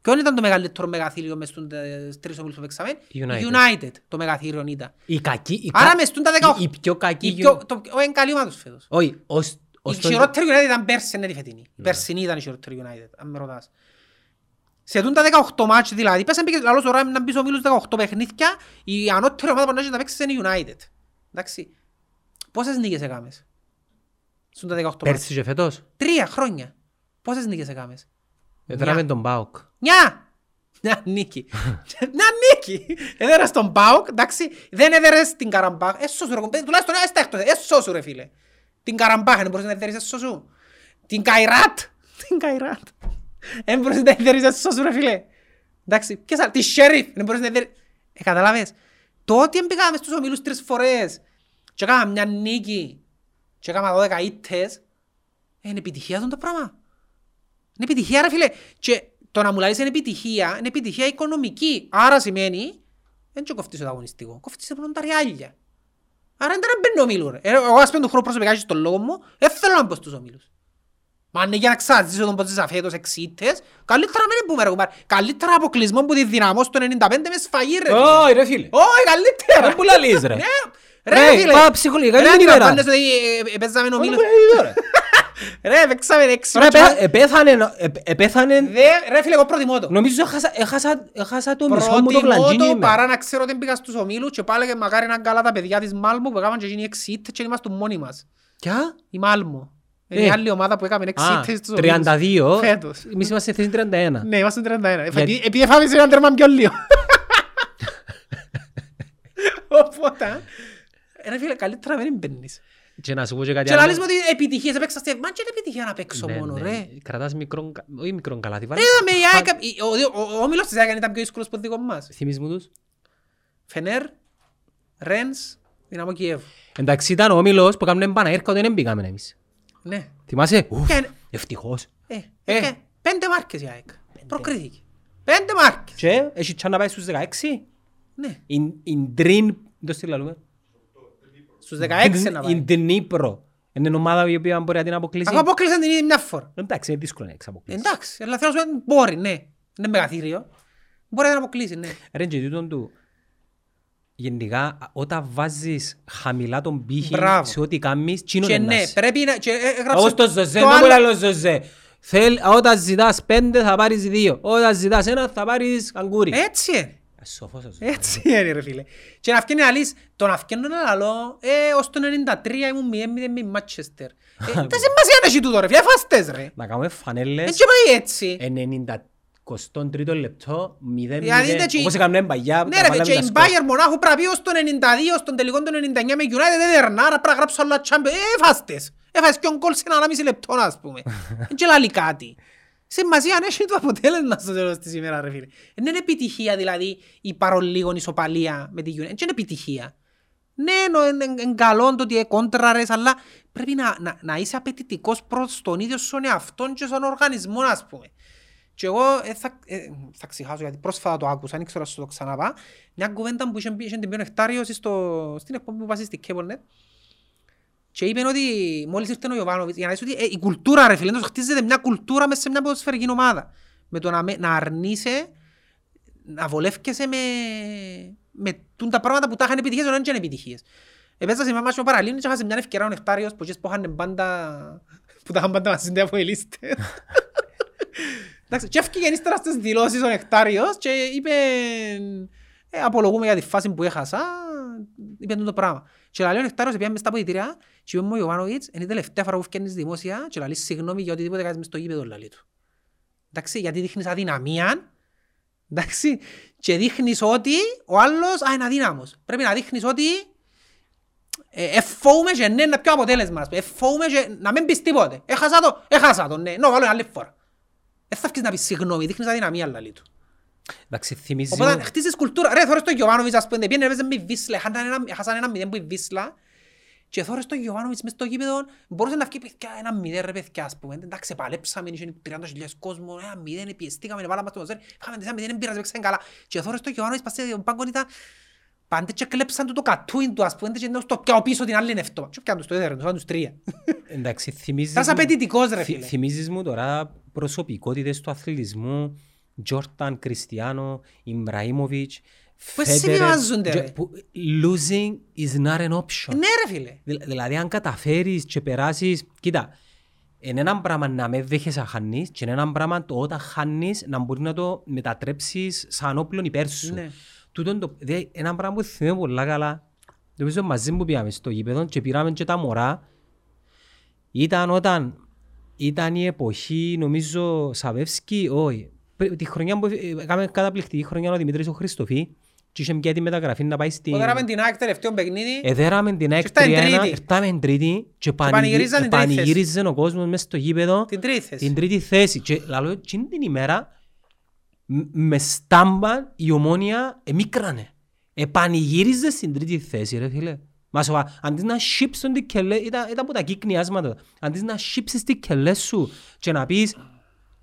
Ποιον ήταν το μεγαλύτερο μεγαθύριο μες στους ε, τρεις ομίλους που παίξαμε. United. United το μεγαθύριο ήταν. Η κακή... η Άρα κα- μες στους τα η- 18. Η πιο κακή... Η πιο- το- Ο είναι καλή ομάδα τους φέτος. Όχι, ως... Η ως το- χειρότερη United ήταν πέρσι, δεν είναι η φετινή. Ναι. Η περσινή ήταν η χειρότερη United, αν με ρωτάς. Σε τούν τα 18 μάτς δηλαδή, πες έμπηκες λαλός ώρα να μπεις ο Μίλους 18 παιχνίδια, η ανώτερη ομάδα που να έχει να παίξεις είναι η United. Εντάξει. Πόσες νίκες έκαμες. Στον τα 18 μάτς; Πέρσι και φέτος; Τρία χρόνια. Πόσες νίκες έκαμες; Έδραμε τον ΠΑΟΚ. Μια! Μια νίκη. *laughs* Μια νίκη. Έδερες τον ΠΑΟΚ, εντάξει. Δεν έδερες την Καραμπάχ. Έσω σου ρε κομπέ. Τουλάχιστον ένα έστεχτος. Έσω σου ρε φίλε. Την Καραμπάχ δεν μπορείς να έδερες έσω σου. Την Καϊράτ. Την Καϊράτ. Δεν μπορείς να έδερες έσω σου ρε φίλε. Εντάξει. Ποιες άλλες. Τη Sheriff. Δεν μπορείς να έδερες. Ε, καταλάβες. Το ότι εμπήκαμε στους ομίλους τρεις φορές και έκανα μια νίκη και έκανα 12 ήττες, ε, είναι επιτυχία αυτό το πράγμα. Είναι επιτυχία ρε φίλε. Και το να μου λάβεις είναι επιτυχία, είναι επιτυχία οικονομική. Άρα σημαίνει, δεν και κοφτείς το αγωνιστικό, κοφτείς μόνο τα ριάλια. Άρα δεν να μπαίνω ομίλου ρε. Ε, Εγώ ας πέντε χρόνο προσωπικά και στον λόγο μου, δεν θέλω να μπω στους ομίλους. Μα αν είναι για να ξαζήσω τον πότσες αφέτος εξήτες, καλύτερα μην πούμε ρε κουμπάρ. Καλύτερα αποκλεισμό που τη δυναμώ στο 95 μες σφαγή ρε. φίλε. Όχι ρε φίλε. Όχι, καλύτερα. Δεν που λαλείς ρε. Ναι, Ρε φίλε. Πάω ψυχολογικά, Ρε είναι την ημέρα. αντιλαμβάνεσαι ότι ε, ε, παίζαμε ομίλους. *laughs* Ρε παίξαμε έξι Ρε, μάτσα. επέ- επέθανε, επέ- επέθανε, Δε- Ρε φίλε, εγώ προτιμώ το. νομίζω έχασα, έχασα, έχασα το μισό μου το Προτιμώ βλαντζίνι το με. παρά να ξέρω ότι μπήκα στους ομίλους και πάλι και μακάρι να είναι καλά τα παιδιά της Μάλμου που έκαναν και εκείνοι έξι ήττες και είμαστε μόνοι μας. Ποια; Η Μάλμου. Είναι Ε. η άλλη ομάδα που έκαμε έξι Α, ήττες στους ομίλους. 32. Φέτος. Εμείς είμαστε θέση 31. Ναι, είμαστε 31. Γιατί- Επειδή- Επειδή φάμε σε έναν τέρμα πιο λίγο. *laughs* Οπότε, ε, ρε φίλε, καλύτερα να μην μπαίνεις. Και να σου πω και κάτι Και να άλλο. λες μου ότι επιτυχίες έπαιξα στη... Μα και είναι επιτυχία να παίξω Ναι, μόνο, ναι. ρε. Κρατάς μικρόν, κα- όχι μικρόν καλάθι. βάλε- Είδαμε η ΑΕΚ, η- ο- ο- ο όμιλος της ΑΕΚ ήταν πιο δύσκολος από το δικό μας. Θυμείς μου τους; Φενέρ, Ρένς, Δυναμό Κιέβ. Εντάξει ήταν ο όμιλος που έκαναν Παναέρκα όταν δεν μπήκαμε εμείς. Ναι. Θυμάσαι; Ουφ, Και- ευτυχώς. Ε, Ε. και πέντε μάρκες η ΑΕΚ. Προκρίθηκε. Πέντε μάρκες. Και έχει τσάν να πάει στους 16. Ναι. In- in Drin- το στείλα λέμε. Στους 16 να πάει. In Dnipro. Είναι η ομάδα η οποία μπορεί να την αποκλείσει. Αφού απόκλεισαν την ίδια μια φορά. Εντάξει, είναι δύσκολο να έχεις αποκλείσει. Εντάξει, αλλά θέλω να σου πω, μπορεί, ναι. Είναι μεγαθύριο. Μπορεί να την αποκλείσει, ναι. Ρε και τούτον του, γενικά όταν βάζεις χαμηλά τον πύχη Μπράβο. σε ό,τι κάνεις, τσίνο Και είναι ναι, νας. πρέπει να... και, ε, έγραψε Όπως το Ζωζέ, το δεν μου άλλο- λέω Ζωζέ. Θέλ, όταν ζητάς πέντε θα πάρεις δύο. Όταν ζητάς ένα θα πάρεις καγκούρι. Έτσι είναι. Ε, Σοφός ο Ζωζέ. Έτσι είναι ρε φίλε. Και να βγαίνει να λύσεις, το να βγαίνει ένα λαλό, ε, ως το 93 ήμουν 0-0 με η Μάτσεστερ. Ε, *laughs* Τα σημασία να έχει τούτο ρε φίλε, φάστες ρε. Να κάνουμε φανέλες Έτσι πάει έτσι. 93 λεπτό, 0-0, Δηλαδή, είναι και η- όπως έκαναν παγιά. Ναι ρε φίλε, και η Bayern Μονάχου πρέπει να πει ως το 92, στον τελικό του 99 με United δεν δερνά, άρα πρέπει να γράψω άλλα Champions. Ε, φάστες. Έφασες και ο γκολ σε ένα μισή λεπτό, ας πούμε. Δεν *laughs* και λαλεί κάτι. Σημασία αν έχει το αποτέλεσμα στο τέλος της ημέρας, ρε φίλε. Δεν είναι επιτυχία, δηλαδή, η παρολίγων ισοπαλία με τη United. Δεν είναι επιτυχία. Ναι, είναι καλό το ότι είναι κόντραρες, αλλά πρέπει να, να, να είσαι απαιτητικός προς τον ίδιο στον εαυτόν και στον οργανισμό, ας πούμε. Και εγώ ε, θα, ε, θα ξεχάσω γιατί πρόσφατα το άκουσα, δεν ξέρω αν σου το ξαναπά. Μια κουβέντα που είχε, είχε την πιο νεκτάριος στο, στην εκπομπή που βάζει στη Cablenet. Και είπε ότι μόλις ήρθε ο Ιωβάνοβιτς, για να δεις ότι ε, η κουλτούρα ρε φίλε, εντός χτίζεται μια κουλτούρα μέσα σε μια ποδοσφαιρική ομάδα. Με το να, με, να αρνείσαι, να βολεύκεσαι με, με τούν τα πράγματα που τα είχαν επιτυχίες, ενώ δεν είναι επιτυχίες. Επέζα σε μια μάχη με παραλίμνη και είχα μια ευκαιρία ο Νεκτάριος που είχαν πάντα, που τα είχαν πάντα μαζί από οι λίστες. Εντάξει, και έφυγε ύστερα στις δηλώσεις ο Νεκτάριος και είπε ε, απολογούμε για τη φάση που έχασα, είπε το πράγμα. Και λέει ο Νεκτάριος πήγαμε στα αποδητήρια και είπε μου ο Ιωβάνοβιτς, είναι η τελευταία φορά που φκένεις δημόσια και λέει συγγνώμη για οτιδήποτε κάνεις μες στο γήπεδο λαλή του. Εντάξει, γιατί δείχνεις αδυναμία, εντάξει, και δείχνεις ότι ο άλλος α, είναι αδύναμος. Πρέπει να δείχνεις ότι ε, εφόουμε και ναι, είναι πιο αποτέλεσμα. ας πούμε. Εφόουμε και να μην πεις τίποτε. Έχασα το, έχασα το, ναι, να βάλω άλλη φορά. Δεν θα βγεις να πεις συγγνώμη, δείχνεις αδυναμία λαλή του. Εντάξει, θυμίζει Οπότε μου- χτίζεις κουλτούρα. Ρε, θωρείς τον Γιωβάνοβιτς, ας πούμε, πήγαινε έπαιζε με η Βίσλα, έχασαν ένα- έχασαν ένα μηδέν που η Βίσλα και θωρείς τον Γιωβάνοβιτς μες στο γήπεδο, μπορούσε να βγει παιδιά ένα μηδέν ρε παιδιά, ας πούμε. Εντάξει, παλέψαμε, είχε 30.000 κόσμος, ένα μηδέν, πιεστήκαμε, βάλαμε στο μοσέρ, είχαμε τέσσερα μηδέν, πήρας, παίξαν καλά. Και θωρείς τον Γιωβάνοβιτς, πας στον πάγκο ήταν Πάντε και κλέψαν του το κατούιν του, ας πούμε, και στο πιάω πίσω την άλλη είναι αυτό. Και πιάνε τους το έδεραν, τους βάλαν τους τρία. Εντάξει, θυμίζεις Ήταν μου- απαιτητικός ρε Θυ- φίλε. Θυμίζεις μου τώρα προσωπικότητες του αθλητισμού, Τζόρταν, Κριστιάνο, Ιμπραήμοβιτς, Πώς Φέντερερ, συμβιβάζονται, Τζο- ρε. που- Losing is not an option. Ναι ρε φίλε. Δηλα- Δηλαδή αν καταφέρεις και περάσεις, κοίτα, Είναι ένα πράγμα να με δέχεσαι να χάνεις και είναι ένα πράγμα το όταν χάνεις να μπορεί να το μετατρέψεις σαν όπλο υπέρ σου. Ναι. Τούτον το, δηλαδή, ένα πράγμα που θυμάμαι πολλά καλά, νομίζω μαζί που πήγαμε στο γήπεδο και πήραμε και τα μωρά, ήταν όταν ήταν η εποχή, νομίζω, Σαβεύσκη, όχι, πρι- τη χρονιά που ε, έκαμε καταπληκτική χρονιά ο Δημήτρης ο Χριστοφή και είχε μια τη μεταγραφή να πάει στην... Όταν έραμε την ΑΕΚ τελευταίο παιχνίδι, Εδέραμε την ΑΕΚ ήρθαν 3-1, τρίτη. ήρθαμε τρίτη και πανηγυρίζαν την τρίτη θέση. πανηγύριζε ο κόσμος μέσα στο γήπεδο την τρίτη θέση. την τρίτη θέση. Και λαλό, εκείνη την ημέρα μ- με στάμπα η ομόνια εμίκρανε. Επανηγύριζε στην τρίτη θέση ρε φίλε. Μα σοβαρά, αντί να σύψεις τον τικελέ, ήταν, ήταν από τα κύκνιάσματα. Αντί να σύψεις τικελές σου και να πεις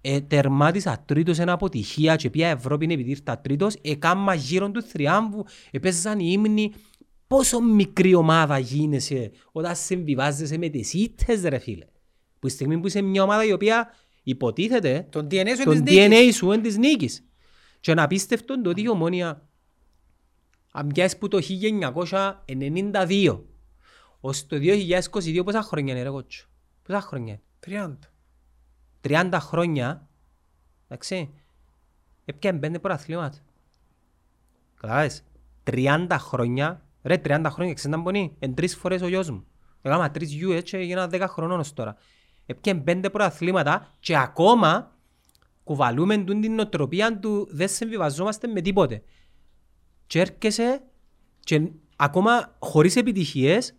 ε, τερμάτισα τρίτος ένα αποτυχία και ποια Ευρώπη είναι επειδή ήρθα τρίτος, έκαμα γύρω του θριάμβου, έπαιζαν οι ύμνοι. Πόσο μικρή ομάδα γίνεσαι όταν συμβιβάζεσαι με τις ήττες ρε φίλε; Που η στιγμή που είσαι μια ομάδα η οποία υποτίθεται Τον DNA σου τον είναι της νίκης. DNA σου είναι της νίκης. Και να πίστευτον το ότι η ομόνια αν πιάσεις που το 1992 ως το 2022 πόσα χρόνια είναι ρε κότσο; Πόσα χρόνια είναι; 30. 30 χρόνια, εντάξει, έπιανε πέντε προαθλήματα. Καταλάβες, 30 χρόνια, ρε 30 χρόνια, ξέρεις να μπονεί, εν τρεις φορές ο γιος μου. Έκανα τρεις γιου έτσι, έγινα 10 χρονών ως τώρα. Έπιανε πέντε προαθλήματα και ακόμα κουβαλούμε τούν την νοοτροπία του δεν συμβιβαζόμαστε με τίποτε. Και έρχεσαι και ακόμα χωρίς επιτυχίες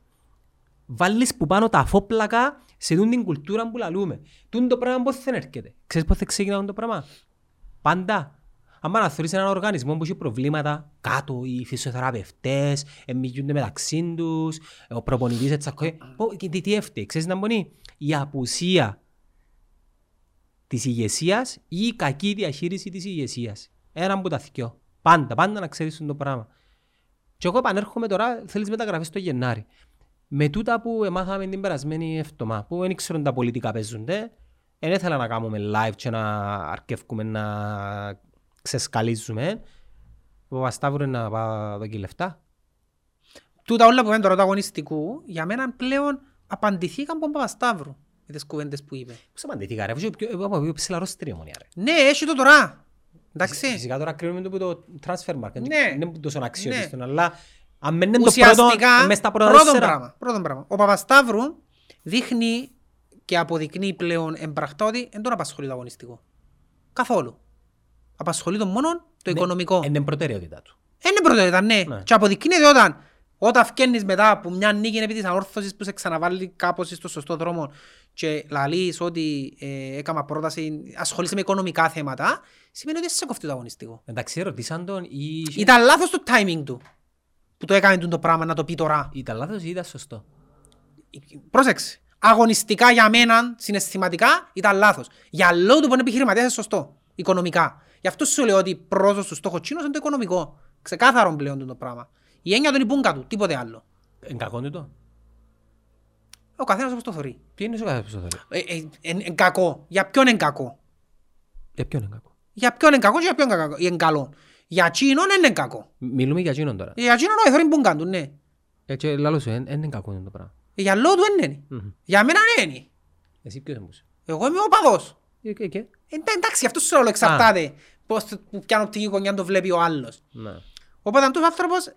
βάλεις που πάνω τα φόπλακα σε τούν την κουλτούρα που λαλούμε. Τούν το πράγμα πώς δεν έρχεται. Ξέρεις πώς θα ξεκινά το πράγμα; Πάντα. Αν να θεωρείς έναν οργανισμό που έχει προβλήματα κάτω, οι φυσιοθεραπευτές, εμιλιούνται μεταξύ τους, ο προπονητής έτσι ακόμη. Πω, και Τι, τι έφταιγε, ξέρεις να μπορεί. Η απουσία της ηγεσίας ή η κακή διαχείριση της ηγεσίας. Ένα από τα δυο. Πάντα, πάντα να ξέρεις το πράγμα. Και εγώ επανέρχομαι τώρα, θέλεις μεταγραφή στο Γενάρη. Με τούτα που μάθαμε την περασμένη εβδομάδα, που δεν ήξεραν τα πολιτικά παίζονται, δεν ήθελα να κάνουμε live και να αρκεύκουμε να ξεσκαλίζουμε. Ο Παπασταύρου είναι να πάω εδώ και λεφτά. Τούτα όλα που είναι τώρα του αγωνιστικού, για μένα πλέον απαντηθήκαν από τον Παπασταύρου με τις κουβέντες που είπε. Πώς απαντηθήκα ρε, αφού πιο- από πιο ψηλά ρόστρια μονιά ρε. Ναι, έχει το τώρα. Εντάξει. Φυσικά τώρα κρίνουμε το που το transfer market. Ναι. Είναι τόσο Ναι. αξιόπιστο, αλλά αν δεν είναι το πρώτο, Ουσιαστικά, μες στα πρώτα πρώτον τέσσερα. πράγμα, πρώτον πράγμα. Ο Παπασταύρου δείχνει και αποδεικνύει πλέον εμπραχτά ότι δεν τον απασχολεί το αγωνιστικό. Καθόλου. Απασχολεί τον μόνο το Ναι, οικονομικό. Είναι προτεραιότητά του. Είναι προτεραιότητα, ναι. Ναι. Και αποδεικνύεται όταν, όταν φκένεις μετά από μια νίκη επί της ανόρθωσης που σε ξαναβάλει κάπως στο σωστό δρόμο και λαλείς ότι ε, έκανα πρόταση, ασχολείσαι με οικονομικά θέματα, σημαίνει ότι σε κοφτεί το αγωνιστικό. Εντάξει, ρωτήσαν τον ή... Ήταν λάθος το timing του που το έκανε το πράγμα να το πει τώρα. Ήταν λάθος ή ήταν σωστό. Πρόσεξε. Αγωνιστικά για μένα, συναισθηματικά, ήταν λάθος. Για λόγω του που είναι επιχειρηματίας είναι σωστό. Οικονομικά. Γι' αυτό σου λέω ότι πρώτος του στόχος Τσίνος είναι το οικονομικό. Ξεκάθαρο πλέον το πράγμα. Η έννοια των υπούγκα του, τίποτε άλλο. Εν κακό του το. Ο καθένας όπως το θεωρεί. Τι είναι ο κάθε που το θέλει. Ε, ε, εν- εν κακό. Για ποιον είναι κακό; Για ποιον είναι κακό; Για ποιον είναι κακό και για ποιον είναι κακό; Είναι καλό. Για Τσίνον δεν είναι κακό. Μιλούμε για εκείνον τώρα. Για Τσίνον όχι, θεωρεί υπούγκα του, ναι. Έτσι, λάλο σου, εν είναι κακό το πράγμα. Για λόγω του δεν είναι. Μμμ. Για μένα δεν είναι. Εσύ ποιος εμπούσε. Εγώ είμαι ο παδός. Ε, και, και. Ε, εντάξει, αυτός σου λέω εξαρτάται. Πώς το- που ποια οπτική γωνιά το βλέπει ο άλλος. Ναι. Οπότε αυτός ο άνθρωπος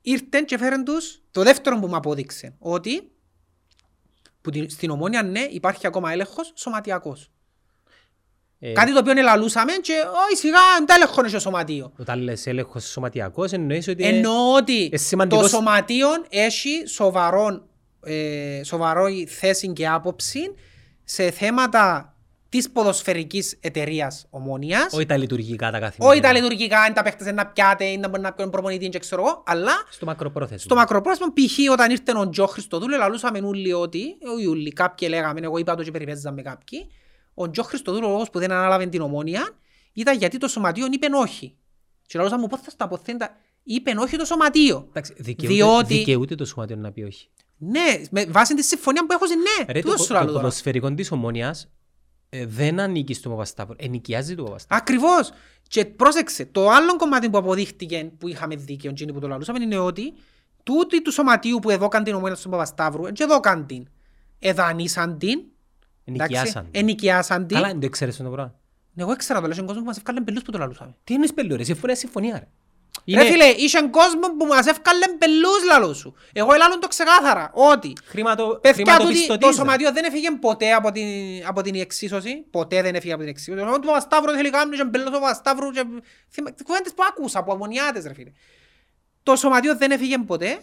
ήρθε και φέρεν τους το δεύτερο που μου απόδειξε. Ότι που την- στην ομόνια ναι υπάρχει ακόμα έλεγχος σωματιακός. Ε, Κάτι το οποίο ελαλούσαμε και όχι σιγά δεν τα έλεγχο είναι στο σωματείο. Όταν λες έλεγχος σωματιακός εννοείς ότι... Εννοώ ότι ε, σημαντικός- το σωματείο έχει σοβαρό, ε, σοβαρό θέση και άποψη σε θέματα της ποδοσφαιρικής εταιρείας ομόνιας. Όχι τα λειτουργικά τα καθημερινά. Όχι τα λειτουργικά, είναι τα παίχτες να πιάτε, είναι να μπορεί να πιάνουν προπονητή και ξέρω εγώ, αλλά Στο μακροπρόθεσμο. στο μακροπρόθεσμο π.χ. όταν ήρθε ο Τζο Χριστοδούλου, λαλούσαμε όλοι ότι, όχι όλοι, κάποιοι λέγαμε, εγώ είπα το και περιπέζαμε κάποιοι, ο Τζο Χριστοδούλου ο λόγος που δεν ανάλαβε την ομόνια ήταν γιατί το σωματείο είπε όχι. Και λαλούσαμε μου πώς θα στα αποθέντα, είπε όχι το σωματείο. Εντάξει, δικαιούται, Διότι- δικαιούται το σωματείο να πει όχι. Ναι, με βάση τη συμφωνία που έχω ναι. Ρε, Τούτο το, σου το, λαλώ το τώρα. ποδοσφαιρικό της ομόνιας ε, δεν ανήκει στον Παπασταύρο, ενοικιάζει τον Παπασταύρο. Ακριβώς. Και πρόσεξε, το άλλο κομμάτι που αποδείχτηκε που είχαμε δίκαιο και που το λαλούσαμε είναι ότι τούτοι του σωματείου που εδώκαν την ομόνια στον Παπασταύρου, και εδώκαν την, εδανίσαν την, Εντάξει, Ενοικιάσαν. ενοικιάσαν την. Καλά, δεν το ξέρεις αυτό το πράγμα. Εγώ ήξερα το, λέει, κόσμος που μας ευκάλεν πελούς που το λαλούσαμε. Τι είναι σπελού ρε, συμφωνία, συμφωνία ρε. Ρε φίλε, είσαι κόσμος που μας ευκάλεν πελούς λαλούς σου. Εγώ ελάλλον το ξεκάθαρα, ότι Χρηματο, Παιδιά, τούτη- το χρηματοπιστωτής. ρε. σωματείο δεν έφυγε ποτέ από την, από την εξίσωση. Ποτέ δεν έφυγε από την εξίσωση. Το του Παπασταύρου θέλει κάνει και μπελός ο Παπασταύρου και... θυμα- Κουβέντες που άκουσα από αμμονιάτες ρε φίλε. Το σωματείο δεν έφυγε ποτέ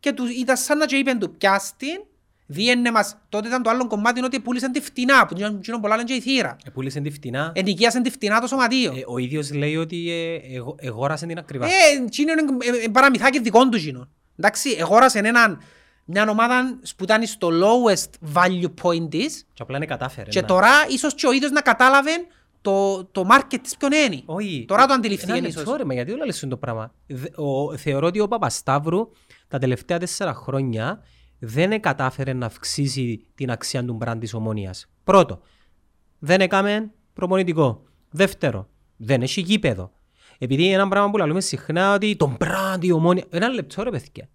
και του, ήταν σαν να και είπεν του πιάστην, διένε μας, τότε ήταν το άλλο κομμάτι ότι πούλησαν τη φτηνά, που γίνον πολλά λένε και η θύρα. Επούλησαν τη φτηνά. Ενοικίασαν τη φτηνά το σωματείο. Ε, Ο ίδιος λέει ότι ε, εγω- εγόρασε την ακριβά. Ε, εκείνο είναι ε, ε, παραμυθάκι δικών τους γίνον. Εντάξει, εγόρασε έναν, μια ομάδα που ήταν στο lowest value point της Και απλά είναι κατάφερε. και να- τώρα ίσως και ο ίδιος να κατάλαβε το, το market της ποιον είναι. Όχι. Τώρα το αντιληφθήκε Ένα ίσως. λεπτό, ρε, μα γιατί όλα λες το πράγμα. Δε- ο- Θεωρώ ότι ο Παπασταύρου τα τελευταία τέσσερα χρόνια δεν κατάφερε να αυξήσει την αξία του μπραντ της ομόνιας. Πρώτο, δεν έκαμε προπονητικό. Δεύτερο, δεν έχει γήπεδο. Επειδή ένα πράγμα που λέμε συχνά ότι το μπραντ η ομόνια... Ένα λεπτό ρε παιδιά.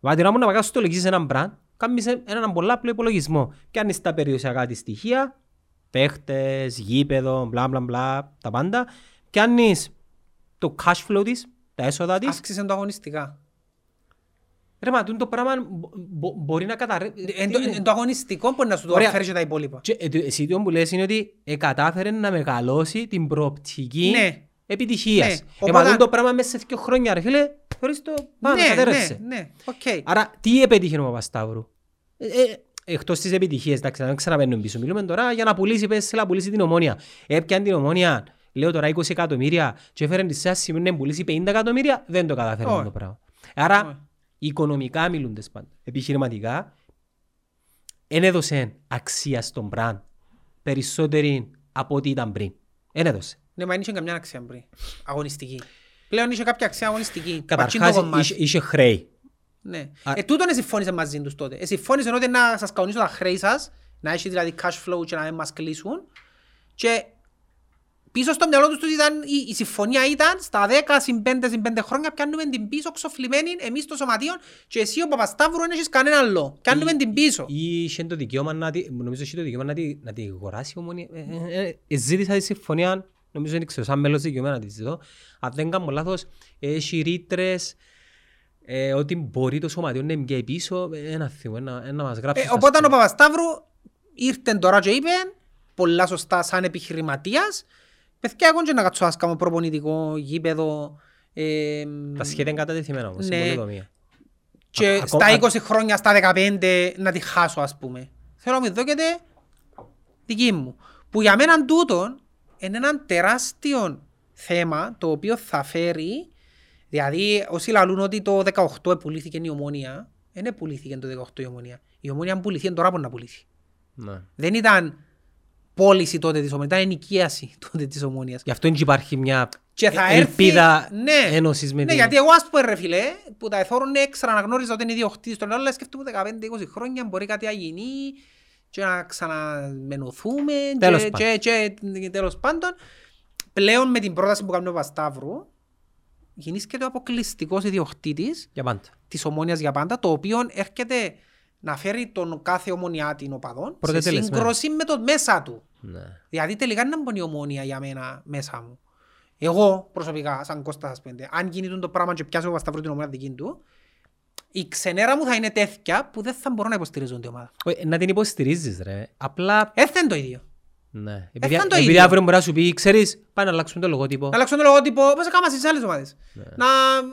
Βάτε να μου να παγάσεις το λογίζεις έναν μπραντ, κάνεις έναν πολλά απλό υπολογισμό. Κάνεις τα περιουσιακά της στοιχεία, παίχτες, γήπεδο, μπλα μπλα μπλα, τα πάντα. Κάνεις το cash flow της, τα έσοδα της. Αύξησε το αγωνιστικά. Ρε μα, τούτο το πράγμα μπο- μπο- μπορεί να καταρρεύσει. Εν το- εν το αγωνιστικό μπορεί να σου το Ωραία. φέρει και τα υπόλοιπα. Και, ε, το- εσύ το που λες είναι ότι ε, κατάφερε να μεγαλώσει την προοπτική Ναι. επιτυχίας. Ναι. Ε, Οπότε- μα τούτο το πράγμα μέσα σε δύο χρόνια ρε φίλε, θεωρείς το πάμε, Ναι, κατέρευσε. ναι, ναι, οκ. Άρα τι επέτυχε ο Παπασταύρου; Ε, ε, εκτός της επιτυχίας, εντάξει, να μην ξαναπαίνουμε πίσω. Μιλούμε τώρα για να πουλήσει, πες, να πουλήσει την Ομόνοια. Έπιαν την Ομόνοια, λέω τώρα 20 εκατομμύρια και έφερε τη σε ένα σημείο να πουλήσει 50 εκατομμύρια, δεν το καταφέρει Όχι. το πράγμα. Άρα, Όχι. Οικονομικά μιλώντας πάντα. Επιχειρηματικά, δεν έδωσε αξία στον brand περισσότερη από ό,τι ήταν πριν. Δεν έδωσε. Ναι, μα δεν είχε καμιά αξία πριν. Αγωνιστική. Πλέον είχε κάποια αξία αγωνιστική. Καταρχάς, Πατσίν το κομμάτι. είχε, είχε χρέη. Ναι. Α- Ε, τούτον εσυμφώνησε μαζί τους τότε. Εσυμφώνησε ότι να σας καονίσω τα χρέη σας, να έχει δηλαδή cash flow και να μην μας κλείσουν. Και πίσω στο μυαλό τους ήταν, η, η συμφωνία ήταν στα 10 συν 5 συν 5 χρόνια πιάνουμε την πίσω ξοφλημένη εμείς το σωματείο και εσύ ο Παπασταύρου δεν έχεις κανένα άλλο. Πιάνουμε Ή- την πίσω. Ή είχε το δικαίωμα να τη, νομίζω είχε το δικαίωμα να τη, να τη αγοράσει η ομονία. Ε, ε, ε, ε, ζήτησα τη συμφωνία, νομίζω δεν ξέρω, σαν μέλος δικαιωμένα να της ζητώ. Αν δεν κάνω λάθος, έχει ρήτρες ε, ότι μπορεί το σωματείο να μπει πίσω, ε, ένα θύμο, ένα, ένα μας γράψει. Ε, στα οπότε ο σχόλια. Παπασταύρου ήρθε τώρα και είπε, πολλά σωστά σαν επιχειρηματίας, παιδιά εγώ και να κάτσω να κάνω προπονητικό γήπεδο, ε, Τα σχέδια είναι κατατεθειμένα όμως, Ναι. στην πολυδομία. και Ακο- στα α- 20 χρόνια, στα 15 να τη χάσω ας πούμε. Θέλω να μου δώκεται δική μου. Που για μένα τούτον είναι ένα τεράστιο θέμα το οποίο θα φέρει, δηλαδή όσοι λαλούν ότι το 18 επουλήθηκε η ομόνια, δεν επουλήθηκε το 18 η ομόνια. Η ομόνια πουλήθηκε τώρα που να πουλήσει. Ναι. Δεν ήταν πώληση τότε της ομόνιας, ήταν ενοικίαση *laughs* τότε της ομόνιας. Γι' αυτό και υπάρχει μια Και θα ε- έρθει... ελπίδα ναι. ένωσης με Ναι, την... γιατί εγώ ας πούμε ρε φίλε, που τα εθώρουν ναι, ξαναγνώριζα ότι είναι ιδιοκτήτης των άλλων, σκέφτομαι 15-20 χρόνια μπορεί κάτι να γίνει και να ξαναμενωθούμε Τέλος και, πάντων. και, και, τέλος πάντων. Πλέον με την πρόταση που κάνει ο Πασταύρου, γεννήσκεται ο αποκλειστικός ιδιοκτήτης Για πάντα. της ομόνιας για πάντα, το οποίο έρχεται να φέρει τον κάθε ομονιάτη οπαδόν σε Πρωτετελεσμένο. σύγκρουση με το μέσα του. Ναι. Δηλαδή τελικά δεν μπορεί η ομόνια για μένα μέσα μου. Εγώ προσωπικά, σαν Κώστας ας πούμε, αν γίνει το πράγμα και πιάσω ο Πασταύρου την ομόνια δική του, η ξενέρα μου θα είναι τέτοια που δεν θα μπορώ να υποστηρίζω την ομάδα. Όχι, Να την υποστηρίζεις ρε. Απλά Έτσι είναι το ίδιο. Ναι. Επειδή, ήταν το επειδή ίδιο. αύριο μπορεί να σου πει, ξέρεις, πάμε να αλλάξουμε το λογότυπο. Να αλλάξω το λογότυπο, πώς έκανα στις άλλες ομάδες. Να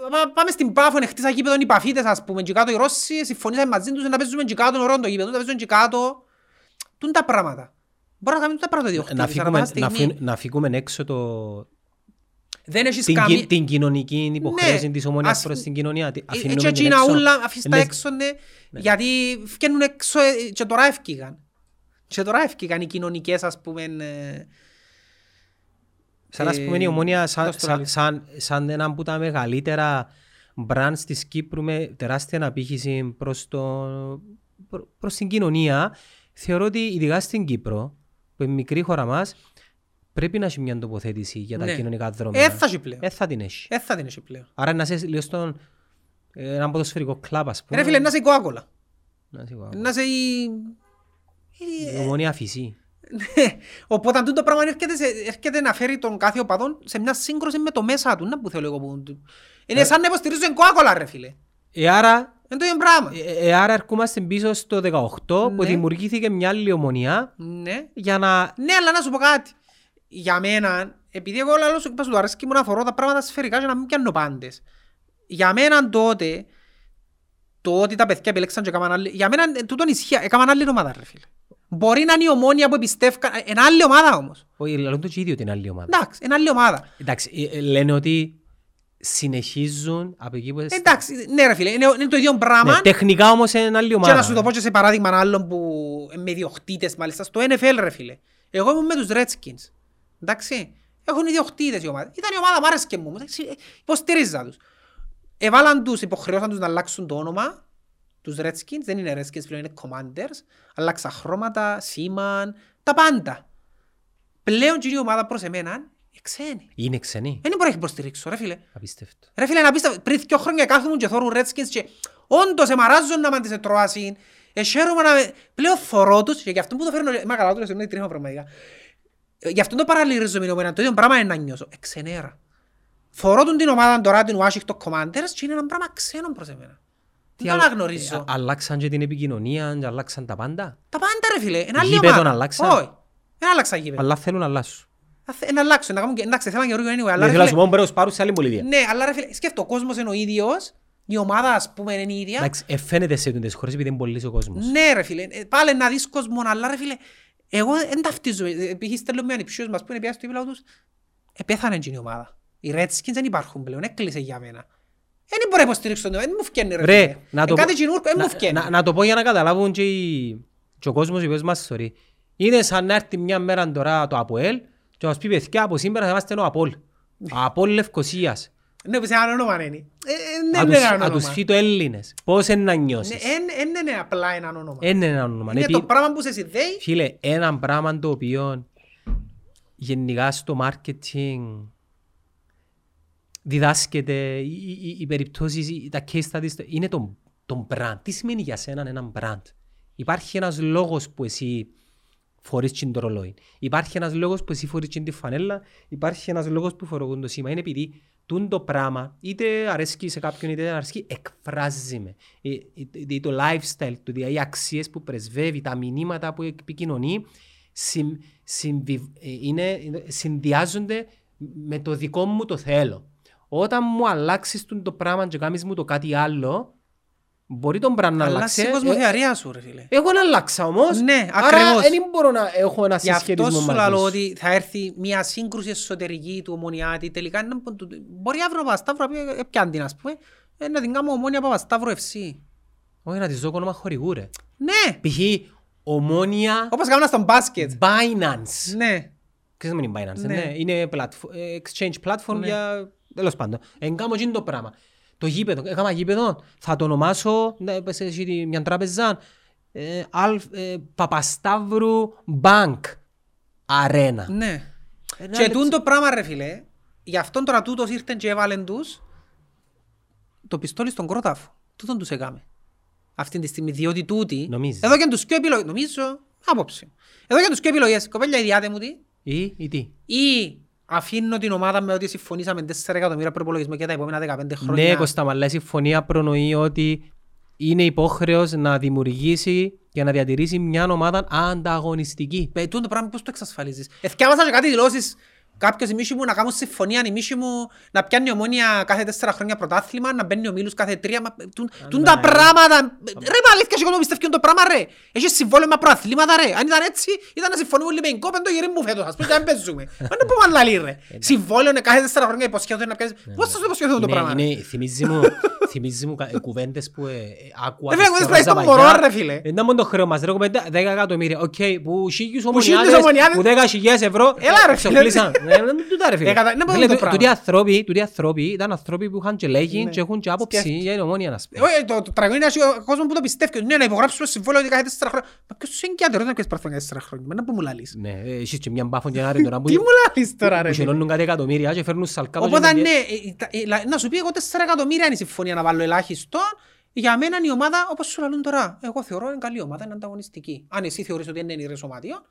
πά- πάμε στην Πάφο, να χτίσα γήπεδο οι Παφίτες ας πούμε, και κάτω οι Ρώσοι, συμφωνήσαμε μαζί τους να παίζουμε και κάτω ωραίο το γήπεδο, να παίζουμε και κάτω. Τούν τα πράγματα. Μπορεί να κάνουμε τα πράγματα Να διόχτης, φύγουμε, ανά πάσα να, στιγμή. φύγουμε, να φύγουμε έξω το, Δεν έχεις την, καμία... κι- την κοινωνική υποχρέωση Ναι, της ομονίας ας- προς την κοινωνία. Τι- Ε, Αφήνουμε Έτσι την είναι έξω. ούλα, αφήσεις τα Ναι. έξω, ναι, γιατί φκαίνουν έξω ε, και τώρα έφυγαν. Και τώρα έφυγαν οι κοινωνικές, ας πούμε, ε, Σαν να ε, πούμε η ομόνια σαν, δώσ' το σαν, άλλο. σαν, σαν ένα από τα μεγαλύτερα μπραντ της Κύπρου με τεράστια απήχηση προς, το, προ- προς την κοινωνία. Θεωρώ ότι ειδικά στην Κύπρο, που είναι μικρή χώρα μας, πρέπει να έχει μια τοποθέτηση για τα Ναι. κοινωνικά δρόμενα. Ε, θα έχει πλέον. Ε, θα την έχει. Ε, θα την έχει πλέον. Άρα να είσαι λίγο στον ε, ένα ποδοσφαιρικό κλαμπ, ας πούμε. Ρε φίλε, να είσαι η Coca-Cola. Να είσαι εγώ. Να είσαι η... Η ομονία φυσή. Ναι. Οπότε αυτό το πράγμα έρχεται, σε, έρχεται να φέρει τον κάθε οπαδόν σε μια σύγκρουση με το μέσα του. Να που θέλω εγώ που... Είναι σαν να υποστηρίζουν κόακολα ρε φίλε. Ε, άρα, Είναι το ίδιο πράγμα. ε, ε, άρα ερχόμαστε πίσω στο 18 που Ναι. δημιουργήθηκε μια άλλη ομονία Ναι. για να... Ναι, αλλά να σου πω κάτι. Για μένα, επειδή εγώ λαλώ σου είπα σου, του αρέσκει μου να θωρώ τα πράγματα σφαιρικά και να μην πιάνω πάντες. Για μένα τότε, το ότι τα παιδιά επιλέξαν και έκαναν άλλη... Για μένα ε, τούτον ισχύει, έκαναν άλλη ομάδα ρε φίλε. Μπορεί να είναι η ομόνια που πιστεύκαν, ε, είναι άλλη ομάδα όμως. Όχι, λαλούν το και οι ίδιοι ότι είναι άλλη ομάδα. Εντάξει, είναι άλλη ομάδα. Εντάξει, ε, ε, λένε ότι συνεχίζουν από εκεί που... Εντάξει, ναι ρε φίλε, είναι, είναι το ίδιο πράγμα. Ναι, τεχνικά όμως είναι άλλη ομάδα. Και να σου το πω και σε παράδειγμα άλλων που με ιδιοκτήτες μάλιστα στο NFL ρε φίλε. Εγώ ήμουν με τους Redskins. Εντάξει. Έχουν ιδιοκτήτες η ομάδα. Ήταν η ομάδα μου άρεσκε μου. εντάξει, ε, Υποστηρίζα τους. Εβάλαν τους, υποχρεώσαν τους να αλλάξουν το όνομα. Τους Redskins, δεν είναι Redskins πλέον, είναι Commanders. Αλλάξα χρώματα, σήμαν, τα πάντα. Πλέον και η ομάδα προς εμένα είναι ξένη. Είναι ξενοί. Δεν μπορεί να υποστηρίξω ρε φίλε. Απίστευτο. Ρε φίλε, να πεις, τα- πριν δύο χρόνια κάθομουν και θόρουν Redskins και όντως εμαράζουν να μαν τις ετρώασιν. Εσέρουμε να... με- Πλέον θωρώ τους και γι' αυτό που το φέρνω... Μα καλά, τώρα είναι τρίχα πραγματικά. Ε, Γι' αυτό το παραλληλίζω με εμένα. Το ίδιο πράγμα είναι να νιώσω. Εξενέρα. Θωρώ τον την ομάδα τώρα, την Washington Commanders και είναι ένα πράγμα ξένο προς εμένα. Τι άλλο- αναγνωρίζω. ε, α- Αλλάξαν και την επικοινωνία, και αλλάξαν τα πάντα. Τα πάντα ρε φίλε, είναι άλλη Γήπεδον ομάδα. αλλάξαν. Όχι, δεν αλλάξα γήπεδο. Αλλά θέλουν να αλλάσουν. Θα θε- Να αλλάξω, να κάνουν και... Εντάξει, θέλαν καινούργιο anyway, αλλά Ναι, ρε θέλω να σου φίλε... πω πρέπει να πάρουν σε άλλη πολιτεία. Ναι, αλλά ρε φίλε, σκέφτο, ο κόσμος είναι ο ίδιος, η ομάδα ας πούμε είναι η ίδια. Εντάξει, ε, φαίνεται σε τούτες χώρες επειδή είναι πολύς ο κόσμος. Ναι ρε φίλε, ε, πάλι να δεις κόσμο, αλλά ρε φίλε, εγώ δεν ταυτίζομαι. Ε, Π.χ. στέλνω με ανιψιούς μας που είναι πια στο ύπηλο τους, ε, πέθανε εκείνη η ομάδα. Οι Redskins δεν υπάρχουν πλέον, έκλεισε για μένα. Δεν μπορώ να υποστηρίξω τον, δεν μου φκένει ρε φίλε. Ρε, να το, Ε, Κάτι πω- καινούργιο, δεν μου να- φκένει. να- να το πω για να καταλάβουν και, οι- και ο κόσμος ο οποίος μας θεωρεί. Είναι σαν να έρθει μια μέρα τώρα το ΑΠΟΕΛ και να μας πει παιδιά από σήμερα θα είμαστε ο ΑΠΟΛ. ΑΠΟΛ Λευκοσίας. Ναι, που σε ένα όνομα είναι. Ε, ε, Να Δεν τους- είναι ένα Να τους όνομα. φύτω Έλληνες. Πώς είναι να Ναι, νιώσεις. εν- εν είναι απλά ένα όνομα. Είναι ένα όνομα. Είναι Επί- το πράγμα που σε συνδέει. Φίλε, ένα πράγμα το οποίο γενικά στο marketing διδάσκεται, οι, οι, οι περιπτώσεις, οι- τα case studies, είναι το, το brand. Τι σημαίνει για σένα ένα brand; Υπάρχει ένας λόγος που εσύ φορείς την το ρολόι. Υπάρχει ένας λόγος που εσύ φορείς την τη φανέλα. Υπάρχει ένας λόγος που φορώ το σήμα. Είναι επειδή τούν το πράγμα, είτε αρέσκει σε κάποιον είτε δεν αρέσκει, εκφράζει με. Ε, ε, ε, Το lifestyle του, δηλαδή οι αξίες που πρεσβεύει, τα μηνύματα που επικοινωνεί, συμ, συμβιβ- ε, είναι, είναι- συνδυάζονται με το δικό μου το θέλω. Όταν μου αλλάξεις τούν το πράγμα και κάνεις μου το κάτι άλλο, μπορεί τον πράγμα να Αλλά αλλάξει. σε Ε, κοσμοθεωρία σου ρε φίλε. εγώ να αλλάξα όμως. Ναι, Άρα ακριβώς. δεν μπορώ να έχω ένα Γι' αυτό συσχετισμό σου μαζί λέω σου. ότι θα έρθει μια σύγκρουση εσωτερική του ομονιάτη. Τελικά να μπο- του- μπορεί αύριο ο Παπασταύρο να πει «Ε, πιάνει την ας πούμε. ε, Να την κάνω ομόνια Παπασταύρο FC. Όχι να της δω όνομα χορηγού ρε. Ναι, Π.χ. Ομόνια όπως κάνουν στον μπάσκετ. Binance. Ναι. Ξέρεις τι είναι Binance, Ναι. ναι. Είναι platfo- ε, exchange platform Ναι. για... Τέλος πάντων. Εγκάμω εκείνο το πράγμα. Το γήπεδο, έκανα γήπεδο, θα το ονομάσω, ναι, έπεσε εσύ τη- μια τράπεζα, ε, Αλφ- ε, Παπασταύρου Bank Arena. Ναι. Ένα Και λεπτό. τούν το πράγμα ρε φίλε, γι' αυτόν τώρα τούτος ήρθαν και έβαλεν τους το πιστόλι στον κρόταφο. Τούτον τους έκαμε. Αυτή τη στιγμή, διότι τούτοι, Νομίζεις. εδώ και τους πιο επιλογές, νομίζω, άποψη. Εδώ και τους πιο επιλογές, κοπέλια ιδιάτε μου τι, Ή, ή τι; ή αφήνω την ομάδα με ότι συμφωνήσαμε 4 εκατομμύρια προπολογισμό για τα επόμενα 15 χρόνια. Ναι, Κώστα, αλλά η συμφωνία προνοεί ότι είναι υπόχρεος να δημιουργήσει και να διατηρήσει μια ομάδα ανταγωνιστική. Παι, τούτο το πράγμα πώς το εξασφαλίζεις; Εθιάβασα και κάτι δηλώσεις κάποιος η μίση μου να κάνουν συμφωνία, η μίση μου να πιάνει η ομόνια κάθε τέσσερα χρόνια πρωτάθλημα, να μπαίνει ο Μίλους κάθε τρία. μα, τούν- Τούν τα ναι. πράγματα. Ρε μα αλήθεια και εγώ πιστεύω το πράγμα ρε. Έχει συμβόλαιο με προαθλήματα ρε. Αν ήταν έτσι ήταν να συμφωνούμε όλοι με εγκόπεν το γυρί μου φέτος. Ας πούμε και να μην παίζουμε. *laughs* Μα δεν πούμε άλλα ρε. Συμβόλαιο είναι κάθε τέσσερα χρόνια υποσχέθονται να πιάσεις. Πώς θα σου υποσχεθούν το Είναι- πράγμα. ρε; είναι- θυμίζει μου, *laughs* θυμίζει μου κα- ε, κουβέντες που ε, ε, άκουα. Ρε φίλε, και κουβέντες διάβαζα πλάι στο παλιά. μωρό, ρε, φίλε. Δεν ήταν μόνο το χρέος μας, ρε κομμέντα, 10 εκατομμύρια. Οκ, που χίλιους χίλιους ομονιάδες, ομονιάδες- που 10 χιλιάδες ευρώ, Έλα, ρε, φίλε. εξοπλίσαν. Ναι, δεν είναι τούτα, ρε, φίλε. Ε, κατα- είναι Φίλε, το τού- πράγμα. τούτοι άνθρωποι- τούτοι άνθρωποι ήταν άνθρωποι που είχαν και λέγει Ναι. και έχουν και άποψη Σκέφτηκε. για την ομόνια, να πούμε. Όχι, το, το τραγικό είναι ο κόσμος που το πιστεύει. ότι Ναι, να υπογράψουμε συμβόλαιο ότι κάθε τέσσερα χρόνια. Μα ποιος σου εγκιάται ρε, δεν ξέρεις παρθόν για τέσσερα χρόνια. Μα να που μου λαλείς. Ναι, ε, εσείς και μια μπάφον και ένα ρε τώρα που Τι μου λαλείς τώρα ρε. που φίλε. χελώνουν κάτι εκατομμύρια και φέρνουν σαλκά από Οπότε και- ναι, ε, τα- ε, λα- να σου πει εγώ 4 εκατομμύρια είναι η συμφωνία να βάλω ελάχιστο. Για μένα η ομάδα, όπως σου λαλούν τώρα, εγώ θεωρώ είναι καλή ομάδα, είναι ανταγωνιστική. Αν εσύ θεωρείς ότι είναι είναι σωματείο, Είναι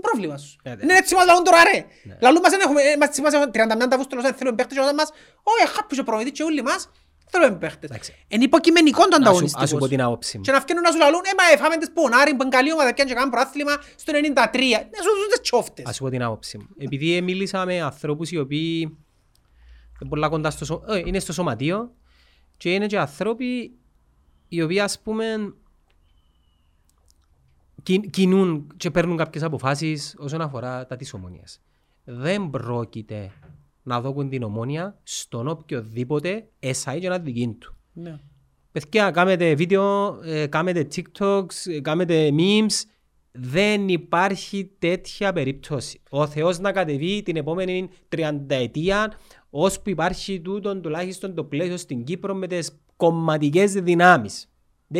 πρόβλημα σου. Ναι, ναι. Είναι έτσι μας λαλούν τώρα ρε. Λαλούν μας δεν έχουμε, ε, μας μας έχουμε 31 Αυγούστου δεν θέλουμε παίχτες και όταν μας, όχι χάπησε ο προμηθής και όλοι μας, θέλουμε παίχτες. Εντάξει. Είναι υποκειμενικό το Να σου- Ας σου ανταγωνιστικός. πω την άποψη μου. Και να φτιάχνουν να σου λαλούν, ε, μα εφάμε τις πονάρι, που είναι καλή ομάδα, πιάνε και κάνουν προάθλημα στο 93. Ναι, σου δουν τις τσόφτες. Ας σου πω την άποψη μου. Επειδή μίλησα με ανθρώπους οι οποίοι είναι πολλά κοντά στο, σω- ε, είναι στο σωματείο και είναι και άνθρωποι οι οποίοι ας πούμε κιν- κινούν και παίρνουν κάποιες αποφάσεις όσον αφορά τα της ομόνιας. Δεν πρόκειται να δώκουν την ομόνια στον οποιοδήποτε εσάι και να δική του. Ναι. Παιδιά, κάνετε βίντεο, ε, κάνετε TikToks, ε, κάνετε memes. Δεν υπάρχει τέτοια περίπτωση. Ο Θεός να κατεβεί την επόμενη τριανταετία ώσπου υπάρχει τούτον τουλάχιστον το πλαίσιο στην Κύπρο με τις κομματικές δυνάμεις.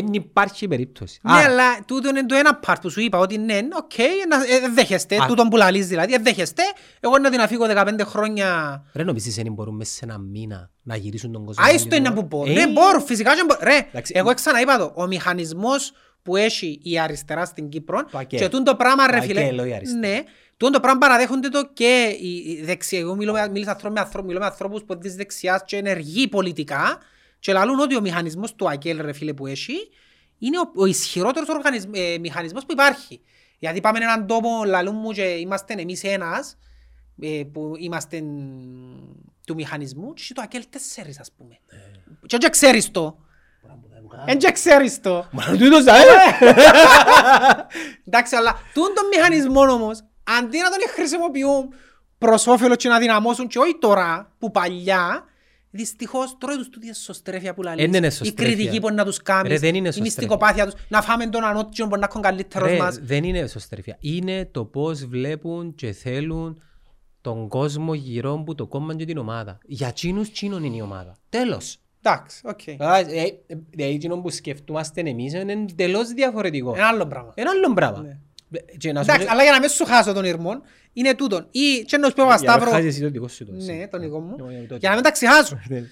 Δεν υπάρχει περίπτωση. Ναι, Άρα, αλλά τούτο είναι το ένα part που σου είπα ότι ναι, οκ, να- ε, δέχεστε, Α. τούτον που λαλείς δηλαδή, ε, δέχεστε, εγώ να την αφήγω 15 χρόνια Ρε νομίζεις δεν μπορούν μέσα σε ένα μήνα να γυρίσουν τον κόσμο. Άιστο είναι που μπορούν. Ε, Ναι, μπορούν, φυσικά και μπορούν. Ρε, Εντάξει, εγώ ξαναείπα το, ο μηχανισμός που έχει η αριστερά στην Κύπρο Το ΑΚΕΛ. και τούν το πράγμα ρε Το φίλε, ΑΚΕΛ, όχι αριστερά. ναι, τούν το πράγμα παραδέχονται το και οι οι δεξιοί. Εγώ μιλώ με, μίλησα ανθρώπους, με ανθρώπους, μιλώ με ανθρώπους που είναι της δεξιάς και ενεργοί πολιτικά και λαλούν ότι ο μηχανισμός του ΑΚΕΛ ρε φίλε που έχει είναι ο, ο ισχυρότερος οργανισμ, ε, μηχανισμός που υπάρχει. Γιατί πάμε σε έναν τόπο, λαλούν μου και είμαστε εμείς ένας, ε, που είμαστε του μηχανισμού και έχει το ΑΚΕΛ τέσσερις ας πούμε. Και δεν ξέρεις το. Δεν ξέρεις το. Μα τούτος, ε! Εντάξει, αλλά τούν τον μηχανισμό όμως, αντί να τον χρησιμοποιούν προς όφελος και να δυναμώσουν και όχι τώρα, που παλιά, δυστυχώς τρώει τους τούτη εσωστρέφεια που λαλείς. Ε, ναι, είναι Η εσωστρέφεια. κριτική που να τους κάνεις, Ρε, δεν είναι η εσωστρέφεια. μυστικοπάθεια τους, να φάμε τον ανώτιο που να έχουν καλύτερος Ρε, μας. δεν είναι εσωστρέφεια. Είναι το πώς βλέπουν και θέλουν τον κόσμο γύρω που το κόμμα και την ομάδα. Για τζείνους τζείνον είναι η ομάδα. Τέλος. Εντάξει, οκ. Α, ε, ε, Δηλαδή εκείνο που σκεφτούμαστε εμείς είναι εντελώς διαφορετικό. Ένα άλλο πράγμα. Ένα άλλο πράγμα. Ναι. Ε, και να σου Εντάξει, λέω- αλλά για να μην σου χάσω τον ήρμον, είναι τούτον. Ή και να σου πω Για να Σταύρο, χάσεις εσύ το δικό σου το. ναι, τον δικό μου, Ναι, το- για να μην τα ξεχάσω. *laughs* Ναι.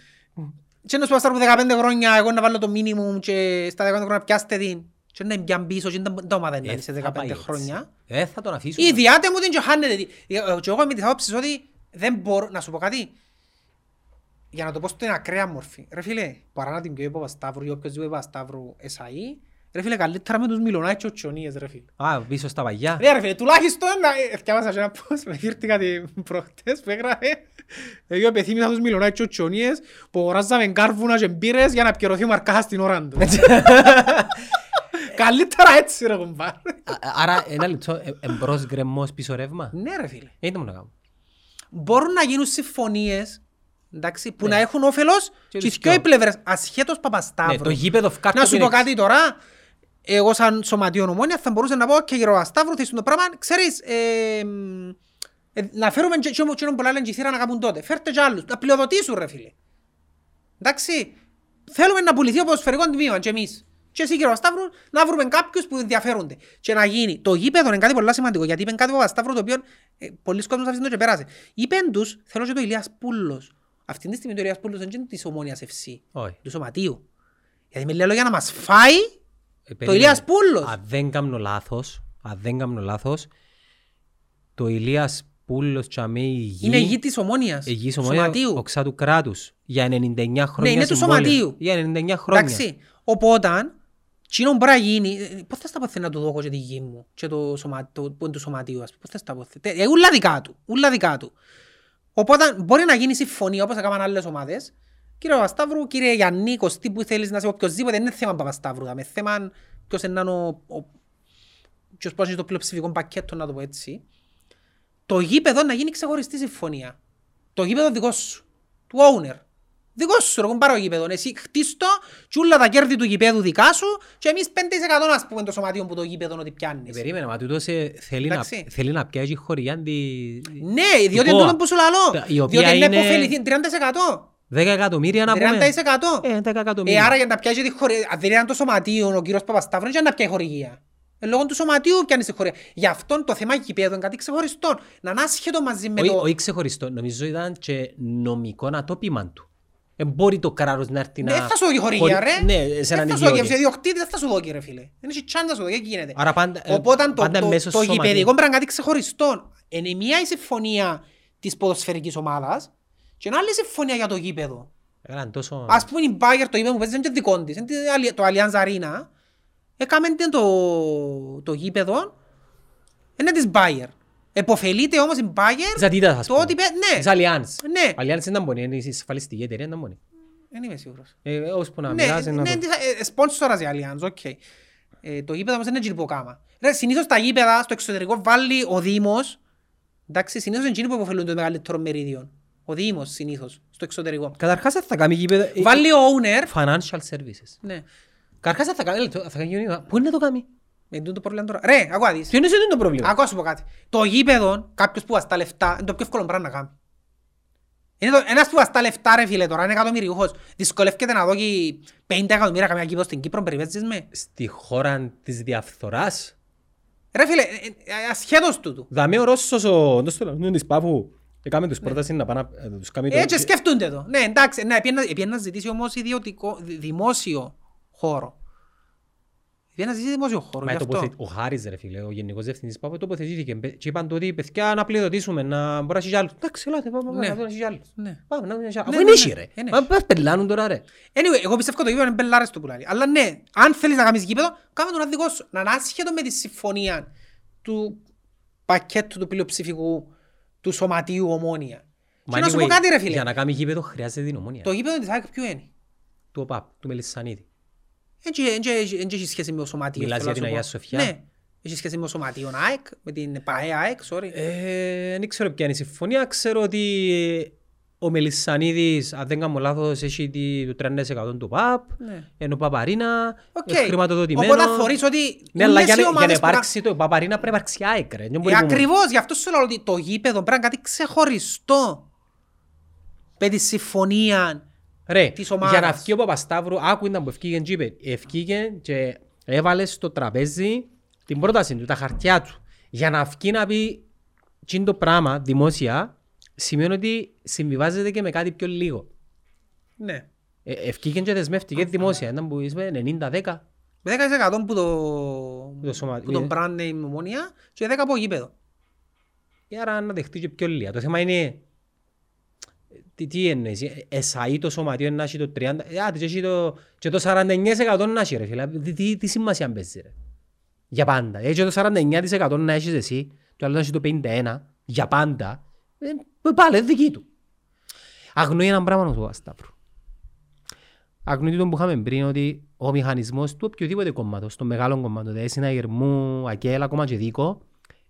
Και να σου πω Σταύρο 15 χρόνια, εγώ να βάλω το μίνιμουμ και στα 15 χρόνια πιάστε την. Και να πιάν πίσω και δεν τα ομάδα είναι Ε, σε θα 15 πάει έτσι. χρόνια. Ε, θα τον αφήσουμε. Ή διάτε μου την και χάνετε την. Ε, Και εγώ είμαι της άποψης ότι δεν μπορώ, να σου πω κάτι, για να το πω στην ακραία μορφή. Ρε φίλε, παρά να την πει ο Παπασταύρου ή όποιος είπε Παπασταύρου εσαΐ, ρε φίλε, καλύτερα με τους Μιλωνάκη και οτσονίες, ρε φίλε. Α, πίσω στα παγιά. Ναι ρε φίλε, τουλάχιστον να... ε, Θυκιάβασα και ένα post με γύρτηκα την προχτές που έγραφε Εγώ επιθύμησα τους Μιλωνάκη και οτσονίες που αγοράζαμε κάρβουνα και μπύρες για να επικαιρωθεί ο Μαρκάς στην ώρα του. *laughs* Καλύτερα έτσι ρε κομπάρε. Α- Άρα, ένα λεπτό, ε, εμπρός γκρεμμός πίσω ρεύμα. Ναι ρε φίλε. Ε, δεν μου να κάνω. Μπορούν να γίνουν συμφωνίες εντάξει, που να έχουν όφελος Ναι. Και και τους οι δυο οι δυο. πλευρές. Ασχέτως Ναι, Παπασταύρου. το γήπεδο φκάρτο Να σου την πω εξ- κάτι τώρα. Εγώ σαν σωματείο ομόνια θα μπορούσα να πω και γύρω Παπασταύρου θες το πράγμα. Ξέρεις, ε, μ, ε, να φέρουμε και εκείνο που πολλά λένε και θύρα να κάνουν τότε. Φέρτε και άλλους. Να πλειοδοτήσουν ρε φίλε. Εντάξει. Θέλουμε να πουληθεί ο ποδοσφαιρικός τμήμα και εμείς. Και εσύ κύριο Σταύρου να βρούμε κάποιους που ενδιαφέρονται. Και να γίνει. Το γήπεδο είναι κάτι πολύ σημαντικό. Γιατί είπε κάτι ο Παπασταύρου το οποίο ε, πολλοί κόσμος αφήσουν το και πέρασε. Είπεν τους, θέλω και το Ηλίας Πούλος. Αυτή τη στιγμή το Ηλίας Πούλος δεν είναι της Ομόνιας FC. Όχι. Του σωματείου. Γιατί με λέει λόγια να μας φάει Ε, το περίμενε. Ηλίας Πούλος. Αν δεν κάνω λάθος, αν δεν κάνω λάθος, το Ηλίας Πούλος και αμέ η γη, Είναι γη της Ομόνιας. η γη ομόνιας Σωματείου. οξά του κράτους για 99 χρόνια είναι του συμβόλαιο. σωματείου. Για 99 χρόνια. Εντάξει. Οπότε, κοινό μπορεί να γίνει, ε, πώς θα στα ποθεί να του δω και τη γη μου και το, σωμα, το που είναι του σωματείου, ας πούμε, πώς θα στα ποθεί. Ε, ούλα δικά του, ούλα δικά του. Οπότε μπορεί να γίνει συμφωνία όπως έκαναν άλλες ομάδες. Κύριε Παπασταύρου, κύριε Γιάννη, Κωστή που θέλεις να είσαι οποιοςδήποτε, δεν είναι θέμα Παπασταύρου, είναι θέμα ποιος είναι ο, ο, ποιος πώς είναι το πλειοψηφικό πακέτο, να το πω έτσι. Το γήπεδο να γίνει ξεχωριστή συμφωνία. Το γήπεδο δικό σου, του owner. Δικό σου, ρε κουμπάρο γήπεδο. Εσύ χτίς το και όλα τα κέρδη του γήπεδου δικά σου και εμείς 5% ας πούμε το σωματείο που το γήπεδο ότι Ε, πιάνεις. Περίμενε, μα τούτος ε, θέλει να, Εντάξει. θέλει να πιάσει χωριά τη... Ναι, διότι Του είναι ΠΟΑ. τούτο που σου λαλώ. Η οποία Διότι είναι είναι- υποφεληθεί 30%. 10 εκατομμύρια να πούμε. 30%. Ε, 10 Ε, εκατομμύρια. άρα για να πιάσει τη χορηγία, αν δεν ήταν το σωματείο ο κύριος Παπασταύρου, δεν να πιάει χορηγία. Ε, λόγω του σωματείου πιάνεις τη χορηγία. Γι' αυτό το θέμα γηπέδου είναι κάτι ξεχωριστό. Να είναι άσχετο μαζί με Όχι- το... Όχι ξεχωριστό. Νομίζω ήταν και νομικό ατόπιμα του. Ε, μπορεί το κράτος να έρθει να... Δεν θα σου δώσει χορηγία ρε. Ναι, σε έναν Δεν θα σου δώσει, σε ιδιώτη. ιδιοκτήτη δεν θα σου δώσει ρε φίλε. Δεν έχει chance να σου δώσει, εκεί γίνεται. Άρα πάντα, ε, Οπότε το, πάντα το, μέσω το σωματείου. γηπαιδικό πρέπει να είναι κάτι ξεχωριστό. Είναι μία η συμφωνία της ποδοσφαιρικής ομάδας και είναι άλλη συμφωνία για το γήπεδο. Έκαναν τόσο... Ας πούμε η Bayern το γήπεδο που παίζει είναι και δικό της. Είναι το Allianz Arena. Έκαμε το, το γήπεδο. Είναι της Bayern. Επωφελείται όμως η Bayern Της Adidas, ας το πούμε. ότι πέ- Της ναι. Allianz. Ναι. Allianz δεν μπορεί, είναι η ασφαλιστική εταιρεία, δεν μπορεί. Δεν είμαι σίγουρος. Ε, ώσπου να Ναι, μιλάς, ναι, να το... της- ε, σπόνσορας η Allianz, OK. Ε, Το γήπεδο όμως είναι εκείνο που κάμα. Ρε, συνήθως τα γήπεδα στο εξωτερικό βάλλει ο Δήμος, εντάξει, συνήθως είναι εκείνοι που υποφελούν το μεγαλύτερο μερίδιο. Ο Δήμος συνήθως, στο εξωτερικό. Καταρχάς θα κάνει γήπεδο... ε, Βάλει ο owner, Financial services. ναι, Καταρχάς θα κάνει... λεπτό, Θα κάνει γήπεδο. Πού είναι να το κάνει; με τούτο το πρόβλημα τώρα. Ρε, ακούω να δεις. Ποιο είναι αυτό το πρόβλημα; Ακούω να σου πω κάτι. Το γήπεδο, κάποιος που βαστά λεφτά, είναι το πιο εύκολο πράγμα να κάνει. Είναι το, ένας που βαστά λεφτά ρε φίλε τώρα, είναι εκατομμυριούχος. Δυσκολεύεται να δώσει 50 εκατομμύρια καμιά γήπεδο στην Κύπρο, περιπέτσεις με; Στη χώρα της διαφθοράς. Ρε φίλε, ε, ε, ασχέτως τούτου. Δαμέ ο Ρώσος ο... Δώσ' το λαό της Πάφου. Έκαμε τους πρόταση να πάνε να τους κάνει το... Έτσι σκέφτονται το. Ναι, εντάξει, ναι, πήγαινε να- πήγαινε να ζητήσει όμως ιδιωτικό, δη- δημόσιο χώρο. Πήγαινε να ζητήσει δημόσιο χώρο, Μα γι' αυτό. τοποθε- Ο Χάρης ρε φίλε, ο Γενικός Διευθυντής Πάφου τοποθετήθηκε Μπε- και είπαν τότε παιδιά να πληροδοτήσουμε, να μπορεί να έχει κι άλλους. Εντάξει, ελάτε, πάμε Ναι. να δούμε να έχει κι άλλους. Ναι. Πάμε να δούμε να έχει κι Ναι, άλλους. Αφού ναι, είναι ίσοι, ναι. ρε. Ε, ναι. Μα πας πελάνουν τώρα ρε. Anyway, εγώ πιστεύω το γήπεδο είναι μπελάρες το πουλάρι. Αλλά ναι, αν θέλεις να κάνεις γήπεδο, κάμε τον αδικό σου. Να είναι άσχετο με τη συμφωνία του πακέτου του πλειοψηφικού του σωματείου Ομόνοια. Μα Και να σου πω anyway, κάτι ρε φίλε. Για να κάνει γήπεδο χρειάζεται την Ομόνοια. Το γήπεδο της ΑΕΚ ποιο είναι; Του ΟΠΑΠ, του Μελισσανίδη. Δεν έχει σχέση με το σωματείο. Μιλάς θέλω για να την σου πω. Αγία Σοφιά; Ναι. Έχει σχέση με το σωματείο ΑΕΚ, με την ΠΑΕ ΑΕΚ, sorry. Ε, Δεν ξέρω ποια είναι η συμφωνία. Ξέρω ότι ο Μελισσανίδης, αν δεν κάνω λάθος, έχει τη- το 30% του ΟΠΑΠ, Ναι. ενώ ΟΠΑΠ Arena OK. είναι χρηματοδοτημένος. Οπότε θα θωρείς ότι Ναι, αλλά όλες για, οι να- για ομάδες να που κα- υπάρξει το ΟΠΑΠ Arena πρέπει να υπάρξει ΑΕΚ, ρε. Δεν Ε, μπορεί που- ακριβώς, γι' αυτό σου λέω ότι το γήπεδο πρέπει να είναι κάτι ξεχωριστό με τη συμφωνία. Ρε, της για ομάδας. να βγει ο Παπασταύρου, άκου ήταν που ευκήγε και είπε, ευκήγε και έβαλε στο τραπέζι την πρόταση του, τα χαρτιά του. Για να βγει να πει «Τι είναι το πράγμα δημόσια, σημαίνει ότι συμβιβάζεται και με κάτι πιο λίγο. Ναι. Ε, ευκήγε και δεσμεύτηκε δημόσια, ήταν που είσαι 90-10. Με 10% που το, το σωμα- που το brand name ομόνια και 10% από γήπεδο. Ε, Άρα να δεχτεί και πιο λίγα. Το θέμα είναι τι, τι εννοείς, ε, εσαΐ το σωματείο να έχει το 30, ε, άντε και έχει το, και το 49% να έχει ρε φίλε, τι, τι, τι σημασία παίζει ρε; Για πάντα. Ε, και το 49% να έχεις εσύ, το άλλο να έχει το 51% για πάντα, ε, πάλι είναι δική του. Αγνοεί έναν πράγμα ο Ασταύρου. Αγνοεί το που είχαμε πριν ότι ο μηχανισμός του οποιοδήποτε κόμματος, των μεγάλων κομμάτων, δηλαδή συναγερμού, ακέλα, ακόμα και δίκο,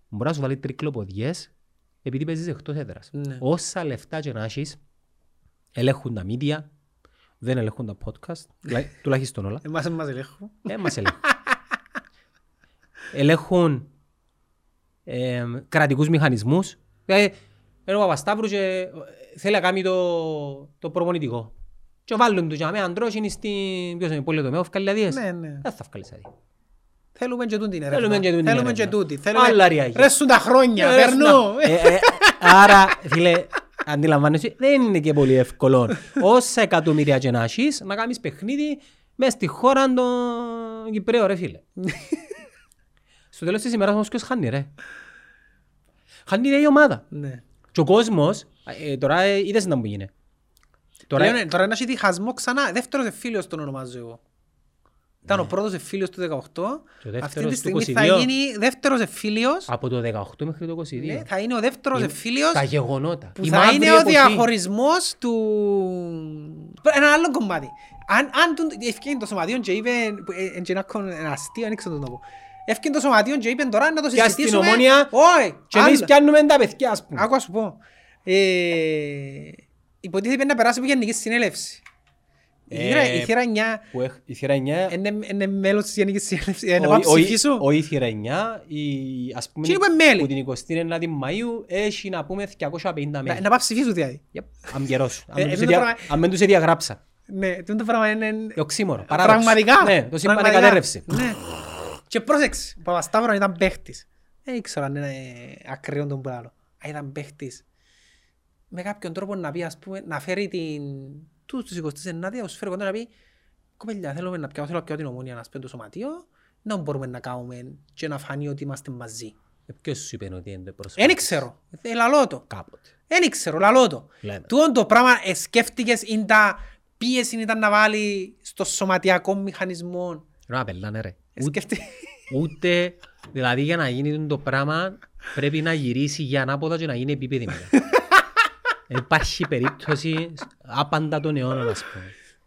μπορεί να σου βάλει τρικλοποδιές επειδή παίζεις εκτός έδρας. Ναι. Όσα λεφτά και να έχεις, ελέγχουν τα media, δεν ελέγχουν τα podcast, τουλά- *laughs* τουλάχιστον όλα. Εμάς εμάς ελέγχουν. Ε, μας ελέγχουν. ελέγχουν ε, κρατικούς μηχανισμούς. Δηλαδή, είναι ο Παπασταύρου και ε, θέλει να κάνει το, το προπονητικό. Και βάλουν του για να με αντρώσει είναι στην ποιος είναι, πολυτομέα, βγάλει αδείες. Ναι, ναι. Δεν θα βγάλεις αδείες. Θέλουμε και τούτη ερεύνα. Θέλουμε και τούτη Θέλουμε ερεύνα. και τούτη. Άλλα Θέλουμε... ριάγια. Ρέσουν τα χρόνια, Ε, περνού. ε, ε, Άρα, φίλε, αντιλαμβάνεσαι, δεν είναι και πολύ εύκολο. Όσα εκατομμύρια και να έχεις, να κάνεις παιχνίδι μες στη χώρα των Κυπρέων, ρε φίλε. *laughs* Στο τέλος της ημέρας όμως ποιος χάνει, ρε; Χάνει ρε η ομάδα. Ναι. Και ο κόσμος, ε, τώρα ε, είδες να μου γίνει. Τώρα, Τώρα, τώρα είναι διχασμό ξανά. Δεύτερος εφήλιος τον ονομάζω εγώ. Ήταν ο πρώτος εφήλιος του 18. Και ο Αυτή δεύτερος τη του στιγμή 22. θα γίνει δεύτερος εφήλιος. από το 18 μέχρι το 22. Ναι, θα είναι ο δεύτερος Είναι εφήλιος Τα γεγονότα. που Η θα μαύρη είναι ο εποχή. διαχωρισμός του... Ένα άλλο κομμάτι. Αν, αν τον- ευκαιρία το σωματείο και είπε... που, ε, ε, και ένα κον- ένα αστείο, δεν ξέρω το πω. Ευκαιρία το σωματείο και είπε τώρα να το Και στην συζητήσουμε. Ομόνια, Όχι, Και εμείς άλλο. πιάνουμε τα παιδιά, ας πούμε. Άκου να σου πω. Ε, υποτίθεται να περάσει από γενική συνέλευση. Η Ε, θύρα- Η θύρα 9 Που έχ- η θύρα 9 είναι, είναι μέλος της γενικής συνέλευσης. Ε, να Ο- πάω ο- ψηφίσω. Ο η θύρα 9, η- ας πούμε, Τι είπε μέλη. που την 29η Μαΐου έχει να πούμε 250 Να, μέλη. να πάω ψηφίσω δηλαδή. Yep, Αν καιρός. Αν Ε, δεν τους ε, εδια- πράγμα- Αν δεν τους διαγράψα. Ναι, αυτό το πράγμα είναι... Ε, Οξύμορο. παράδοξο. Πραγματικά. Ναι, το σύμπαν Πραγματικά. Κατέρρευσε. Ναι. Και πρόσεξε, ο Παπασταύρος ήταν παίχτης. Δεν ήξερα αν είναι ε, ακραίο τον πράγμα. Αν ήταν παίχτης. Με κάποιον τρόπο να πει, ας πούμε, να φέρει την, Τους τους 29 Αυγούστου φέρει κοντά να πει «Κοπέλια, θέλουμε να πιάω, θέλω να πιάω την ομόνια να σπέντω σωματείο, να μπορούμε να κάνουμε και να φανεί ότι είμαστε μαζί». Ε, Ποιος σου είπε ότι είναι Εν προσφάτης. ξέρω, ε, λαλώ το. Κάποτε. Εν ξέρω, λαλώ το. Λέμε. Τούτο το πράγμα ε, σκέφτηκες είναι τα πίεση ήταν να βάλει στο σωματιακό μηχανισμό. Ρε απελάνε ρε. Ε, Ούτε, σκέφτη- ούτε, δηλαδή για να γίνει το πράγμα πρέπει να γυρίσει για ανάποδα και να γίνει επίπεδη μετά. *laughs* Υπάρχει περίπτωση άπαντα των αιώνων ας πούμε.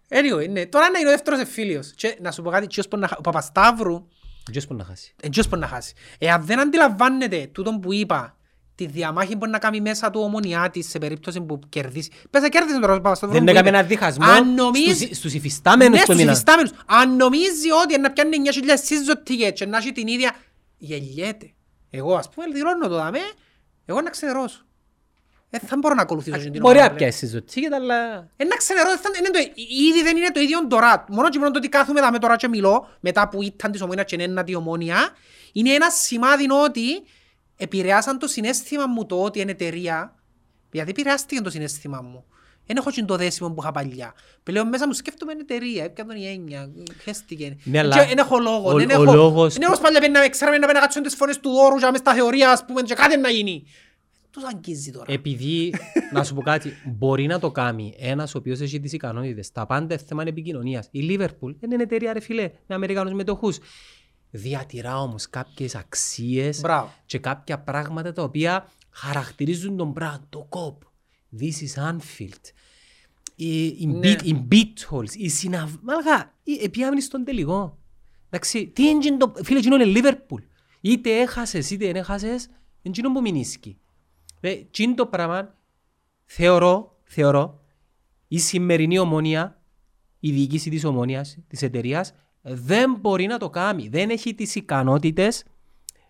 Anyway, ναι. Τώρα να είναι ο δεύτερος εμφύλιος. Και να σου πω κάτι, ποιος μπορεί να χα- ο Παπασταύρου, Ποιος μπορεί να χάσει. ε, ποιος μπορεί να χάσει. Εάν δεν αντιλαμβάνεται τούτον που είπα, τη διαμάχη μπορεί να κάνει μέσα του ομονιά της σε περίπτωση που κερδίσει. Πες να κέρδισε τώρα ο Παπασταύρου. Δεν που έκαμε είπε. ένα διχασμό Αν νομίζει- στους, στους υφιστάμενους Ναι, που στους έμειναν. υφιστάμενους. Αν νομίζει ότι να πιάνει 9.000 σύζωτικες και να έχει την ίδια, γελιέται. Εγώ ας πούμε δηλώνω το δαμέ, εγώ να ξενερώσω. Ε, θα μπορώ να ακολουθήσω την Μπορεί να ομάδα, λέει. πιάσει ζωτήκες, αλλά... Ε, να ξενερώσω, θα- είναι το- ήδη δεν είναι το ίδιο τώρα. Μόνο και μόνο το ότι κάθομαι δαμέ τώρα και μιλώ, μετά που ήταν της ομόνιας και είναι ένα τη ομόνια, είναι ένα σημάδι ότι επηρεάσαν το συνέστημα μου το ότι είναι εταιρεία, γιατί επηρεάστηκε το συνέστημα μου. Δεν έχω και το δέσιμο που είχα παλιά. Πλέον μέσα μου σκέφτομαι είναι εταιρεία, έπιαν τον η έννοια, χέστηκε. Ναι, αλλά Και Δεν έχω λόγο, ο- δεν ο έχω... λόγος Δεν έχω παλιά πέντε να ξέραμε να πέντε να κάτσουν τις φωνές του όρου και να μες στα θεωρία, ας πούμε, και κάτι να γίνει. Τους αγγίζει τώρα. Επειδή, να σου πω κάτι, μπορεί να το κάνει ένας ο οποίος έχει τις ικανότητες. Τα πάντα είναι θέμα επικοινωνίας. Η Λίβερπουλ δεν είναι εταιρεία ρε φίλε, με Αμερικάνους μετοχούς. Διατηρά όμως κάποιες αξίες Μπράβο. και κάποια πράγματα τα οποία χαρακτηρίζουν τον brand, το κόπ. This is Anfield. Οι, οι, Ναι. beat, οι Beatles, οι συναβ... Μάλακα, επιάμενοι στον τελικό. Εντάξει, τι είναι το... Φίλε, εκείνο είναι Λίβερπουλ. Είτε έχασες, είτε δεν έχασες, εκείνο που μηνίσκει. Δε, τι είναι το πράγμα, θεωρώ, θεωρώ, η σημερινή ομόνια, η διοίκηση της ομόνιας, της εταιρείας, δεν μπορεί να το κάνει. Δεν έχει τις ικανότητες,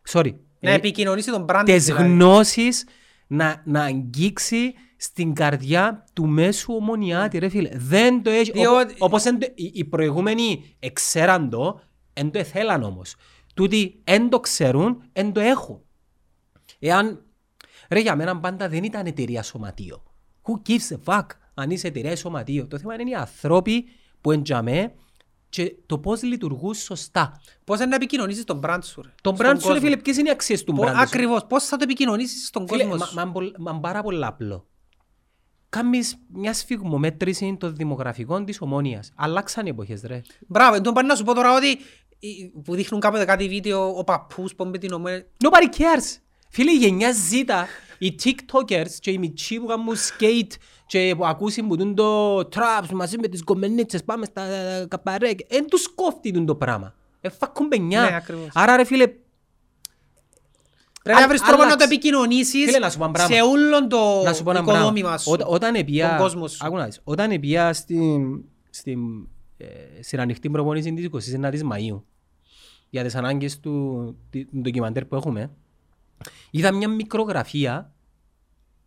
sorry, Να ε, επικοινωνήσει τον brand τις δηλαδή. γνώσεις να, να αγγίξει στην καρδιά του μέσου ομονιάτη, ρε φίλε. Δεν το έχει. Διότι- Οπ, όπως εν το- οι, οι προηγούμενοι εξέραν το, εν το εθέλαν όμως. Τούτοι εν το ξέρουν, εν το έχουν. Εάν, ρε για μένα πάντα δεν ήταν εταιρεία σωματείο. Who gives a fuck αν είσαι εταιρεία σωματείο. Το θέμα είναι οι ανθρώποι που εντιαμέ και το πώς λειτουργούν σωστά. Πώς είναι να επικοινωνήσεις τον brand σου, ρε. Τον στον brand σου, ρε κόσμο. φίλε, ποιες είναι οι αξίες του Πο- brand σου; Ακριβώς. Πώς θα το επικοινωνήσεις στον Φίλε, κόσμο μα, σου; μα, πολλ- μα πάρα πολύ απλό. Κάμεις μια σφιγμομέτρηση των δημογραφικών της ομόνιας. Αλλάξαν οι εποχές ρε. Μπράβο, εντός πάνε να σου πω τώρα ότι ε, που δείχνουν κάποτε κάτι βίντεο ο παππούς που με την ομόνια. Nobody cares. Φίλε, η γενιά ζήτα, οι tiktokers και οι μητσοί που κάνουν skate και που ακούσουν που δουν το traps μαζί με τις κομμενίτσες πάμε στα ε, καπαρέ. Εν τους κόφτει δουν το πράγμα. Ε, φάκουν Ναι, πενιά. ακριβώς. Άρα ρε φίλε, Πρέπει να Α- βρεις τρόπο να το άλλαξε. επικοινωνήσεις Φίλε, να σου πω ένα πράγμα. σε όλον το να σου πω ένα πράγμα. οικοδόμημα σου. Όταν, όταν τον επία, κόσμο σου. άκου να δεις. όταν επία στην, στην, ε, στην ανοιχτή προπόνηση της 29ης Μαΐου για τις ανάγκες του, του ντοκιμαντέρ που έχουμε είδα μια μικρογραφία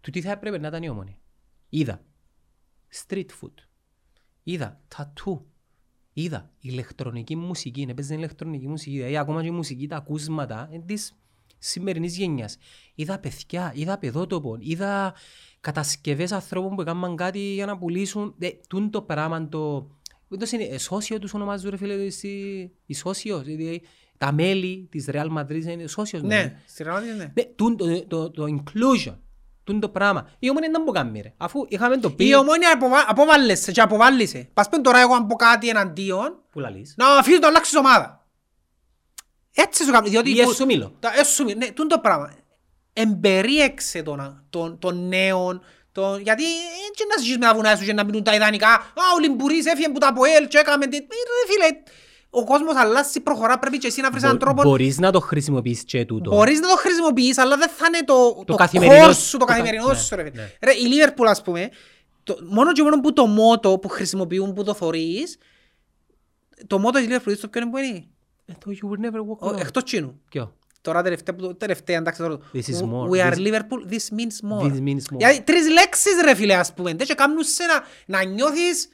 του τι θα έπρεπε να ήταν η ομόνια. Είδα street food. Είδα tattoo. Είδα ηλεκτρονική μουσική. Έπαιζε ηλεκτρονική μουσική. Δηλαδή ακόμα και η μουσική, τα ακούσματα είναι της σημερινής γενιάς. Είδα παιδιά, είδα παιδότοπο, είδα κατασκευές ανθρώπων που έκαναν κάτι για να πουλήσουν. Ε, τούν το πράγμα το... Ούτως είναι ε, σώσιο τους ονομάζουν ρε φίλε, εσύ, οι σώσιος, δηλαδή, τα μέλη της Real Madrid είναι σώσιος. Ναι, στη reality ναι. Ναι, τούν το, το, το inclusion, τούν το πράγμα. Η ομόνια δεν μπορεί να κάνει ρε. Αφού είχαμε το πει... Η ομόνια αποβα- αποβάλλεσαι και αποβάλλησε. Πας πεν τώρα εγώ αν πω κάτι εναντίον, Που λαλείς; να αφήσεις το αλλάξεις ομάδα. Έτσι σου κάνει, διότι... Ή που- έσου μιλώ. Τα έσου μη- ναι, τούν το πράγμα. Εμπερίεξε τον, τον, τον νέον, τον, γιατί έτσι να ζήσεις με τα βουνά σου και να μιλούν τα ιδανικά. Α, ο Λιμπουρίς έφυγε που τα ΑΠΟΕΛ και έκαμε... τι». Ε, Ρε φίλε, ο κόσμος αλλάζει, προχωρά, πρέπει και εσύ να βρεις έναν Μπο- τρόπο. Μπορείς να το χρησιμοποιήσεις και τούτο. Μπορείς να το χρησιμοποιείς, αλλά δεν θα είναι το, το, καθημερινό core σου, σου, το το κα- καθημερινό ναι, σου. Ρε, φίλε. ναι. ρε, η Liverpool, ας πούμε, το, μόνο και μόνο που το μότο που χρησιμοποιούν που το θωρείς, το μότο της Liverpool, ξέρεις το ποιο είναι που είναι; Ε, το you will never walk Ο- alone. Εκτός τσίνου. Ποιο; Τώρα τελευταία, που το- τελευταία, εντάξει τώρα. This is more. We are This- Liverpool, this means more. This means more. Γιατί τρεις λέξεις ρε φίλε ας πούμε. Δεν και κάνουν σε να, να νιώθεις Ε,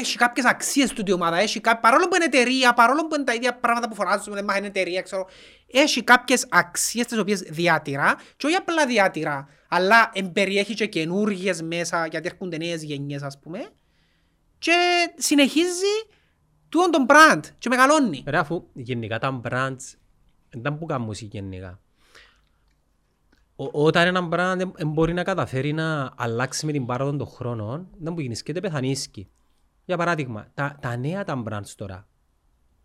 Έχει κάποιες αξίες τούτη η ομάδα. Έχει κά... Παρόλο που είναι εταιρεία, παρόλο που είναι τα ίδια πράγματα που φωνάζουμε, μα είναι εταιρεία, ξέρω. Έχει κάποιες αξίες τις οποίες διατηρά και όχι απλά διατηρά, αλλά εμπεριέχει και καινούργιες μέσα γιατί έρχονται νέες γενιές ας πούμε και συνεχίζει τούτον τον brand και μεγαλώνει. Ρε αφού γενικά τα brands δεν τα που κάνουν μουσική γενικά. Ο- Όταν ένα brand δεν- δεν μπορεί να καταφέρει να αλλάξει με την πάροδο των χρόνων, δεν που γίνεις και δεν πεθανίσκει. Για παράδειγμα, τα, τα νέα τα brands τώρα,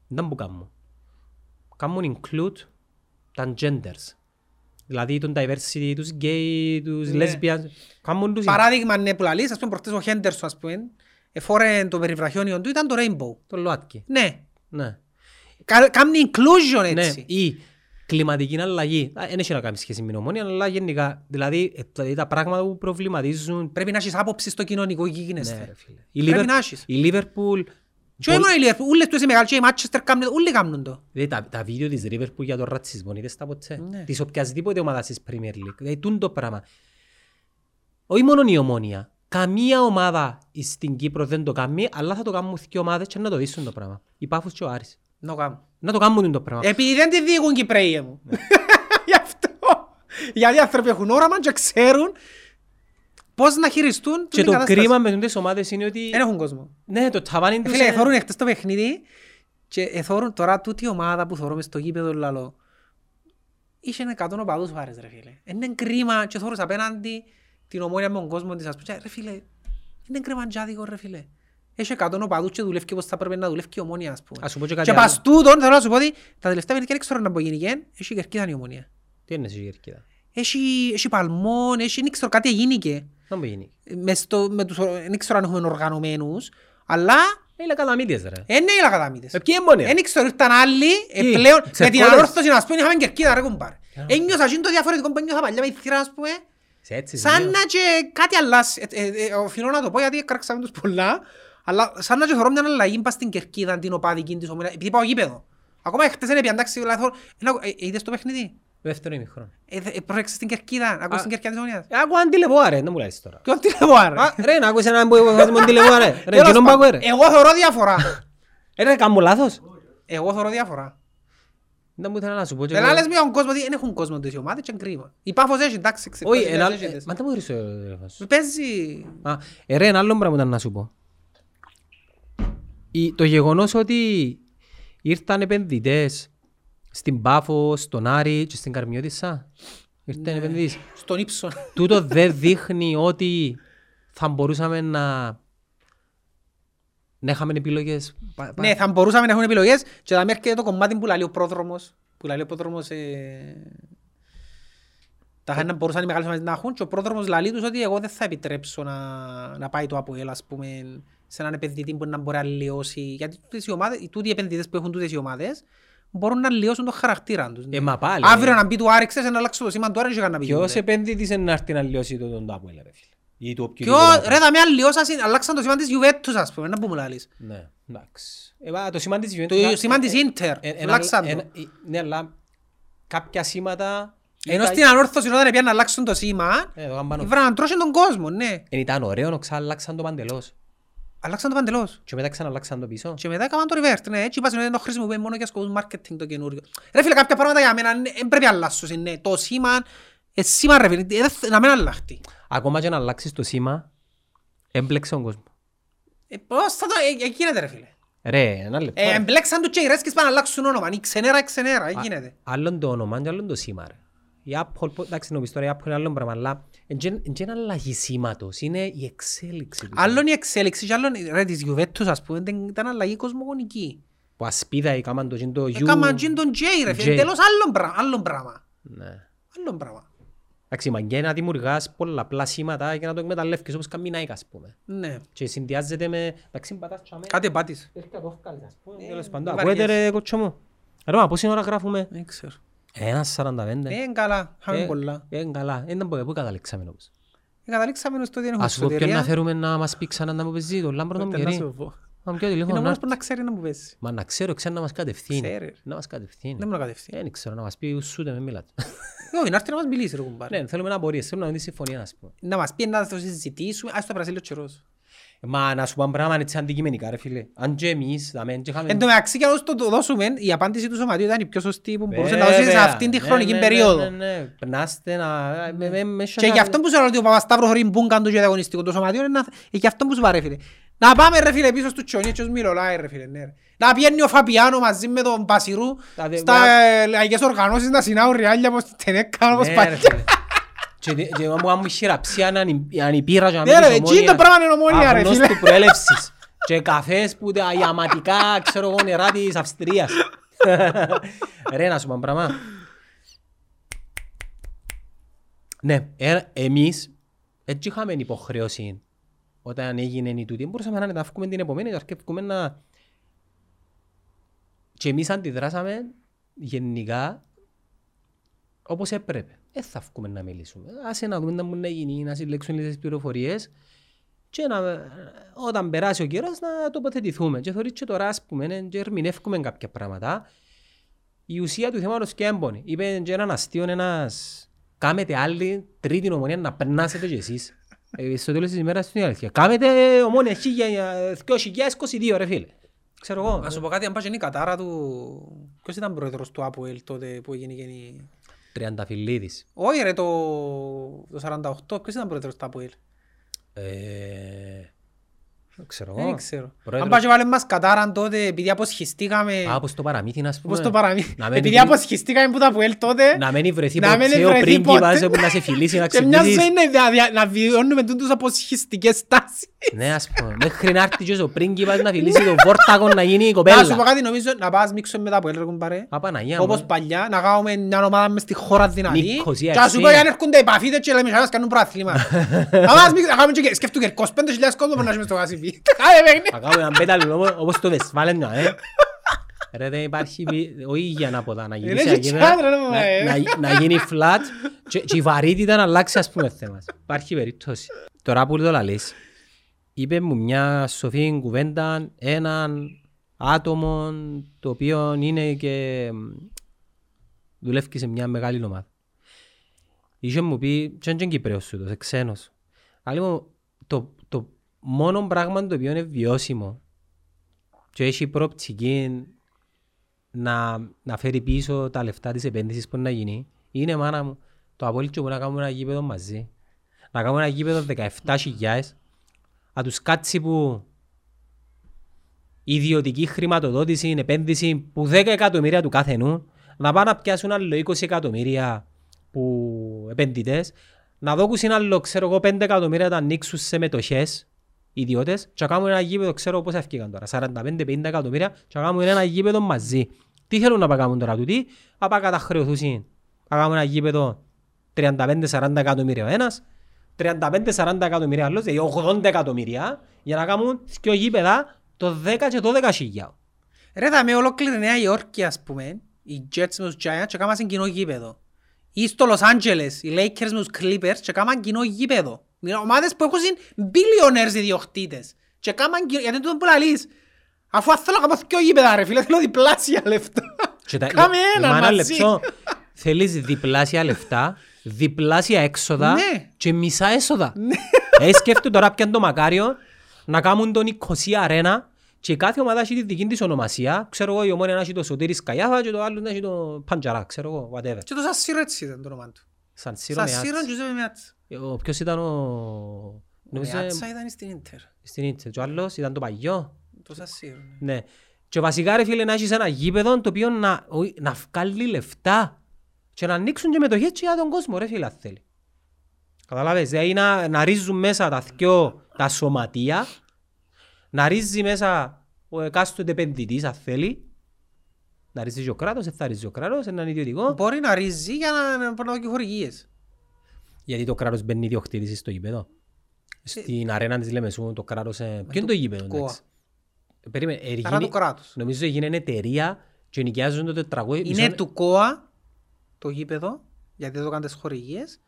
δεν που κάνουν. Κάνουν include τα genders. Δηλαδή τον diversity, τους gay, τους Ναι. lesbians. Κάνουν τους Παράδειγμα ναι που λαλείς, ας πούμε προχτές ο Χέντερσον ας πούμε, εφόρε το περιβραχιόνιο του ήταν το Rainbow. το ΛΟΑΤΚΙ. Ναι, Ναι. Κα- κάνει inclusion Ναι, έτσι. ή κλιματική αλλαγή. Α, Δεν έχει να κάνει σχέση με την ομόνια, αλλά γενικά. Δηλαδή, ε, δηλαδή τα πράγματα που προβληματίζουν. Πρέπει να έχεις άποψη στο κοινωνικό γίγνεσθε. Ναι, ρε φίλε. Η Πρέπει Liverpool- να έχεις. Η Liverpool. Και όχι μόνο η Liverpool, ούλες τους οι μεγάλοι και οι Manchester κάνουν, όλοι κάνουν το. Δηλαδή, τα, τα βίντεο της Liverpool για τον ρατσισμό, είδες τα ποτέ; Ναι. Της οποιασδήποτε ομάδας της Premier League. Δηλαδή, τούν το πράγμα. Όχι μόνο η ομόνια. Καμία ομάδα στην Κύπρο δεν το κάνει, αλλά θα το κάνουν δύο ομάδες και να το δείσουν το πράγμα. Η Πάφος και ο Άρης. Να το κάνουν. Να το κάνουν το πράγμα. Επειδή δεν τη διηγούν Κυπρέοι μου. Ναι. *laughs* Γι' αυτό. Γιατί οι άνθρωποι έχουν όραμα και ξέρουν πώς να χειριστούν και την το κατάσταση. κρίμα με τις ομάδες είναι ότι... Δεν έχουν κόσμο. Ναι, το ταβάνι τους... Φίλε, είναι- εθώρουν εχθές το παιχνίδι και εθώρουν τώρα τούτη η ομάδα που θωρούμε στο γήπεδο λαλό. Είχε 100 οπαδούς βάρες ρε φίλε. Είναι κρίμα και θωρούς απέναντι την ομόνια με τον κόσμο της ας πούμε. Και, Ρε φίλε, είναι κρίμα τζάδικο ρε φίλε. Έχει 100 οπαδούς και δουλεύει όπως θα πρέπει να δουλεύει και η ομόνια ας πούμε. Ας σου πω και κάτι Και άλλο. πας τούτον θέλω να σου πω ότι τα τελευταία παιχνίδια δεν ξέρω να πω γίνει έχει κερκίδα η ομόνια. Τι είναι εσύ, Γερκίδα. Έχει, έχει παλμόν, έχει, δεν ξέρω κάτι γίνηκε. Να μου γίνει. Μες στο, με τους, δεν ξέρω αν έχουμε οργανωμένους, αλλά Είναι καταμύτιες ρε. είναι οι λακαταμίτες. Ε, ποιοι είναι μόνοι, ρε. Δεν ξέρω, ήρθαν άλλοι, ε, Τι, πλέον με την ξεφώνες. ανόρθωση να πούμε είχαμε κερκίδα ρε κουμπάρε. Yeah. Ένιωσα εκείνο το διαφορετικό που ένιωσα παλιά με η θύρα ας πούμε, Σε έτσι σαν σημείο. να και κάτι αλλάσει. Ε, ε, ε, Οφείλω να το πω γιατί κράξαμε τους πολλά, αλλά σαν να και θωρώ μια αλλαγή πας στην κερκίδα την οπαδική της ομονίας, επειδή πάω γήπεδο. Ακόμα χτες είναι πιαντάξει, δηλαδή, θωρώ- ένα- ε, ε, είδες το παιχνίδι. Δεύτερο ημιχρόνο. Ε, δε- ε, Πρόσεξες την κερκίδα, να ακούσεις την κερκίδα της ομονίας. Ε, Άκουα αν τηλεπόα ρε, δεν μου λες τώρα. Ποιον τηλεπόα ρε. Α, Ρε, να ακούεις έναν που έχω με τηλεπόα ρε. Ρε, Τέλος εκείνον πάντων, πάκω ρε. Εγώ θωρώ διαφορά. Ε, ρε, κάνω λάθος. Εγώ θωρώ διαφορά. Δεν μου ήθελα να σου πω. και Δεν εγώ- λες με τον κόσμο ότι δεν έχουν κόσμο τις ομάδες και είναι κρίμα. Η Πάφος έχει, εντάξει, ξε- Όχι, πας- ένα... έχει ε, τις. Μα δεν μου γυρίσω το τηλέφωνο σου. Παίζει... Α, ε, ρε, ένα άλλο πράγμα ήταν να σου πω. Η- Το γεγονός ότι ήρθαν επενδυτές στην Πάφο, στον Άρη και στην Καρμιώτισσα. Ήρθαν επενδυτές. Στον ύψο. *laughs* Τούτο δεν δείχνει ότι θα μπορούσαμε να... να είχαμε επιλογές. Πα- πα- Ναι, θα μπορούσαμε να έχουν επιλογές και θα έρχεται το κομμάτι που λέει ο πρόδρομος. Που λέει ο πρόδρομος... ε, Τα χάρη να μπορούσαν οι μεγάλες ομάδες να έχουν και ο πρόδρομος λέει τους ότι εγώ δεν θα επιτρέψω να, να πάει το ΑΠΟΕΛ ας πούμε σε έναν επενδυτή που να μπορεί να αλλοιώσει γιατί τούτες οι ομάδες, οι τούτοι οι επενδυτές που έχουν τούτες οι ομάδες μπορούν να αλλοιώσουν τον χαρακτήρα τους. Ε, μα πάλι. Αύριο να μπει του άρεξες να αλλάξω το σήμα τώρα δεν είχε να πει. Ποιος τίποτε. επενδυτής είναι να έρθει να λιώσει το τον Τάπουελ, ρε φίλε. Ή το Ποιο, οποιοδήποτε ρε άλλο. θα με αλλοιώσαν, αλλάξαν το σήμα της Juventus ας πούμε, να που μου λάλλεις. Ναι, εντάξει. Ε, μα, το σήμα της Juventus... Το να- σήμα της ε, Inter, ε, ένα- αλλάξαν το. ένα- ε, Ναι, αλλά κάποια σήματα... Ενώ ήταν- στην ανόρθωση όταν έπιαν να αλλάξουν το σήμα, Ε, το κάμπανο. ήβραν να τρώσουν τον κόσμο, ναι. Εν ήταν ωραίο να ξαλλάξαν το παντελώς. Αλλάξαν το παντελώς. Και μετά ξαναλλάξαν το πίσω. Και μετά έκαναν το reverse, ναι. Έτσι είπαν ότι το χρησιμοποιούν μόνο για σκοπούς marketing το καινούριο. Ρε φίλε, κάποια πράγματα για μένα δεν πρέπει να αλλάσουν, ναι. Το σήμα, ε, σήμα ρε φίλε, ε, δεν θε- να μην αλλάχτει. Ακόμα και να αλλάξεις το σήμα, έμπλεξε τον κόσμο. Ε, πώς θα το, ε, ε, γίνεται ρε φίλε. Ρε, ένα λεπτό. Ε, ρε. εμπλέξαν τους και οι ρέσκες πάνε να αλλάξουν όνομα. Η ξενέρα, η ξενέρα, ε, γίνεται. Άλλον το όνομα και άλλον το σήμα. Ρε. Η Apple, πω- εντάξει νομίζω τώρα η Apple είναι άλλο πράγμα, αλλά δεν είναι αλλαγή σήματος, είναι η εξέλιξη του. Άλλον η εξέλιξη και άλλον, ρε, της Juventus ας πούμε, ήταν- ήταν αλλαγή κοσμογονική. Που ασπίδα έκαναν το και το U. Έκαναν και τον J ρε φίλε, J. τέλος άλλον πράγμα, άλλον πράγμα. Ναι. Άλλον πράγμα. Εντάξει, μα και να δημιουργάς πολλαπλά σήματα και να το εκμεταλλεύκεις όπως κάνει η Nike, ας πούμε. Ναι. Και συνδυάζεται με... Εντάξει, πατάς τσάμε. Κάτι πάτης. Έρχεται το βγάλεις, ας πούμε. Ε, Τέλος πάντων. βαριές. Ακούετε ρε κοτσό μου. Ρε, μα πόση ώρα γράφουμε; Δεν ξέρω. Ένας 45. Ε, καλά, είχαμε Ε, πολλά. Ε, καλά. Ε, δεν πω, πού καταλήξαμε όμως. Ε, Καταλήξαμε στο ότι δεν έχουμε Ας σου πω ποιον να εξωτερία. φέρουμε να μας πει ξανά να μου παίζει το λάμπρο τον Ούτε να Μιερή. σου πω. Να μου πιω Είναι τηλέφωνο ο να μόνος έρθει. που να ξέρει να μου πέσει. Μα να ξέρω, ξέρω να μας κατευθύνει. Ξέρει. Να μας κατευθύνει. Δεν μου να κατευθύνει. Δεν ξέρω, να μας πει σου ούτε με μιλάτε. *laughs* Όχι, να έρθει να μας μιλήσει ρε κουμπάρε. Ναι, θέλουμε να απορίες, θέλουμε να δει συμφωνία, ας πούμε. Να μας πει να το συζητήσουμε, ας το περάσει λίγο καιρός. Μα να σου πω ένα πράγμα έτσι αντικειμενικά ρε φίλε. Αν και εμείς θα μεν και είχαμε... Εν τω μεταξύ και όσο το δώσουμε, η απάντηση του σωματείου ήταν η πιο σωστή που μπορούσε να Βέβαια. δώσει σε αυτήν τη Ναι, χρονική ναι, ναι, περίοδο. ναι, ναι. Περνάστε να... με- με- με Και σιωπά- γι' αυτό που σου λέω ότι ο Παπασταύρος χωρί μπούγκαν του και διαγωνιστικό το σωματείο είναι να- ε, γι' αυτό που σου πάρε φίλε. Να πάμε ρε φίλε πίσω στους τσιόνιες ως Μιλολάι ρε φίλε. ναι, ρε. Να πιένει ο Φαπιάνο μαζί με τον Πασιρού Τα δε- στα ε, λαϊκές οργανώσεις να συνάουν ριάλια όπως την Τενέκα όπως Ναι, ρε παλιά. Φίλε. Και και- και μου άμα χειραψία αν η- αν η πύρα και να Ναι, μην ρε, της εκεί είναι το Ομόνιας, πράγμα είναι ομόνια, ρε, αγνώστου φίλε. προέλευσης. Και καφές που τα ιαματικά, ξέρω εγώ, νερά της Αυστρίας. *laughs* Ρε, να σου πω ένα πράγμα. Ναι, ε, εμείς έτσι είχαμε υποχρέωση όταν έγινε η τούτη. Μπορούσαμε να είναι να βγούμε την επομένη, να αρκεύουμε να... Και εμείς αντιδράσαμε γενικά όπως έπρεπε. Δεν θα βγούμε να μιλήσουμε. Άσε να δούμε τι μπορεί να γίνει, να συλλέξουν λίγες πληροφορίες και να, όταν περάσει ο καιρός να τοποθετηθούμε. Και θεωρείς και τώρα ας πούμε ναι, και ερμηνεύουμε κάποια πράγματα. Η ουσία του θέματος και έμπονη. Είπε και έναν αστείο ένας κάμετε άλλη τρίτη ομονία να περνάσετε κι εσείς. Ε, στο τέλος της ημέρας είναι η αλήθεια; Κάμετε ομόνια 2022 ρε φίλε. Ξέρω εγώ. Να σου πω κάτι, αν πας και είναι η κατάρα του... Ποιος ήταν πρόεδρος του ΑΠΟΕΛ τότε που έγινε και η... Τριανταφυλλίδης. Όχι ρε, το, το 48, ποιος ήταν πρόεδρος του ΑΠΟΕΛ. Ε, δεν ξέρω Δεν εγώ. ξέρω. Πρόεδρος- Αν πας και βάλε μας κατάραν τότε, επειδή αποσχιστήκαμε... Α, όπως το παραμύθι να πούμε. Πώς το παραμύθι. Να μένει Επειδή βρει- αποσχιστήκαμε που τα ΑΠΟΕΛ τότε... Να μην βρεθεί Να μην ποτέ ο βρεθεί πρίγκιπας ποτέ. που να σε φιλήσει να Και μιας ξυπνήσεις. ζωή είναι δια- δια- να βιώνουμε τούτους αποσχιστικές στάσεις. Ναι, ας πούμε. Μέχρι να έρθει και ο πρίγκιπας να φιλήσει τον βόρτακο να γίνει η Να σου πω κοπέλα. κάτι, νομίζω να πας μίξω με τα ΑΠΟΕΛ ρε κουμπάρε. Α, Παναγιά μου. Όπως παλιά, να κάνουμε μια ομάδα μες στη χώρα δυνατή Νικοσία, και να σου πω εξήντα. αν έρχονται επαφίτες και λέμε «Σάρας κάνουν προαθλήμα». *laughs* Να μας μίξω- να κάνουμε και σκέφτομαι 25.000 κόσμο που να έχουμε στο γάσιπι. Κάνε παιχνίδι. Θα κάνουμε έναν πέταλο όμως- όπως το Βεσφάλεν, ναι, ε. Ρε, δεν υπάρχει βι- όχι για να ποτά να γυρίσει Είναι να και γίνει- τσάντρα, ρε, να- μωρέ. να- να γίνει flat και και η βαρύτητα να αλλάξει ας πούμε θέμα. Υπάρχει περίπτωση. Τώρα που το λαλείς, είπε μου μια σοφή κουβέντα έναν άτομο το οποίο είναι και μ, δουλεύει σε μια μεγάλη ομάδα. Είχε μου πει, και είναι Κυπρέος σου, σε ξένος. Αλλά μου, το, το μόνο πράγμα το οποίο είναι βιώσιμο. Και έχει προοπτική να, να φέρει πίσω τα λεφτά της επένδυσης που να γίνει, είναι μάνα μου το απόλυτο που να κάνουμε ένα γήπεδο μαζί. Να κάνουμε ένα γήπεδο 17.000, να τους κάτσει που ιδιωτική χρηματοδότηση, επένδυση που 10 εκατομμύρια του καθενού, να πάνε να πιάσουν άλλο 20 εκατομμύρια που επενδυτές, να δώκουν άλλο, ξέρω εγώ, 5 εκατομμύρια να ανοίξουν σε μετοχές, ιδιώτες, και να κάνουν ένα γήπεδο, ξέρω πώς έφυγαν τώρα, 45-50 εκατομμύρια, και να κάνουν ένα γήπεδο μαζί. Τι θέλουν να πάνε κάνουν τώρα τούτοι, να πάνε καταχρεωθούν, να κάνουν ένα γήπεδο 35-40 εκατομμύρια ο ένας, 35-40 εκατομμύρια άλλος, δηλαδή 80 εκατομμύρια, για να κάνουν δύο γήπεδα το 10 και το 10 χιλιάου. Ρε θα με ολόκληρη Νέα Υόρκη ας πούμε, οι Jets με τους Giants και κάμασαν κοινό γήπεδο. Ή στο Los Angeles, οι Lakers με τους Clippers και κάμαν κοινό γήπεδο. Είναι ομάδες που έχουν billionaires ιδιοκτήτες. Και κάμαν κοινό, γιατί τούτο που λαλείς. Αφού αν θέλω να κάνω δυο γήπεδα ρε φίλε, θέλω διπλάσια λεφτά. Και τα- Κάμε ε, ένα μα ένα μαζί. λεπτό. Θέλεις διπλάσια λεφτά, διπλάσια έξοδα Ναι. και μισά έσοδα. Ε, σκέφτομαι τώρα πιαν το μακάριο να κάνουν τον 20 αρένα και κάθε ομάδα έχει τη δική της ονομασία. Ξέρω εγώ η ομόνια να έχει το Σωτήρης Καϊάφα και το άλλος να έχει το Παντζαρά, ξέρω εγώ, whatever. Και το Σασίρο έτσι ήταν το όνομα του. Σαν Σύρο Σασίρο Μεάτς. Τζουζέπε Μεάτς. Ο ποιος ήταν ο... Ο Νομίζω Μεάτσα ήταν στην Ίντερ. στην Ίτσε. Και ο άλλος ήταν το Παγιό. Το Σασίρο. ναι. Ναι. Και βασικά ρε φίλε να έχεις ένα γήπεδο το οποίο να, όχι, να βγάλει λεφτά και να ανοίξουν και μετοχές και για τον κόσμο ρε φίλε αν θέλει. Καταλάβες, δηλαδή να, να ρίζουν μέσα τα δυο τα σωματεία, να ρίζει μέσα ο εκάστοτε επενδυτής αν θέλει, να ρίζει και ο κράτος, δεν θα ρίζει ο κράτος, έναν ιδιωτικό, Μπορεί να ρίζει για να να μπορεί να δώσει χορηγίες. γιατί το κράτος μπαίνει ιδιοκτήτης στο γήπεδο. Στην αρένα της Λεμεσού το κράτος, ε, ποιο είναι το γήπεδο Κοα. εντάξει. Ε, Περίμενε, ε, Άρα το γίνει- κράτος. Νομίζω έγινε εταιρεία και νοικιάζουν το 400... Είναι μισό- του ΚΟΑ το γήπεδο, γιατί δεν το κάνουν τις χορηγίες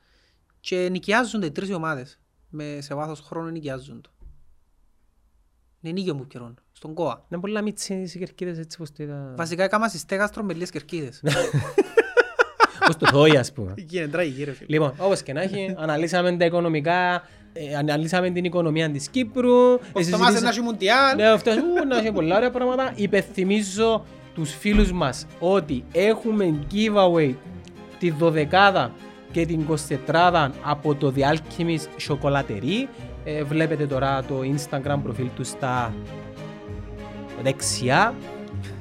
και νοικιάζονται οι τρεις ομάδες. Με, σε βάθος χρόνου νοικιάζουν το. Είναι νίκιο μου καιρόν, στον ΚΟΑ. Είναι πολλά μίτσις οι κερκίδες έτσι πως το είδα... Βασικά έκανα στις στέγαστρο με λίγες κερκίδες. *laughs* Πως το θόη ας πούμε. Εκεί είναι τραγική ρε φίλε. Λοιπόν, όπως και να έχει, αναλύσαμε τα οικονομικά ε, αναλύσαμε την οικονομία της Κύπρου. Πως ε, το μάσε συζητήσα- να έχει μουντιάλ. Ναι, αυτό ού, να έχει πολλά ωραία πράγματα. Υπενθυμίζω τους φίλους μας ότι έχουμε giveaway τη δωδεκάδα και την 24 από το The Alchemist Chocolaterie. Ε, βλέπετε τώρα το Instagram προφίλ του στα δεξιά.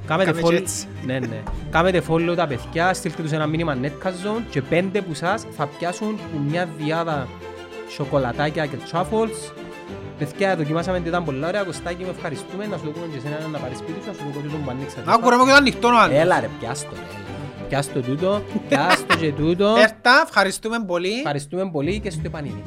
Κάμετε Κάμε follow, και έτσι. ναι, ναι. Κάμετε follow τα παιδιά, στείλτε τους ένα μήνυμα Netcast και πέντε που σας θα πιάσουν που μια διάδα σοκολατάκια και truffles. Παιδιά, δοκιμάσαμε ότι ήταν πολλά ωραία. Κωστάκη, με ευχαριστούμε. Να σου το πούμε και εσένα να πάρεις σπίτι σου, να σου το πω τούτο που ανοίξατε. Άκου ρε μου και το ανοιχτό ο άλλος. Έλα ρε, πιάσ' το ρε. έλα. Πιάσ' το τούτο, πιάσ' το και τούτο. Έρτα, ευχαριστούμε πολύ. Ευχαριστούμε πολύ και στο επανίδι.